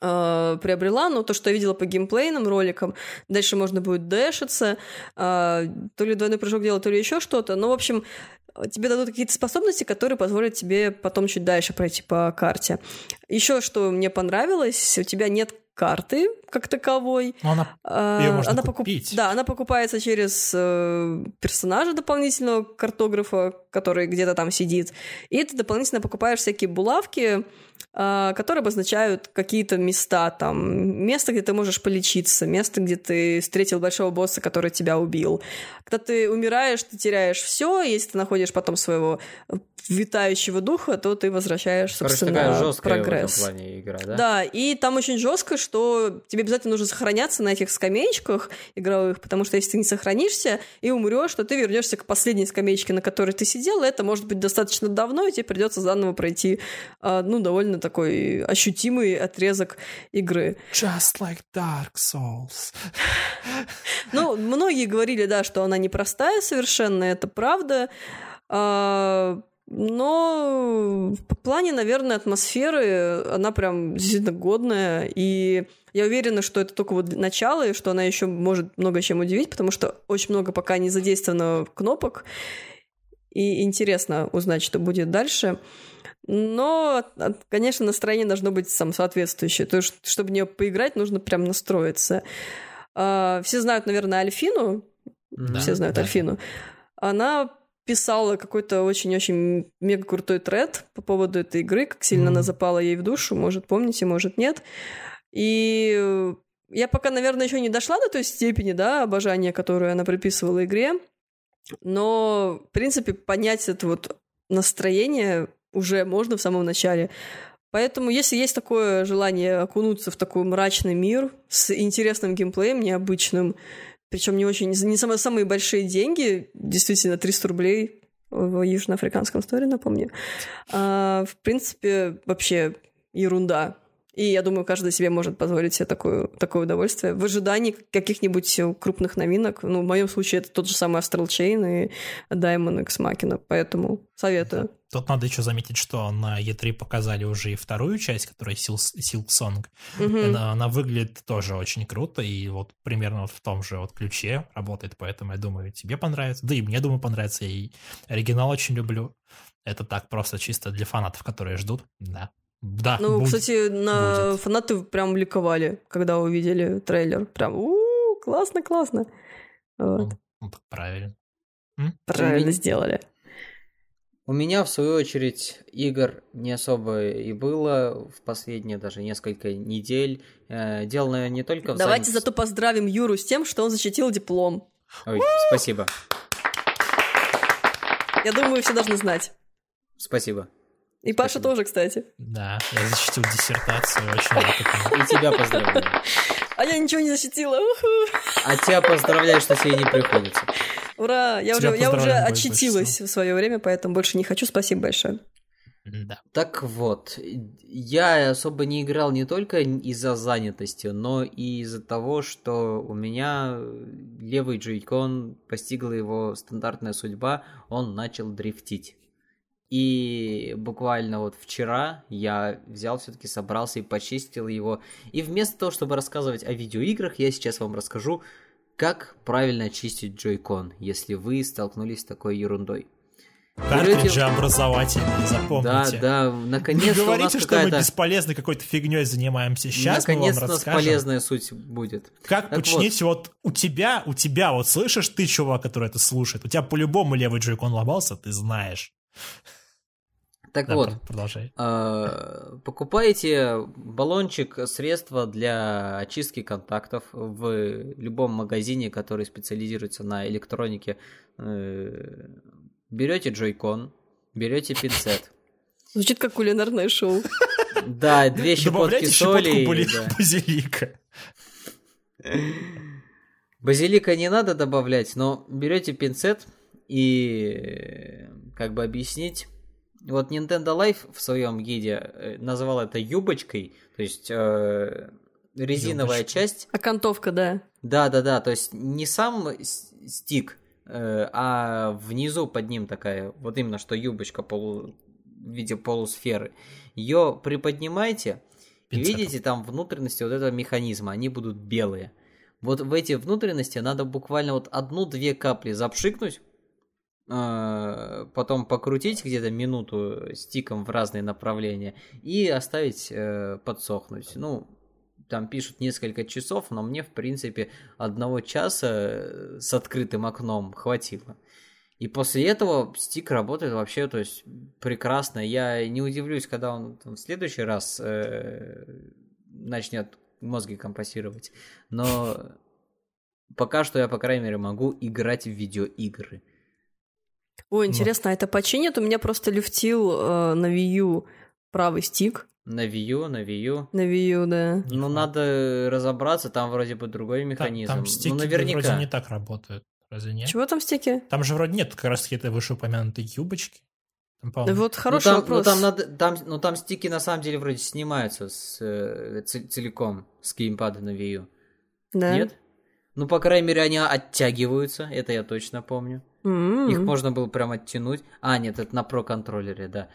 э, приобрела, но то, что я видела по геймплейным роликам, дальше можно будет дэшиться, э, то ли двойной прыжок делать, то ли еще что-то. Но, в общем, тебе дадут какие-то способности, которые позволят тебе потом чуть дальше пройти по карте. Еще что мне понравилось, у тебя нет карты как таковой. Но она, а, ее можно она купить. Покуп... Да, она покупается через э, персонажа дополнительного картографа, который где-то там сидит. И ты дополнительно покупаешь всякие булавки, э, которые обозначают какие-то места, там, место, где ты можешь полечиться, место, где ты встретил большого босса, который тебя убил. Когда ты умираешь, ты теряешь все, если ты находишь потом своего витающего духа, то ты возвращаешь, собственно, Короче, такая жесткая прогресс. В этом плане игра, да? Да, и там очень жестко, что тебе обязательно нужно сохраняться на этих скамеечках игровых, потому что если ты не сохранишься и умрешь, то ты вернешься к последней скамеечке, на которой ты сидел, и это может быть достаточно давно, и тебе придется заново пройти, а, ну, довольно такой ощутимый отрезок игры. Just like Dark Souls. (laughs) Ну, многие говорили, да, что она непростая совершенно, это правда. Но по плане, наверное, атмосферы она прям действительно годная. И я уверена, что это только вот начало, и что она еще может много чем удивить, потому что очень много пока не задействовано кнопок. И интересно узнать, что будет дальше. Но, конечно, настроение должно быть сам соответствующее. То есть, чтобы в нее поиграть, нужно прям настроиться. А, все знают, наверное, Альфину. Да, Все знают да. Альфину. Она писала какой-то очень-очень мега крутой тред по поводу этой игры, как сильно mm-hmm. она запала ей в душу, может, помните, может, нет. И я пока, наверное, еще не дошла до той степени, да, обожания, которую она приписывала игре, но, в принципе, понять это вот настроение уже можно в самом начале. Поэтому, если есть такое желание окунуться в такой мрачный мир с интересным геймплеем, необычным, причем не очень, не самые, самые большие деньги, действительно, 300 рублей в южноафриканском сторе, напомню. А, в принципе, вообще ерунда. И я думаю, каждый себе может позволить себе такое, такое удовольствие в ожидании каких-нибудь крупных новинок. Ну, в моем случае это тот же самый Astral Chain и Diamond X Machina, поэтому советую. Тут надо еще заметить, что на E3 показали уже и вторую часть, которая Silk Song. Mm-hmm. Она, она выглядит тоже очень круто, и вот примерно вот в том же вот ключе работает, поэтому я думаю, тебе понравится. Да и мне, думаю, понравится, и оригинал очень люблю. Это так просто чисто для фанатов, которые ждут, да. Да. Ну, будет, кстати, на будет. фанаты прям ликовали, когда увидели трейлер. Прям, у классно, классно. Вот. Ну, правильно. Правильно сделали. У меня, в свою очередь, игр не особо и было в последние даже несколько недель. Э, дело, наверное, не только в Давайте занят... зато поздравим Юру с тем, что он защитил диплом. Ой, спасибо. Я думаю, все должны знать. Спасибо. И Паша Спасибо. тоже, кстати. Да, я защитил диссертацию, очень рад И тебя поздравляю. (laughs) А я ничего не защитила. А тебя поздравляю, что тебе не приходится. Ура! Я уже, я уже отчитилась в свое время, поэтому больше не хочу. Спасибо большое. Да. Так вот, я особо не играл не только из-за занятости, но и из-за того, что у меня левый джойкон постигла его стандартная судьба, он начал дрифтить. И буквально вот вчера я взял все-таки, собрался и почистил его. И вместо того, чтобы рассказывать о видеоиграх, я сейчас вам расскажу, как правильно чистить джойкон, если вы столкнулись с такой ерундой. Картриджи образовательные, запомните. Да, да, наконец-то Не говорите, что мы бесполезной какой-то фигней занимаемся. Сейчас наконец-то мы вам расскажем. полезная суть будет. Как так починить вот. вот у тебя, у тебя, вот слышишь ты, чувак, который это слушает, у тебя по-любому левый джойкон ломался, ты знаешь. Так да, вот, продолжай. Э, покупаете баллончик средства для очистки контактов в любом магазине, который специализируется на электронике. Э, берете джойкон, берете пинцет. Звучит как кулинарное шоу. (laughs) Да, две щепотки соли. (laughs) базилика. Базилика не надо добавлять, но берете пинцет и как бы объяснить вот Nintendo Life в своем гиде э, называл это юбочкой, то есть э, резиновая Юбочка. часть. Окантовка, да. Да, да, да. То есть не сам стик, э, а внизу под ним такая, вот именно что юбочка полу, в виде полусферы. Ее приподнимайте, и видите там внутренности вот этого механизма, они будут белые. Вот в эти внутренности надо буквально вот одну-две капли запшикнуть, потом покрутить где-то минуту стиком в разные направления и оставить э, подсохнуть. Ну, там пишут несколько часов, но мне, в принципе, одного часа э, с открытым окном хватило. И после этого стик работает вообще, то есть, прекрасно. Я не удивлюсь, когда он там, в следующий раз э, начнет мозги компасировать. Но пока что я, по крайней мере, могу играть в видеоигры. Ой, интересно, а это починит? У меня просто люфтил э, на Wii U правый стик. На Wii U, на Wii U? На Wii U, да. Ну, надо разобраться, там вроде бы другой механизм. Там, там стики ну, наверняка. вроде не так работают. Разве нет? Чего там стики? Там же вроде нет как раз таки этой вышеупомянутой юбочки. Там, да вот ну, хороший ну, там, вопрос. Ну там, надо, там, ну там стики на самом деле вроде снимаются с, э, целиком с геймпада на Wii U. Да. Нет? Ну, по крайней мере, они оттягиваются, это я точно помню. Mm-hmm. Их можно было прям оттянуть. А, нет, это на про контроллере, да.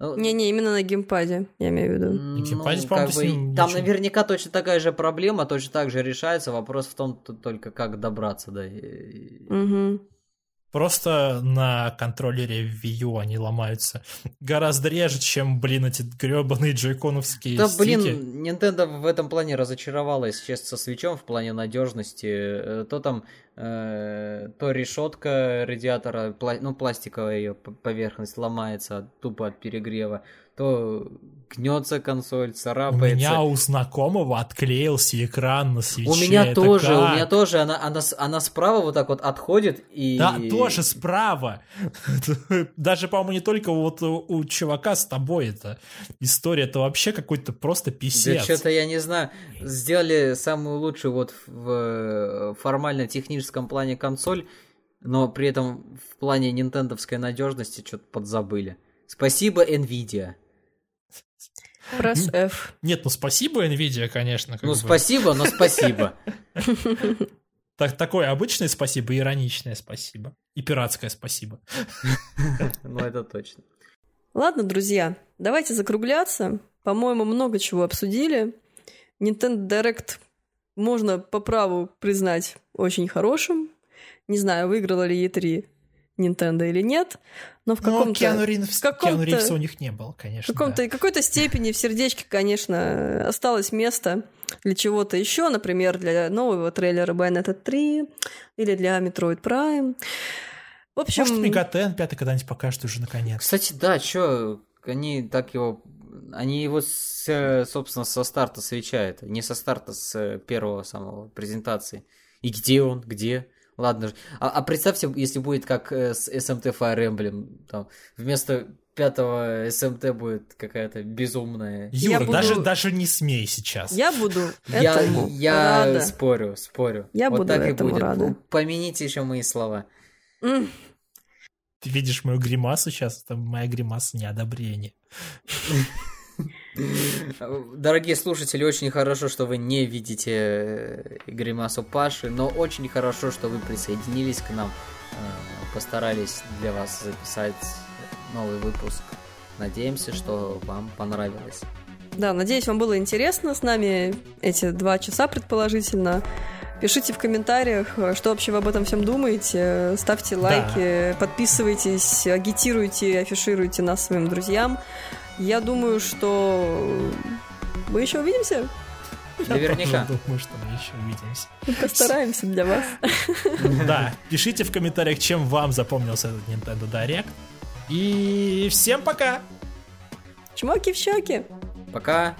Ну, Не-не, именно на геймпаде, я имею в виду. На геймпаде, ну, как бы, там наверняка точно такая же проблема, точно так же решается. Вопрос в том только, как добраться, да. Угу. Просто на контроллере Wii U они ломаются гораздо реже, чем, блин, эти гребаные джойконовские Да, стики. блин, Nintendo в этом плане разочаровала, если честно, со свечом в плане надежности. Э, То там, э, то решетка радиатора, пла- ну, пластиковая ее поверхность ломается тупо от перегрева, то гнется консоль, У царапается. меня у знакомого отклеился экран на свече. У меня Это тоже, у как? меня тоже, она, она, она справа вот так вот отходит и... Да, тоже справа. (laughs) Даже, по-моему, не только вот у, у чувака с тобой это история, это вообще какой-то просто Да писец. что-то я не знаю. Сделали самую лучшую вот в э, формально-техническом плане консоль, но при этом в плане нинтендовской надежности что-то подзабыли. Спасибо, Nvidia. Пресс F. Нет, ну спасибо, Nvidia, конечно. Ну, бы. спасибо, но спасибо. (laughs) Так, такое обычное спасибо, ироничное спасибо. И пиратское спасибо. (laughs) Ну, это точно. Ладно, друзья, давайте закругляться. По-моему, много чего обсудили. Nintendo Direct можно по праву признать очень хорошим. Не знаю, выиграла ли E3 Nintendo или нет, но в Но каком-то... Киану Ривз, в каком-то- Киану Ривза у них не было, В конечно. каком-то, да. какой-то степени в сердечке, конечно, осталось место для чего-то еще, например, для нового трейлера Bayonetta 3 или для Metroid Prime. В общем, Может, Мегатен пятый когда-нибудь покажет уже наконец. Кстати, да, чё, они так его... Они его, с, собственно, со старта свеча это. Не со старта, с первого самого презентации. И где он? Где? Ладно. А, а представьте, если будет как э, с SMT Fire Emblem. Там, вместо пятого SMT будет какая-то безумная... Юра, буду- даже, даже не смей сейчас. я буду (laughs) Я, этому я рада. спорю, спорю. Я вот буду так и этому будет. рада. Помяните еще мои слова. М, Ты видишь мою гримасу сейчас? Это моя гримаса неодобрения. (laughs) Дорогие слушатели, очень хорошо, что вы не видите э, гримасу Паши, но очень хорошо, что вы присоединились к нам. Э, Постарались для вас записать новый выпуск. Надеемся, что вам понравилось. Да, надеюсь, вам было интересно с нами эти два часа, предположительно. Пишите в комментариях, э, что вообще вы об этом всем думаете. Ставьте лайки, подписывайтесь, агитируйте, афишируйте нас своим друзьям. Я думаю, что мы еще увидимся. Наверняка. Я тоже думаю, что мы еще увидимся. Мы постараемся для вас. Да, пишите в комментариях, чем вам запомнился этот Nintendo Direct. И всем пока! Чмоки в щеки! Пока.